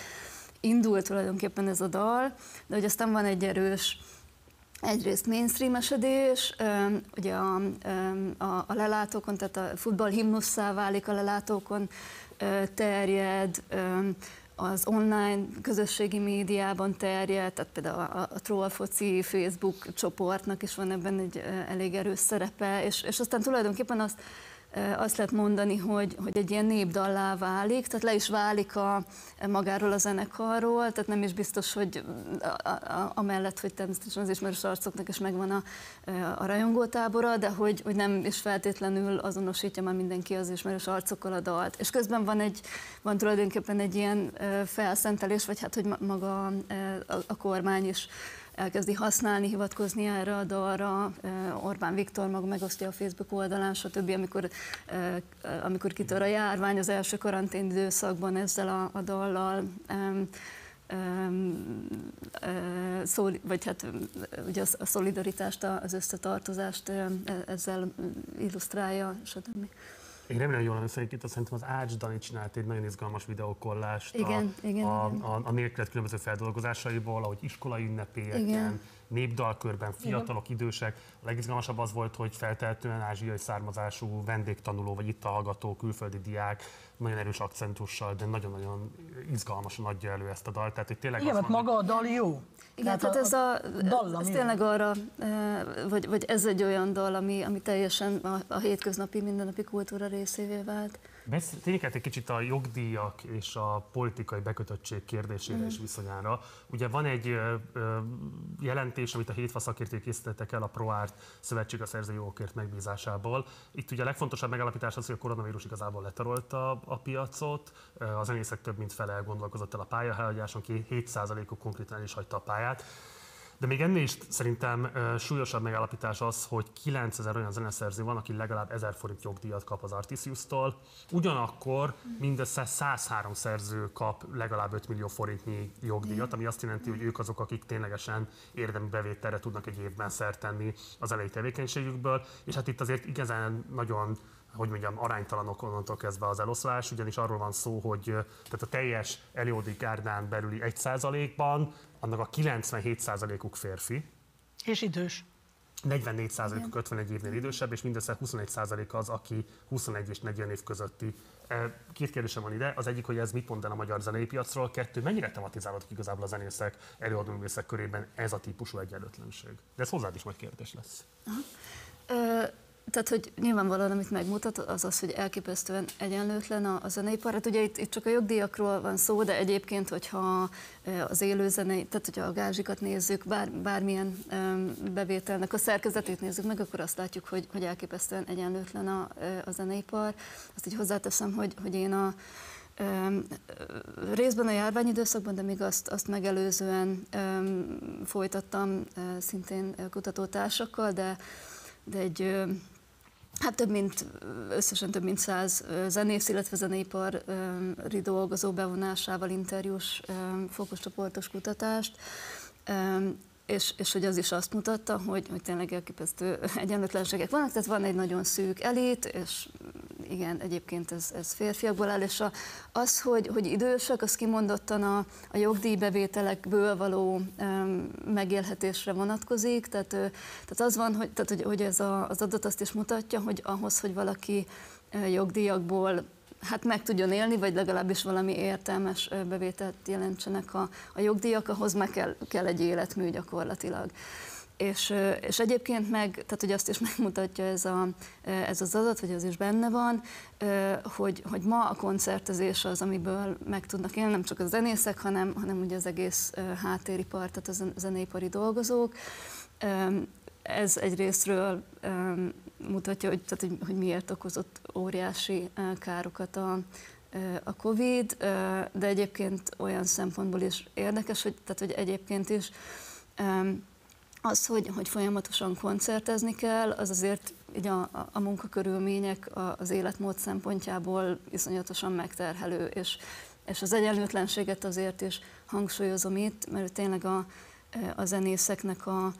indul tulajdonképpen ez a dal, de hogy aztán van egy erős egyrészt mainstreamesedés, ugye a, a, a lelátókon, tehát a futball himnusszá válik a lelátókon, terjed, az online közösségi médiában terjed, tehát például a, a Trollfoci Facebook csoportnak is van ebben egy elég erős szerepe, és, és aztán tulajdonképpen azt azt lehet mondani, hogy, hogy egy ilyen népdallá válik, tehát le is válik a, magáról a zenekarról, tehát nem is biztos, hogy a, a, amellett, hogy természetesen az ismerős arcoknak is megvan a, a rajongótábora, de hogy, hogy nem is feltétlenül azonosítja már mindenki az ismerős arcokkal a dalt. És közben van egy, van tulajdonképpen egy ilyen felszentelés, vagy hát, hogy maga a, a kormány is elkezdi használni, hivatkozni erre a dalra. Orbán Viktor maga megosztja a Facebook oldalán, stb. Amikor, amikor kitör a járvány az első karantén időszakban ezzel a, a dallal szól, vagy hát ugye a szolidaritást, az összetartozást ezzel illusztrálja, stb. Én remélem, jól emlékszem, itt szerintem az Ács Dani csinált egy nagyon izgalmas videókollást igen, a, igen, a, igen. a, a nélkület különböző feldolgozásaiból, ahogy iskolai ünnepélyeken, igen. Népdalkörben, fiatalok, idősek. A legizgalmasabb az volt, hogy feltehetően ázsiai származású vendégtanuló, vagy itt a hallgató, külföldi diák, nagyon erős akcentussal, de nagyon-nagyon izgalmasan adja elő ezt a dalt. Tehát, hogy tényleg Igen, mert maga a dal jó. Igen, tehát, ez, a, ez tényleg arra, vagy, vagy ez egy olyan dal, ami, ami teljesen a, a hétköznapi, mindennapi kultúra részévé vált. Térjünk egy kicsit a jogdíjak és a politikai bekötöttség kérdésére és viszonyára. Ugye van egy ö, ö, jelentés, amit a hétfa szakértők készítettek el a ProArt Szövetség a szerzői jogokért megbízásából. Itt ugye a legfontosabb megállapítás az, hogy a koronavírus igazából letarolta a piacot, a zenészek több mint fele gondolkozott el a pályahagyáson, 7%-uk konkrétan el is hagyta a pályát. De még ennél is szerintem súlyosabb megállapítás az, hogy 9000 olyan zeneszerző van, aki legalább 1000 forint jogdíjat kap az Artisius-tól. Ugyanakkor mindössze 103 szerző kap legalább 5 millió forintnyi jogdíjat, ami azt jelenti, hogy ők azok, akik ténylegesen érdemi bevételre tudnak egy évben szert tenni az elejé tevékenységükből. És hát itt azért igazán nagyon hogy mondjam, aránytalanok onnantól kezdve az eloszlás, ugyanis arról van szó, hogy tehát a teljes előadói gárdán belüli 1%-ban annak a 97%-uk férfi. És idős. 44%-uk 51 évnél idősebb, és mindössze 21% az, aki 21 és 40 év közötti. Két kérdésem van ide. Az egyik, hogy ez mit mond el a magyar zenei piacról. Kettő, mennyire tematizálódik igazából a zenészek, előadóművészek körében ez a típusú egyenlőtlenség? De ez hozzád is majd kérdés lesz. Aha. Tehát, hogy nyilvánvalóan, amit megmutat, az az, hogy elképesztően egyenlőtlen a, a zeneipar. Hát ugye itt, itt csak a jogdíjakról van szó, de egyébként, hogyha az élő zenei, tehát hogyha a gázsikat nézzük, bár, bármilyen bevételnek a szerkezetét nézzük meg, akkor azt látjuk, hogy, hogy elképesztően egyenlőtlen a, a zeneipar. Azt így hozzáteszem, hogy, hogy én a Um, részben a járványidőszakban, de még azt, azt megelőzően um, folytattam uh, szintén kutatótársakkal, de, de egy hát több mint, összesen több mint száz zenész, illetve zeneipari dolgozó bevonásával interjús fókuszcsoportos kutatást, és, és hogy az is azt mutatta, hogy, hogy tényleg elképesztő egyenlőtlenségek vannak, tehát van egy nagyon szűk elit, és igen, egyébként ez, ez férfiakból áll, és a, az, hogy, hogy idősek, az kimondottan a, a jogdíjbevételekből való um, megélhetésre vonatkozik, tehát, tehát az van, hogy, tehát, hogy, hogy ez a, az adat azt is mutatja, hogy ahhoz, hogy valaki jogdíjakból hát meg tudjon élni, vagy legalábbis valami értelmes bevételt jelentsenek a, a jogdíjak, ahhoz meg kell, kell egy életmű gyakorlatilag. És, és egyébként meg, tehát hogy azt is [LAUGHS] megmutatja ez, a, ez az adat, vagy az is benne van, hogy, hogy ma a koncertezés az, amiből meg tudnak élni, nem csak a zenészek, hanem, hanem ugye az egész háttéripar, tehát a zeneipari dolgozók. Ez egy részről mutatja, hogy, tehát, hogy, hogy miért okozott óriási károkat a, a COVID, de egyébként olyan szempontból is érdekes, hogy, tehát, hogy egyébként is az, hogy, hogy folyamatosan koncertezni kell, az azért így a, a, a munkakörülmények a, az életmód szempontjából iszonyatosan megterhelő, és, és az egyenlőtlenséget azért is hangsúlyozom itt, mert tényleg a, a zenészeknek a,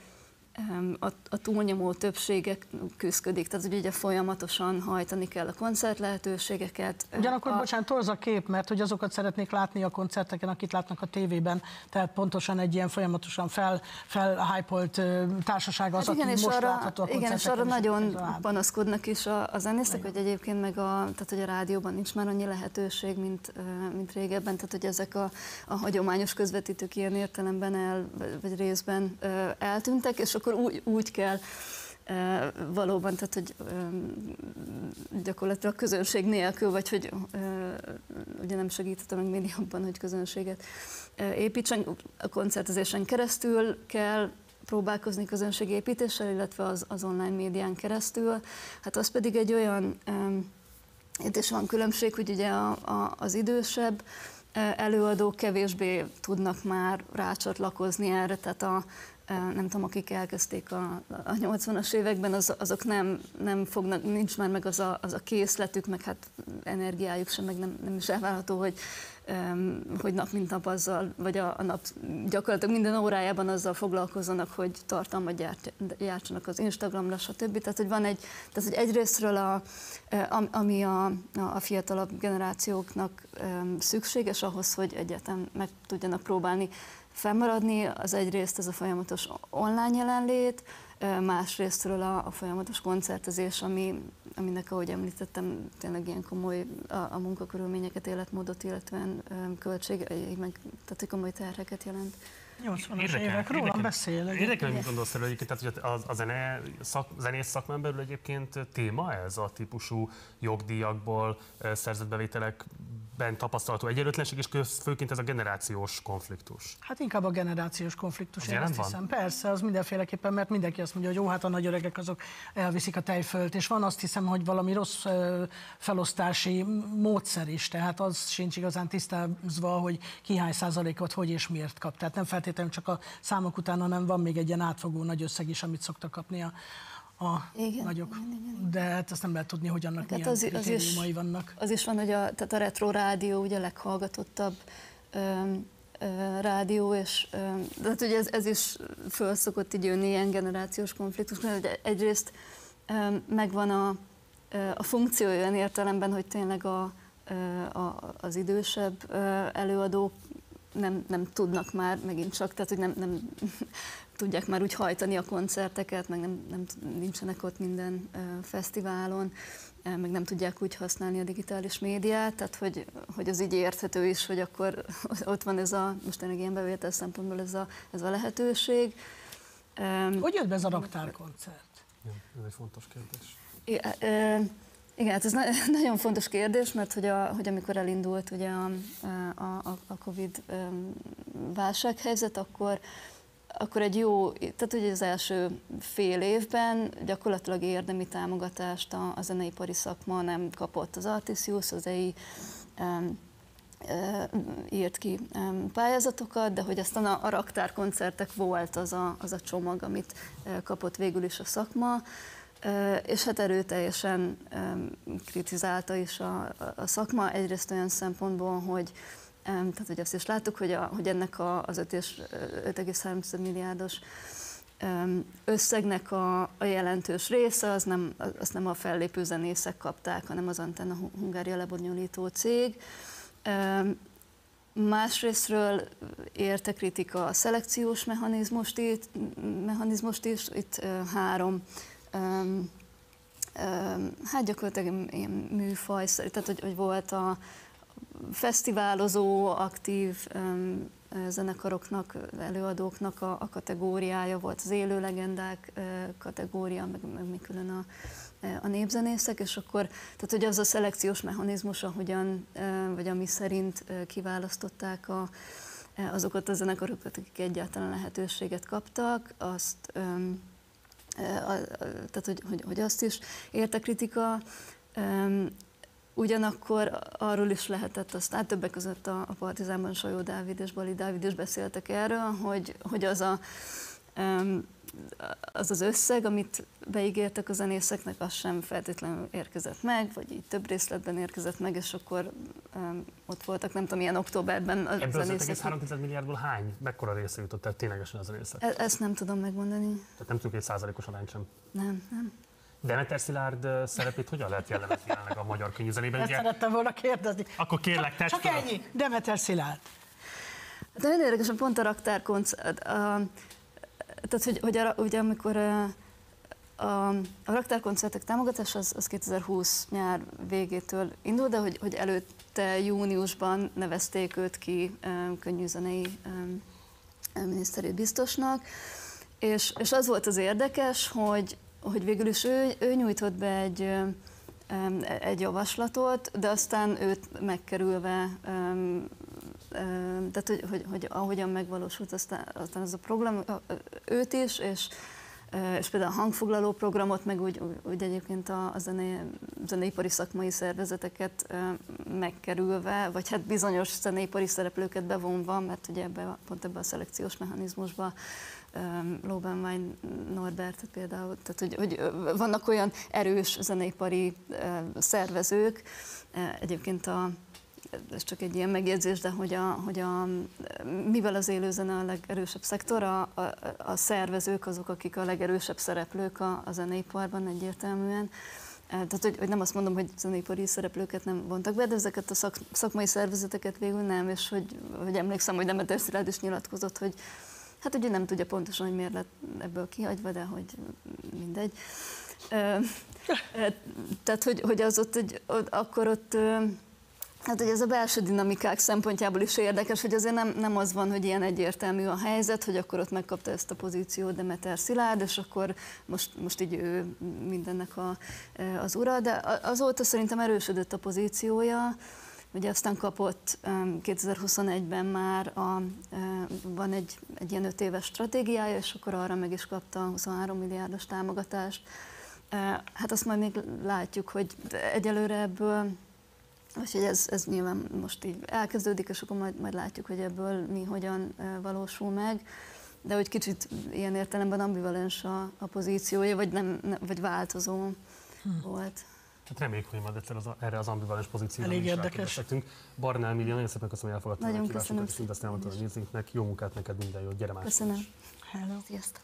a, a túlnyomó többségek küzdik, tehát hogy ugye folyamatosan hajtani kell a konцert lehetőségeket. Ugyanakkor, a, bocsánat, torz a kép, mert hogy azokat szeretnék látni a koncerteken, akit látnak a tévében, tehát pontosan egy ilyen folyamatosan fel, felhypolt társaság az, hát igen, aki és most arra, látható a igen, és arra koncerteken, nagyon tovább. panaszkodnak is a, a zenészek, hogy egyébként meg a, tehát, hogy a rádióban nincs már annyi lehetőség, mint, mint régebben, tehát hogy ezek a, a hagyományos közvetítők ilyen értelemben el, vagy részben eltűntek, és akkor úgy, úgy kell valóban, tehát hogy gyakorlatilag közönség nélkül, vagy hogy ugye nem segített a meg médiumban, hogy közönséget építsen, a koncertezésen keresztül kell próbálkozni közönségépítéssel, illetve az, az online médián keresztül. Hát az pedig egy olyan, itt is van különbség, hogy ugye a, a, az idősebb előadók kevésbé tudnak már rácsatlakozni erre, tehát a, nem tudom, akik elkezdték a, a 80-as években, az, azok nem, nem fognak, nincs már meg az a, az a készletük, meg hát energiájuk sem, meg nem, nem is elvárható, hogy, hogy nap mint nap azzal, vagy a, a nap gyakorlatilag minden órájában azzal foglalkozzanak, hogy tartalmat gyárt, gyártsanak az Instagramra, stb. Tehát, hogy van egy, tehát, hogy egyrésztről a, am- ami a, a, fiatalabb generációknak szükséges ahhoz, hogy egyáltalán meg tudjanak próbálni fennmaradni, az egyrészt ez a folyamatos online jelenlét, másrésztről a, a folyamatos koncertezés, ami, aminek, ahogy említettem, tényleg ilyen komoly a, a munkakörülményeket, életmódot, illetően költség, meg, tehát hogy komoly terheket jelent. 80-as évek, rólam beszél. Érdekel, hogy mit gondolsz erről egyébként, tehát hogy a, a zene, szak, zenész szakmán belül egyébként téma ez a típusú jogdíjakból szerzett bevételekben tapasztalható egyenlőtlenség, és köz- főként ez a generációs konfliktus. Hát inkább a generációs konfliktus, Az én azt van? hiszem. Persze, az mindenféleképpen, mert mindenki azt mondja, hogy jó, hát a nagy öregek azok elviszik a tejfölt, és van azt hiszem, hogy valami rossz felosztási módszer is, tehát az sincs igazán tisztázva, hogy ki hány százalékot hogy és miért kap. Tehát nem feltétlenül csak a számok után, hanem van még egy ilyen átfogó nagy összeg is, amit szoktak kapni a, a Igen, nagyok. De hát azt nem lehet tudni, hogy annak Hát milyen az, az, is, vannak. az is van, hogy a, tehát a retro rádió ugye a leghallgatottabb öm, rádió, és de hát ugye ez, ez is föl szokott így jönni ilyen generációs konfliktus, mert egyrészt megvan a, a funkció olyan értelemben, hogy tényleg a, a, az idősebb előadók nem, nem tudnak már megint csak, tehát hogy nem, nem tudják már úgy hajtani a koncerteket, meg nem, nem nincsenek ott minden ö, fesztiválon, ö, meg nem tudják úgy használni a digitális médiát, tehát hogy, hogy az így érthető is, hogy akkor [LAUGHS] ott van ez a, most tényleg ilyen bevétel szempontból ez a, ez a lehetőség. Hogy jött be ez a raktárkoncert? Ez egy fontos kérdés. I- ö, Igen, hát ez na- [LAUGHS] nagyon fontos kérdés, mert hogy, a, hogy amikor elindult ugye a, a, a, a Covid válsághelyzet, akkor, akkor egy jó, tehát ugye az első fél évben gyakorlatilag érdemi támogatást a, a zeneipari szakma nem kapott. Az Artisius, az EI ö, írt ki pályázatokat, de hogy aztán a, a raktárkoncertek volt az a, az a csomag, amit kapott végül is a szakma, és hát erőteljesen kritizálta is a, a- szakma, egyrészt olyan szempontból, hogy tehát hogy azt is láttuk, hogy, a, hogy ennek a, az 5 és- ö, 5,3 milliárdos összegnek a, a jelentős része, az nem, azt nem a fellépő zenészek kapták, hanem az Antenna Hu- Hungária lebonyolító cég. Másrésztről érte kritika a szelekciós mechanizmust, itt, mechanizmust is, itt három hát gyakorlatilag ilyen műfaj, tehát hogy, hogy volt a fesztiválozó, aktív zenekaroknak, előadóknak a, a kategóriája, volt az élő legendák kategória, meg, meg még külön a, a népzenészek, és akkor, tehát hogy az a szelekciós mechanizmus, ahogyan, vagy ami szerint kiválasztották a, azokat a zenekarokat, akik egyáltalán lehetőséget kaptak, azt a- tehát hogy, hogy, hogy azt is érte kritika. Ugyanakkor arról is lehetett aztán, többek között a, a Partizánban Sajó Dávid és Bali Dávid is beszéltek erről, hogy, hogy az a az az összeg, amit beígértek a zenészeknek, az sem feltétlenül érkezett meg, vagy így több részletben érkezett meg, és akkor um, ott voltak, nem tudom, ilyen októberben a Ebből az zenészek. 5,3 milliárdból hány, mekkora része jutott el ténylegesen a zenészek? E- ezt nem tudom megmondani. Tehát nem tudjuk egy százalékos arányt sem. Nem, nem. Demeter Szilárd szerepét hogyan lehet jellemezni jelenleg a magyar könyvzenében? Ezt szerettem volna kérdezni. akkor kérlek, tedd Csak fel. ennyi. Demeter Szilárd. Hát nagyon érdekesen pont a raktárkoncert, a, tehát hogy, hogy a, ugye amikor a, a, a raktárkoncertek támogatása az, az 2020 nyár végétől indul, de hogy, hogy előtte júniusban nevezték őt ki um, könnyűzenei um, miniszteri biztosnak, és, és az volt az érdekes, hogy, hogy végül is ő, ő nyújtott be egy, egy javaslatot, de aztán őt megkerülve tehát hogy, hogy, hogy ahogyan megvalósult aztán, aztán ez a program, őt is, és, és például a hangfoglaló programot, meg úgy, úgy, egyébként a, a zené, zeneipari szakmai szervezeteket megkerülve, vagy hát bizonyos zeneipari szereplőket bevonva, mert ugye ebbe, pont ebbe a szelekciós mechanizmusba öm, Lobenwein Norbert például, tehát hogy, hogy vannak olyan erős zeneipari szervezők, egyébként a ez csak egy ilyen megjegyzés, de hogy a, hogy a mivel az élőzene a legerősebb szektor, a, a, a szervezők azok, akik a legerősebb szereplők a, a zeneiparban egyértelműen. Eh, Tehát, hogy, hogy nem azt mondom, hogy zeneipari szereplőket nem vontak be, de ezeket a szak, szakmai szervezeteket végül nem, és hogy, hogy emlékszem, hogy Demeter Szilárd is nyilatkozott, hogy hát ugye nem tudja pontosan, hogy miért lett ebből kihagyva, de hogy mindegy. Eh, Tehát, hogy, hogy az ott, egy, akkor ott Hát, hogy ez a belső dinamikák szempontjából is érdekes, hogy azért nem, nem az van, hogy ilyen egyértelmű a helyzet, hogy akkor ott megkapta ezt a pozíciót Demeter Szilárd, és akkor most, most így ő mindennek a, az ura, de azóta szerintem erősödött a pozíciója, Ugye aztán kapott em, 2021-ben már a, van egy, egy ilyen öt éves stratégiája, és akkor arra meg is kapta 23 milliárdos támogatást. Hát azt majd még látjuk, hogy egyelőre ebből Úgyhogy ez, ez nyilván most így elkezdődik, és akkor majd, majd látjuk, hogy ebből mi hogyan valósul meg. De hogy kicsit ilyen értelemben ambivalens a, a pozíciója, vagy, nem, ne, vagy változó volt. Hát reméljük, hogy majd egyszer az, erre az ambivalens pozícióra Elég is érdekes. Barna Emília, nagyon szépen köszönöm, hogy elfogadtad a Nagyon meghívásunkat, köszönöm és mindezt elmondtad a nézőinknek. Jó munkát neked, minden jót, gyere más. Köszönöm. Hello. Sziasztok.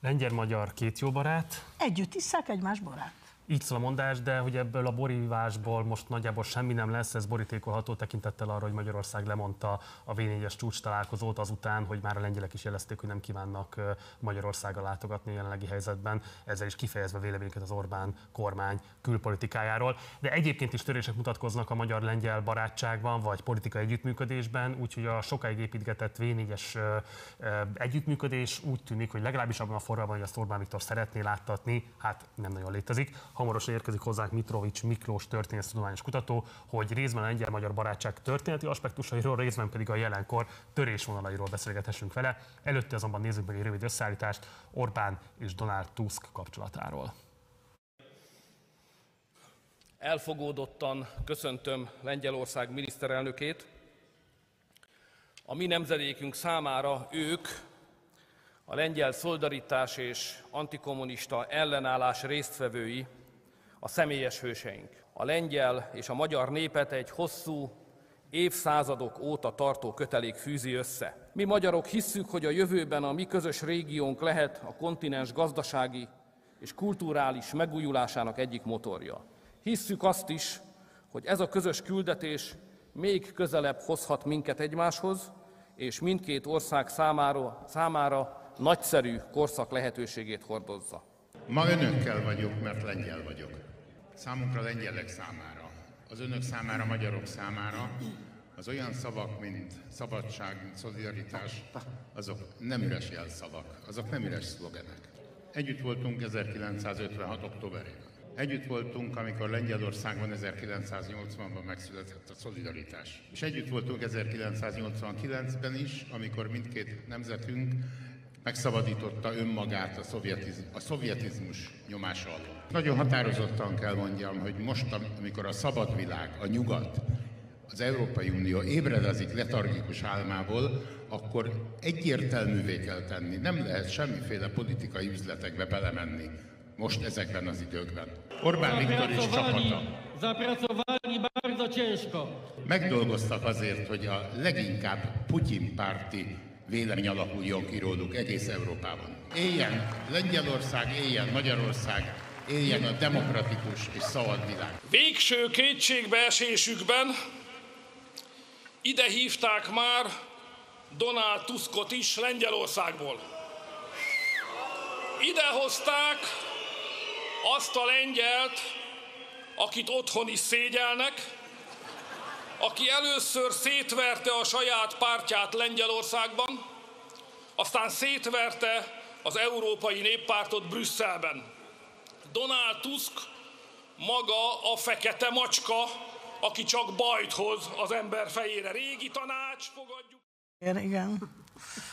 Lengyel-magyar két jó barát, Együtt isszák egymás borát. Így szól a mondás, de hogy ebből a borívásból most nagyjából semmi nem lesz, ez borítékolható tekintettel arra, hogy Magyarország lemondta a V4-es csúcs találkozót azután, hogy már a lengyelek is jelezték, hogy nem kívánnak Magyarországra látogatni a jelenlegi helyzetben, ezzel is kifejezve véleményüket az Orbán kormány külpolitikájáról. De egyébként is törések mutatkoznak a magyar-lengyel barátságban, vagy politikai együttműködésben, úgyhogy a sokáig építgetett V4-es ö, ö, együttműködés úgy tűnik, hogy legalábbis abban a formában, hogy azt Orbán Viktor szeretné láttatni, hát nem nagyon létezik. Hamarosan érkezik hozzánk Mitrovics Miklós történésztudományos kutató, hogy részben a lengyel-magyar barátság történeti aspektusairól, részben pedig a jelenkor törésvonalairól beszélgethessünk vele. Előtte azonban nézzük meg egy rövid összeállítást Orbán és Donald Tusk kapcsolatáról. Elfogódottan köszöntöm Lengyelország miniszterelnökét. A mi nemzedékünk számára ők a lengyel szolidaritás és antikommunista ellenállás résztvevői, a személyes hőseink. A lengyel és a magyar népet egy hosszú, évszázadok óta tartó kötelék fűzi össze. Mi magyarok hisszük, hogy a jövőben a mi közös régiónk lehet a kontinens gazdasági és kulturális megújulásának egyik motorja. Hisszük azt is, hogy ez a közös küldetés még közelebb hozhat minket egymáshoz, és mindkét ország számára, számára nagyszerű korszak lehetőségét hordozza. Ma önökkel vagyok, mert lengyel vagyok. Számunkra lengyelek számára, az önök számára, magyarok számára az olyan szavak, mint szabadság, mint szolidaritás, azok nem üres jelszavak, azok nem üres szlogenek. Együtt voltunk 1956. októberében. Együtt voltunk, amikor Lengyelországban 1980-ban megszületett a szolidaritás. És együtt voltunk 1989-ben is, amikor mindkét nemzetünk megszabadította önmagát a, szovjetiz, a szovjetizmus nyomása alól. Nagyon határozottan kell mondjam, hogy most, amikor a szabad világ, a nyugat az Európai Unió ébredezik letargikus álmából, akkor egyértelművé kell tenni. Nem lehet semmiféle politikai üzletekbe belemenni most ezekben az időkben. Orbán Viktor és csapata megdolgoztak azért, hogy a leginkább Putyin párti vélemény alakuljon ki róluk egész Európában. Éljen Lengyelország, éljen Magyarország, éljen a demokratikus és szabad világ. Végső kétségbeesésükben ide hívták már Donald Tuskot is Lengyelországból. Ide hozták azt a lengyelt, akit otthon is szégyelnek, aki először szétverte a saját pártját Lengyelországban, aztán szétverte az Európai Néppártot Brüsszelben. Donald Tusk maga a fekete macska, aki csak bajt hoz az ember fejére. Régi tanács, fogadjuk. Igen, igen.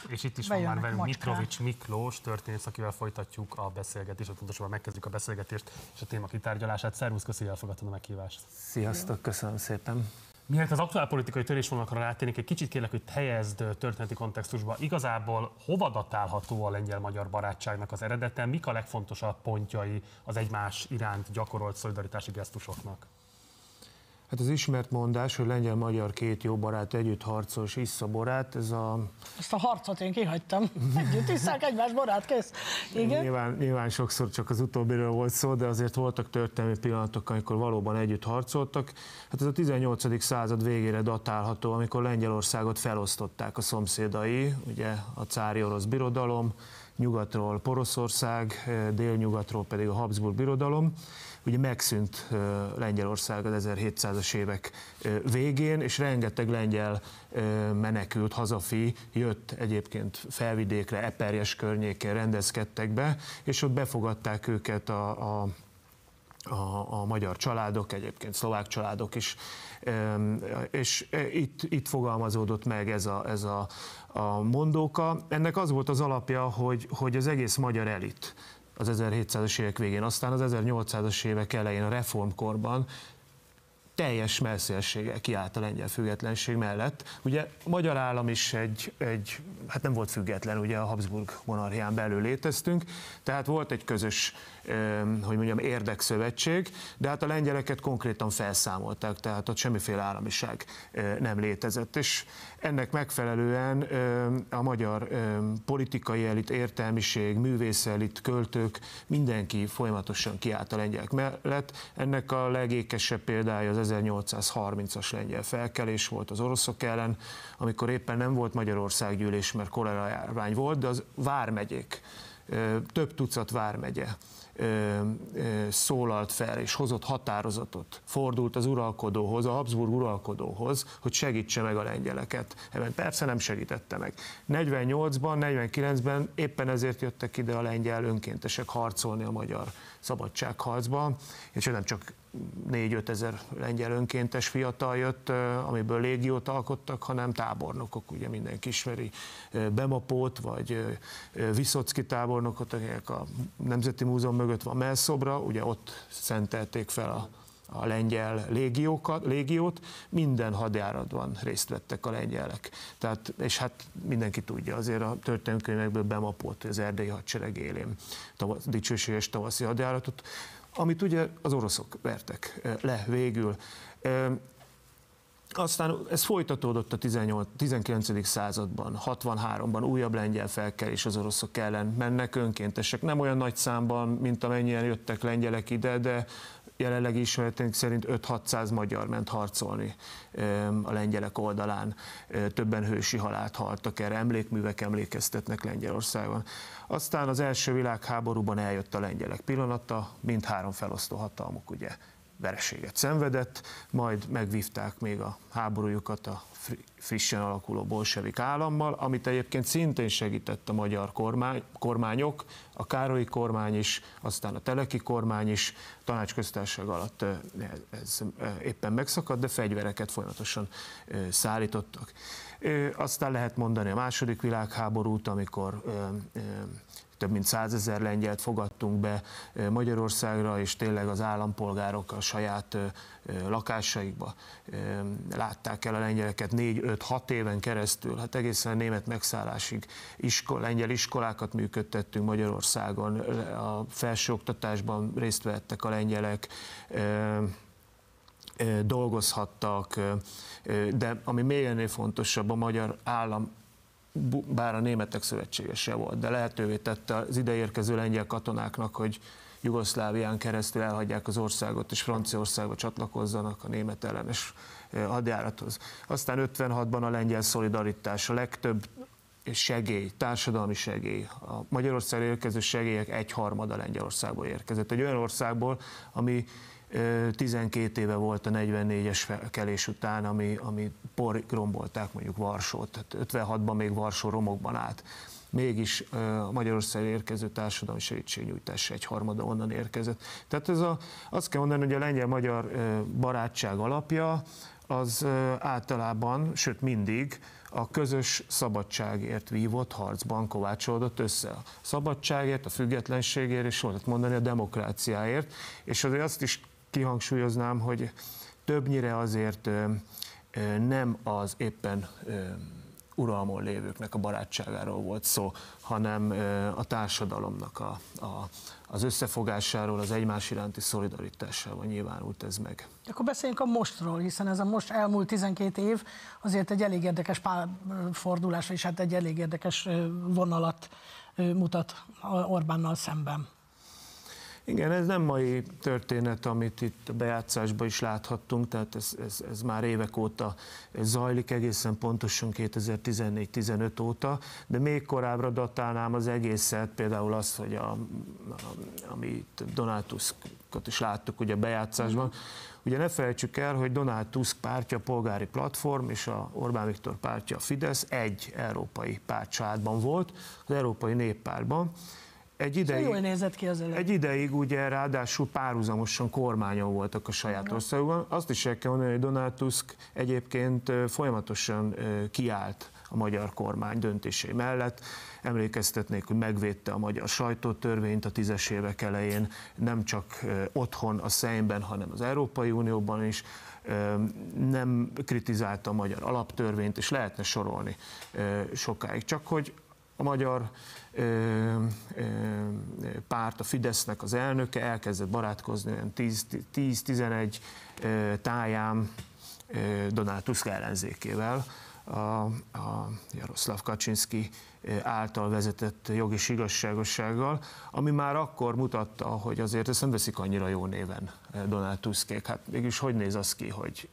És itt is van Bejönnek már velünk. Mitrovics Miklós, történész, akivel folytatjuk a beszélgetést, vagy pontosabban megkezdjük a beszélgetést és a téma kitárgyalását. Szervusz, köszi, elfogadtad a meghívást. Sziasztok, köszönöm szépen. Mielőtt az aktuál politikai törésvonalakra rátérnék, egy kicsit kérlek, hogy helyezd történeti kontextusba. Igazából hova datálható a lengyel-magyar barátságnak az eredete? Mik a legfontosabb pontjai az egymás iránt gyakorolt szolidaritási gesztusoknak? Hát az ismert mondás, hogy lengyel-magyar két jó barát együtt harcol és issza borát, ez a Ezt a harcot én kihagytam. Együtt isszák egymás borát, kész. Igen? Nyilván, nyilván sokszor csak az utóbbiről volt szó, de azért voltak történelmi pillanatok, amikor valóban együtt harcoltak. Hát ez a 18. század végére datálható, amikor Lengyelországot felosztották a szomszédai, ugye a cári orosz birodalom, nyugatról Poroszország, eh, délnyugatról pedig a Habsburg birodalom. Ugye megszűnt Lengyelország az 1700-as évek végén, és rengeteg lengyel menekült hazafi jött egyébként felvidékre, Eperjes környékén rendezkedtek be, és ott befogadták őket a, a a, a magyar családok, egyébként szlovák családok is, és itt, itt fogalmazódott meg ez a, ez a, a mondóka. Ennek az volt az alapja, hogy, hogy az egész magyar elit az 1700-as évek végén, aztán az 1800-as évek elején a reformkorban teljes messzélséggel kiállt a lengyel függetlenség mellett. Ugye magyar állam is egy, egy, hát nem volt független, ugye a Habsburg monarchián belül léteztünk, tehát volt egy közös, hogy mondjam, érdekszövetség, de hát a lengyeleket konkrétan felszámolták, tehát ott semmiféle államiság nem létezett, és ennek megfelelően a magyar politikai elit, értelmiség, művész elit, költők, mindenki folyamatosan kiállt a lengyelek mellett. Ennek a legékesebb példája az 1830-as lengyel felkelés volt az oroszok ellen, amikor éppen nem volt Magyarország gyűlés, mert kolera volt, de az vármegyék, több tucat vármegye szólalt fel és hozott határozatot, fordult az uralkodóhoz, a Habsburg uralkodóhoz, hogy segítse meg a lengyeleket. Ebben persze nem segítette meg. 48-ban, 49-ben éppen ezért jöttek ide a lengyel önkéntesek harcolni a magyar szabadságharcban, és nem csak 4-5 ezer lengyel önkéntes fiatal jött, amiből légiót alkottak, hanem tábornokok, ugye mindenki ismeri Bemapót, vagy Viszocki tábornokot, akik a Nemzeti Múzeum mögött van melszobra, ugye ott szentelték fel a a lengyel légiókat, légiót, minden hadjáratban részt vettek a lengyelek. Tehát, és hát mindenki tudja, azért a történelmkönyvekből bemapott az erdélyi hadsereg élén tavasz, dicsőséges tavaszi hadjáratot, amit ugye az oroszok vertek eh, le végül. Aztán ez folytatódott a 18, 19. században, 63-ban újabb lengyel felkelés az oroszok ellen. Mennek önkéntesek, nem olyan nagy számban, mint amennyien jöttek lengyelek ide, de jelenlegi ismereteink szerint 5-600 magyar ment harcolni a lengyelek oldalán. Többen hősi halált haltak erre, emlékművek emlékeztetnek Lengyelországon. Aztán az első világháborúban eljött a lengyelek pillanata, mindhárom felosztó hatalmuk ugye vereséget szenvedett, majd megvívták még a háborújukat a fri- frissen alakuló bolsevik állammal, amit egyébként szintén segített a magyar kormány, kormányok, a Károlyi kormány is, aztán a Teleki kormány is, tanácsköztársaság alatt ez éppen megszakadt, de fegyvereket folyamatosan szállítottak. Aztán lehet mondani a második világháborút, amikor több mint százezer lengyelt fogadtunk be Magyarországra, és tényleg az állampolgárok a saját lakásaikba látták el a lengyeleket 4-5-6 éven keresztül, hát egészen a német megszállásig iskol, lengyel iskolákat működtettünk Magyarországon, a felsőoktatásban részt vettek a lengyelek, dolgozhattak, de ami még ennél fontosabb, a magyar állam bár a németek szövetségese volt, de lehetővé tette az ideérkező lengyel katonáknak, hogy Jugoszlávián keresztül elhagyják az országot, és Franciaországba csatlakozzanak a német ellenes hadjárathoz. Aztán 56-ban a lengyel szolidaritás, a legtöbb segély, társadalmi segély. A Magyarországra érkező segélyek egyharmada Lengyelországból érkezett. Egy olyan országból, ami 12 éve volt a 44-es felkelés után, ami, ami por rombolták mondjuk Varsót, tehát 56-ban még Varsó romokban állt. Mégis a Magyarország érkező társadalmi segítségnyújtás egy harmada onnan érkezett. Tehát ez a, azt kell mondani, hogy a lengyel-magyar barátság alapja az általában, sőt mindig a közös szabadságért vívott harcban kovácsolódott össze. A szabadságért, a függetlenségért, és volt mondani a demokráciáért. És azért azt is kihangsúlyoznám, hogy többnyire azért nem az éppen uralmon lévőknek a barátságáról volt szó, hanem a társadalomnak a, a, az összefogásáról, az egymás iránti szolidaritásával nyilvánult ez meg. Akkor beszéljünk a mostról, hiszen ez a most elmúlt 12 év azért egy elég érdekes fordulás, és hát egy elég érdekes vonalat mutat Orbánnal szemben. Igen, ez nem mai történet, amit itt a bejátszásban is láthattunk, tehát ez, ez, ez már évek óta zajlik, egészen pontosan 2014-15 óta, de még korábbra datálnám az egészet, például az, hogy a, a, amit Donald Tuskot is láttuk ugye a bejátszásban, Ugye ne felejtsük el, hogy Donald Tusk pártja, a polgári platform és a Orbán Viktor pártja, a Fidesz egy európai pártcsaládban volt, az Európai Néppártban, egy ideig, jól nézett ki az Egy ideig ugye ráadásul párhuzamosan kormányon voltak a saját országokban. Azt is el kell mondani, hogy Donald Tusk egyébként folyamatosan kiállt a magyar kormány döntései mellett. Emlékeztetnék, hogy megvédte a magyar sajtótörvényt a tízes évek elején, nem csak otthon a Szejmben, hanem az Európai Unióban is nem kritizálta a magyar alaptörvényt, és lehetne sorolni sokáig. Csak hogy a magyar párt, a Fidesznek az elnöke elkezdett barátkozni olyan 10-11 táján Donald Tusk ellenzékével, a, a Jaroszláv Kaczynski által vezetett jogi igazságossággal, ami már akkor mutatta, hogy azért ezt nem veszik annyira jó néven Donald Tuskék. Hát mégis hogy néz az ki, hogy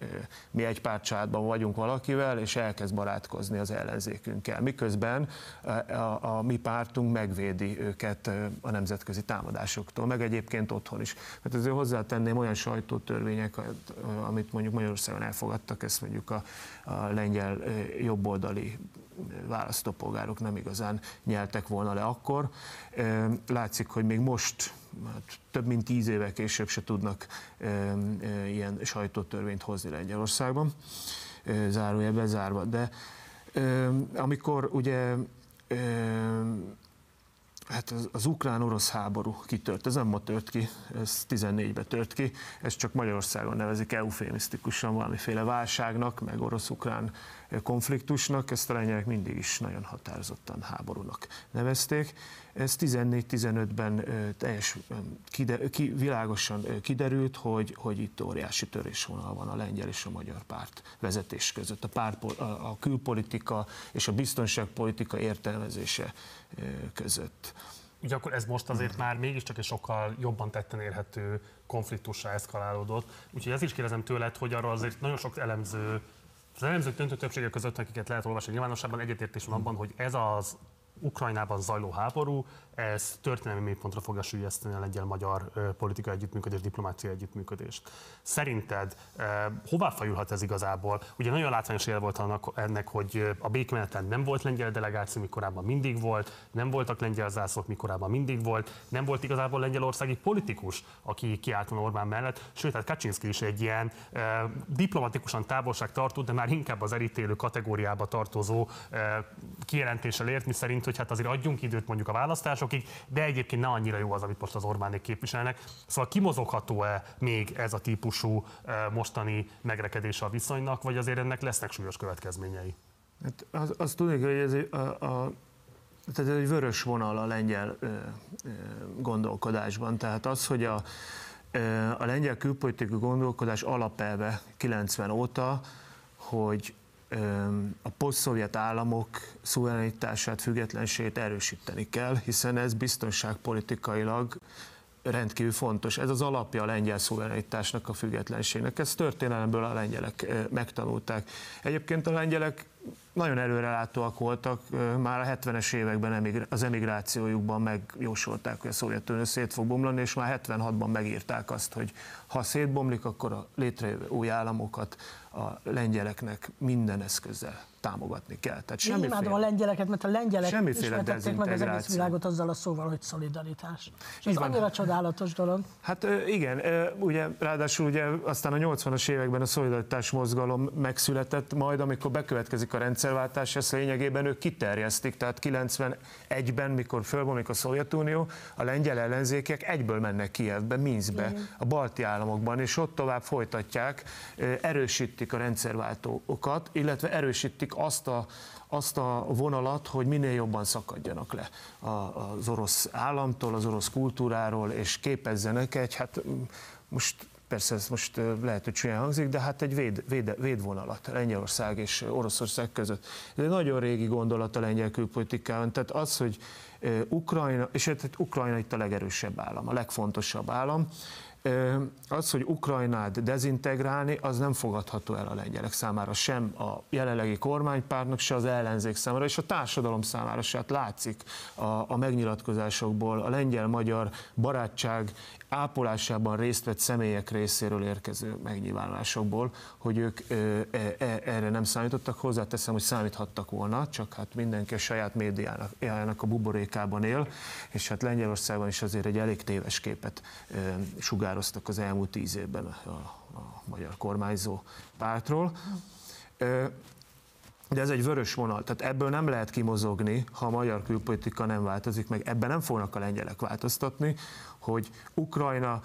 mi egy pártcsádban vagyunk valakivel, és elkezd barátkozni az ellenzékünkkel, miközben a, a, a mi pártunk megvédi őket a nemzetközi támadásoktól, meg egyébként otthon is. Hát ezért hozzátenném olyan sajtótörvények, amit mondjuk Magyarországon elfogadtak, ezt mondjuk a, a lengyel jobboldali választópolgárok nem igazán nyeltek volna le akkor. Látszik, hogy még most hát több mint tíz éve később se tudnak ilyen sajtótörvényt hozni Lengyelországban, zárója bezárva. De amikor ugye Hát az, az ukrán-orosz háború kitört, ez nem ma tört ki, ez 14-ben tört ki, ez csak Magyarországon nevezik eufémisztikusan valamiféle válságnak, meg orosz-ukrán konfliktusnak, ezt a lengyelek mindig is nagyon határozottan háborúnak nevezték. Ez 14-15-ben teljes kide, ki, világosan kiderült, hogy, hogy itt óriási törésvonal van a lengyel és a magyar párt vezetés között. A, párt, a külpolitika és a biztonságpolitika értelmezése között. Ugye akkor ez most azért már mégiscsak egy sokkal jobban tetten érhető konfliktussá eszkalálódott. Úgyhogy ez is kérdezem tőled, hogy arról azért nagyon sok elemző az elemzők döntő többsége között, akiket lehet olvasni nyilvánosságban, egyetértés van abban, hogy ez az Ukrajnában zajló háború, ez történelmi mélypontra fogja sűjeszteni a lengyel-magyar politikai együttműködés, diplomáciai együttműködést. Szerinted hová fajulhat ez igazából? Ugye nagyon látványos él volt annak, ennek, hogy a békemeneten nem volt lengyel delegáció, mikorában mindig volt, nem voltak lengyel zászlók, mikorában mindig volt, nem volt igazából lengyelországi politikus, aki kiállt Orbán mellett, sőt, hát Kaczynszki is egy ilyen diplomatikusan távolság tartó, de már inkább az elítélő kategóriába tartozó kijelentéssel ért, mi szerint hogy hát azért adjunk időt mondjuk a választásokig, de egyébként ne annyira jó az, amit most az Orbánék képviselnek. Szóval kimozogható-e még ez a típusú eh, mostani megrekedése a viszonynak, vagy azért ennek lesznek súlyos következményei? Hát az, azt hogy ez a, a tehát ez egy vörös vonal a lengyel ö, ö, gondolkodásban. Tehát az, hogy a, ö, a lengyel külpolitikai gondolkodás alapelve 90 óta, hogy a posztszovjet államok szuverenitását, függetlenségét erősíteni kell, hiszen ez biztonságpolitikailag rendkívül fontos. Ez az alapja a lengyel szuverenitásnak, a függetlenségnek. Ezt történelemből a lengyelek megtanulták. Egyébként a lengyelek nagyon előrelátóak voltak, már a 70-es években az emigrációjukban megjósolták, hogy a Szovjetunió szét fog bomlani, és már 76-ban megírták azt, hogy ha szétbomlik, akkor a létrejövő új államokat a lengyeleknek minden eszközzel támogatni kell. Tehát Én imádom a lengyeleket, mert a lengyelek semmiféle meg az egész világot azzal a szóval, hogy szolidaritás. És ez annyira csodálatos dolog. Hát igen, ugye ráadásul ugye aztán a 80-as években a szolidaritás mozgalom megszületett, majd amikor bekövetkezik a rendszerváltás, ezt lényegében ők kiterjesztik, tehát 91-ben, mikor fölbomlik a Szovjetunió, a lengyel ellenzékek egyből mennek Kievbe, Minskbe, a balti államokban, és ott tovább folytatják, erősítik a rendszerváltókat, illetve erősítik azt a, azt a vonalat, hogy minél jobban szakadjanak le az orosz államtól, az orosz kultúráról, és képezzenek egy, hát most persze ez most lehet, hogy csúnyán hangzik, de hát egy véd, véd, védvonalat Lengyelország és Oroszország között. Ez egy nagyon régi gondolat a lengyel külpolitikában, tehát az, hogy Ukrajna, és hát Ukrajna itt a legerősebb állam, a legfontosabb állam, az, hogy Ukrajnát dezintegrálni, az nem fogadható el a lengyelek számára, sem a jelenlegi kormánypártnak, se az ellenzék számára, és a társadalom számára se. Hát látszik a, a megnyilatkozásokból, a lengyel-magyar barátság ápolásában részt vett személyek részéről érkező megnyilvánulásokból, hogy ők e, e, erre nem számítottak. Hozzáteszem, hogy számíthattak volna, csak hát mindenki a saját médiának a buborékában él, és hát Lengyelországban is azért egy elég téves képet sugároztak az elmúlt tíz évben a, a magyar kormányzó pártról. De ez egy vörös vonal, tehát ebből nem lehet kimozogni, ha a magyar külpolitika nem változik meg. Ebben nem fognak a lengyelek változtatni, hogy Ukrajna,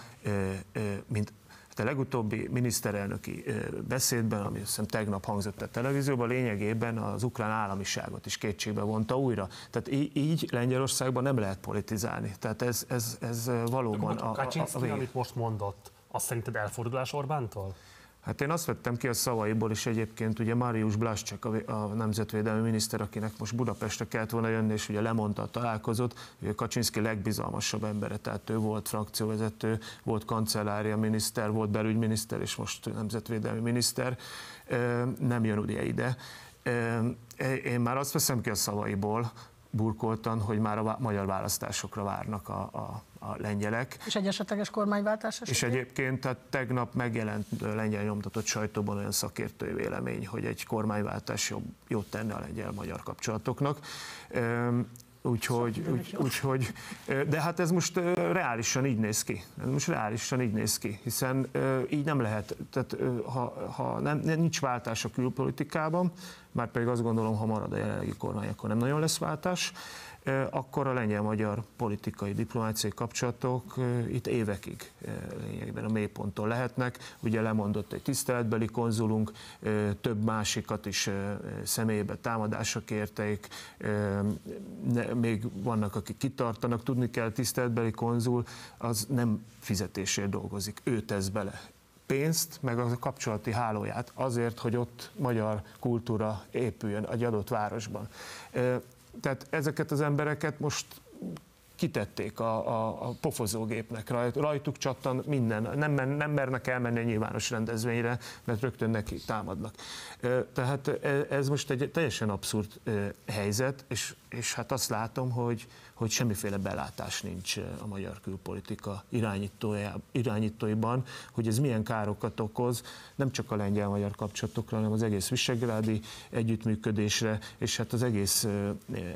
mint hát a legutóbbi miniszterelnöki beszédben, ami azt hiszem tegnap hangzott a televízióban, lényegében az ukrán államiságot is kétségbe vonta újra. Tehát így Lengyelországban nem lehet politizálni. Tehát ez, ez, ez valóban a, a, a, a amit most mondott, azt szerinted elfordulás Orbántól? Hát én azt vettem ki a szavaiból is egyébként, ugye Marius Blascsek, a, a nemzetvédelmi miniszter, akinek most Budapestre kellett volna jönni, és ugye lemondta a találkozót, ő Kaczynszki legbizalmasabb embere, tehát ő volt frakcióvezető, volt kancellária miniszter, volt belügyminiszter, és most nemzetvédelmi miniszter, nem jön ugye ide. Én már azt veszem ki a szavaiból, burkoltan, hogy már a magyar választásokra várnak a, a, a lengyelek. És egy esetleges kormányváltás esetén? És egyébként tehát tegnap megjelent lengyel nyomtatott sajtóban olyan szakértői vélemény, hogy egy kormánywáltás jobb, jót tenne a lengyel-magyar kapcsolatoknak. Úgyhogy, úgy, úgyhogy, de hát ez most reálisan így néz ki. Ez most reálisan így néz ki, hiszen így nem lehet, tehát ha, ha nem, nincs váltás a külpolitikában, már pedig azt gondolom, ha marad a jelenlegi kormány, akkor nem nagyon lesz váltás, akkor a lengyel-magyar politikai diplomáciai kapcsolatok itt évekig lényegben a mélyponton lehetnek. Ugye lemondott egy tiszteletbeli konzulunk, több másikat is személybe támadások érték, még vannak, akik kitartanak. Tudni kell, tiszteletbeli konzul az nem fizetésért dolgozik, ő tesz bele pénzt, meg a kapcsolati hálóját azért, hogy ott magyar kultúra épüljön egy adott városban. Tehát ezeket az embereket most kitették a, a, a pofozógépnek, rajtuk csattan minden, nem, nem mernek elmenni a nyilvános rendezvényre, mert rögtön neki támadnak. Tehát e, ez most egy teljesen abszurd helyzet, és, és hát azt látom, hogy, hogy semmiféle belátás nincs a magyar külpolitika irányítóiban, hogy ez milyen károkat okoz, nem csak a lengyel-magyar kapcsolatokra, hanem az egész visegrádi együttműködésre, és hát az egész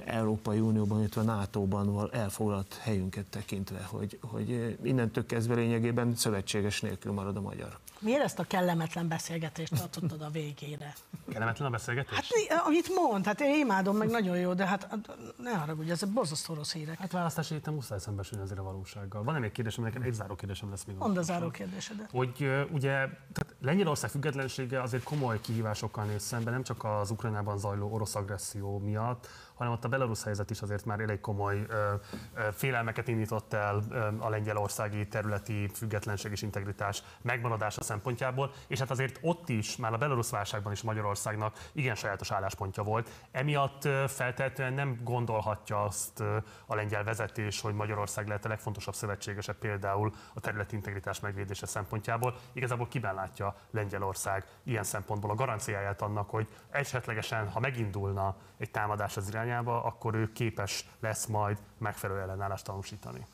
Európai Unióban, illetve a NATO-ban elfoglalt helyünket tekintve, hogy, hogy innentől kezdve lényegében szövetséges nélkül marad a magyar. Miért ezt a kellemetlen beszélgetést tartottad a végére? Kellemetlen a beszélgetés? Hát amit mond, hát én imádom, meg nagyon jó, de hát ne haragudj, ez borzasztó rossz hírek. Hát választási héten muszáj szembesülni azért a valósággal. Van még kérdésem, nekem egy záró kérdésem lesz még. Mondd a záró kérdésedet. Hogy ugye, tehát Lengyelország függetlensége azért komoly kihívásokkal néz szembe, nem csak az Ukrajnában zajló orosz agresszió miatt, hanem ott a belarusz helyzet is azért már elég komoly ö, ö, félelmeket indított el ö, a lengyelországi területi függetlenség és integritás megmaradása szempontjából, és hát azért ott is, már a belarusz válságban is Magyarországnak igen sajátos álláspontja volt. Emiatt feltehetően nem gondolhatja azt a lengyel vezetés, hogy Magyarország lehet a legfontosabb szövetségese például a területi integritás megvédése szempontjából. Igazából kiben látja Lengyelország ilyen szempontból a garanciáját annak, hogy esetlegesen, ha megindulna egy támadás az irányába, akkor ő képes lesz majd megfelelő ellenállást tanúsítani.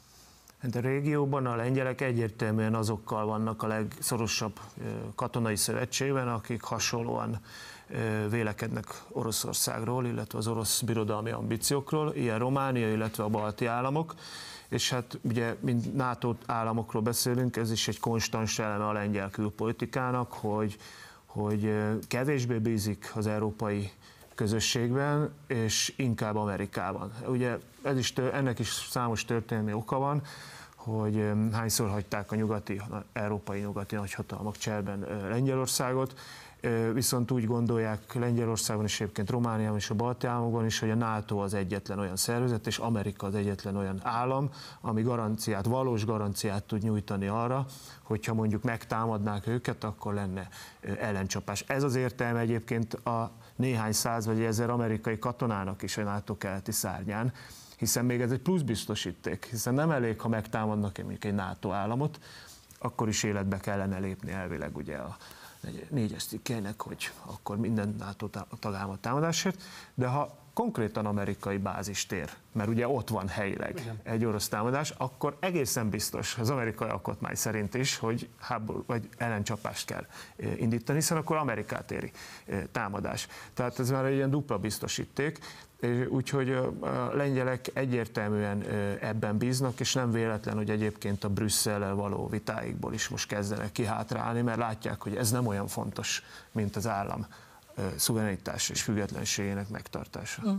Hát a régióban a lengyelek egyértelműen azokkal vannak a legszorosabb katonai szövetségben, akik hasonlóan vélekednek Oroszországról, illetve az orosz birodalmi ambíciókról, ilyen Románia, illetve a balti államok. És hát ugye, mint NATO államokról beszélünk, ez is egy konstans eleme a lengyel külpolitikának, hogy, hogy kevésbé bízik az európai közösségben, és inkább Amerikában. Ugye ez is, ennek is számos történelmi oka van, hogy hányszor hagyták a nyugati, európai nyugati nagyhatalmak cserben Lengyelországot, viszont úgy gondolják Lengyelországban és egyébként Romániában és a balti államokban is, hogy a NATO az egyetlen olyan szervezet, és Amerika az egyetlen olyan állam, ami garanciát, valós garanciát tud nyújtani arra, hogyha mondjuk megtámadnák őket, akkor lenne ellencsapás. Ez az értelme egyébként a néhány száz vagy ezer amerikai katonának is a NATO keleti szárnyán, hiszen még ez egy plusz biztosíték, hiszen nem elég, ha megtámadnak egy NATO államot, akkor is életbe kellene lépni elvileg ugye a négyes cikkének, hogy akkor minden NATO tagállamot támadásért, de ha konkrétan amerikai bázis tér, mert ugye ott van helyileg Igen. egy orosz támadás, akkor egészen biztos az amerikai alkotmány szerint is, hogy háború vagy ellencsapást kell indítani, hiszen akkor Amerikát éri támadás. Tehát ez már egy ilyen dupla biztosíték, úgyhogy a lengyelek egyértelműen ebben bíznak, és nem véletlen, hogy egyébként a Brüsszellel való vitáikból is most kezdenek kihátrálni, mert látják, hogy ez nem olyan fontos, mint az állam szuverenitás és függetlenségének megtartása. Mm.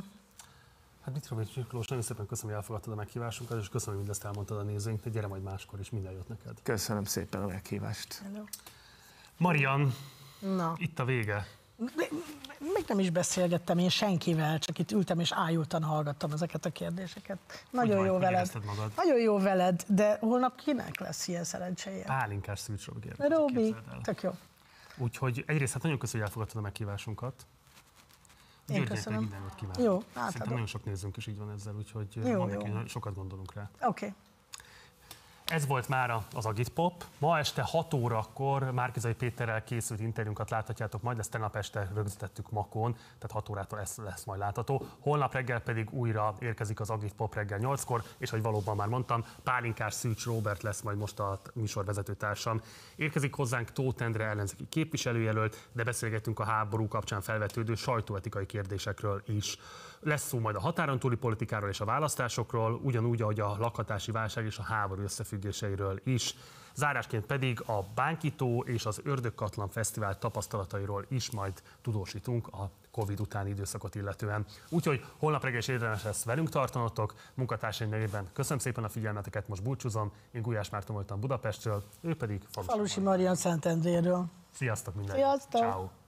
Hát Mitrovics Miklós, nagyon szépen köszönöm, hogy elfogadtad a meghívásunkat, és köszönöm, hogy mindezt elmondtad a nézőinknek. Gyere majd máskor is, minden jót neked. Köszönöm szépen a meghívást. Hello. Marian, Na, itt a vége. Még nem is beszélgettem én senkivel, csak itt ültem és ájultan hallgattam ezeket a kérdéseket. Nagyon vagy? jó veled. magad? Nagyon jó veled, de holnap kinek lesz ilyen szerencséje? Pálinkás kérdezik. Robi, el. tök jó. Úgyhogy egyrészt hát nagyon köszönöm, hogy elfogadtad a meghívásunkat. Én Györgynek köszönöm. Minden jót kívánok. Jó, Szerintem átadom. nagyon sok nézőnk is így van ezzel, úgyhogy Jó, jó. neki, sokat gondolunk rá. Oké. Okay. Ez volt már az Agit Pop. Ma este 6 órakor Márkizai Péterrel készült interjúnkat láthatjátok, majd ezt tegnap este rögzítettük Makon, tehát 6 órától ez lesz majd látható. Holnap reggel pedig újra érkezik az Agit Pop reggel 8-kor, és ahogy valóban már mondtam, Pálinkás Szűcs Robert lesz majd most a műsorvezető társam. Érkezik hozzánk Tóth Endre ellenzéki képviselőjelölt, de beszélgetünk a háború kapcsán felvetődő sajtóetikai kérdésekről is. Lesz szó majd a határon túli politikáról és a választásokról, ugyanúgy, ahogy a lakhatási válság és a háború összefüggéseiről is. Zárásként pedig a Bánkító és az Ördögkatlan Fesztivál tapasztalatairól is majd tudósítunk a Covid utáni időszakot illetően. Úgyhogy holnap reggel is érdemes lesz velünk tartanotok. Munkatársaim nevében köszönöm szépen a figyelmeteket, most búcsúzom. Én Gulyás Márton voltam Budapestről, ő pedig Falusi. Falusi Marian Szentendréről. Sziasztok mindenki! Sziasztok! Ciao.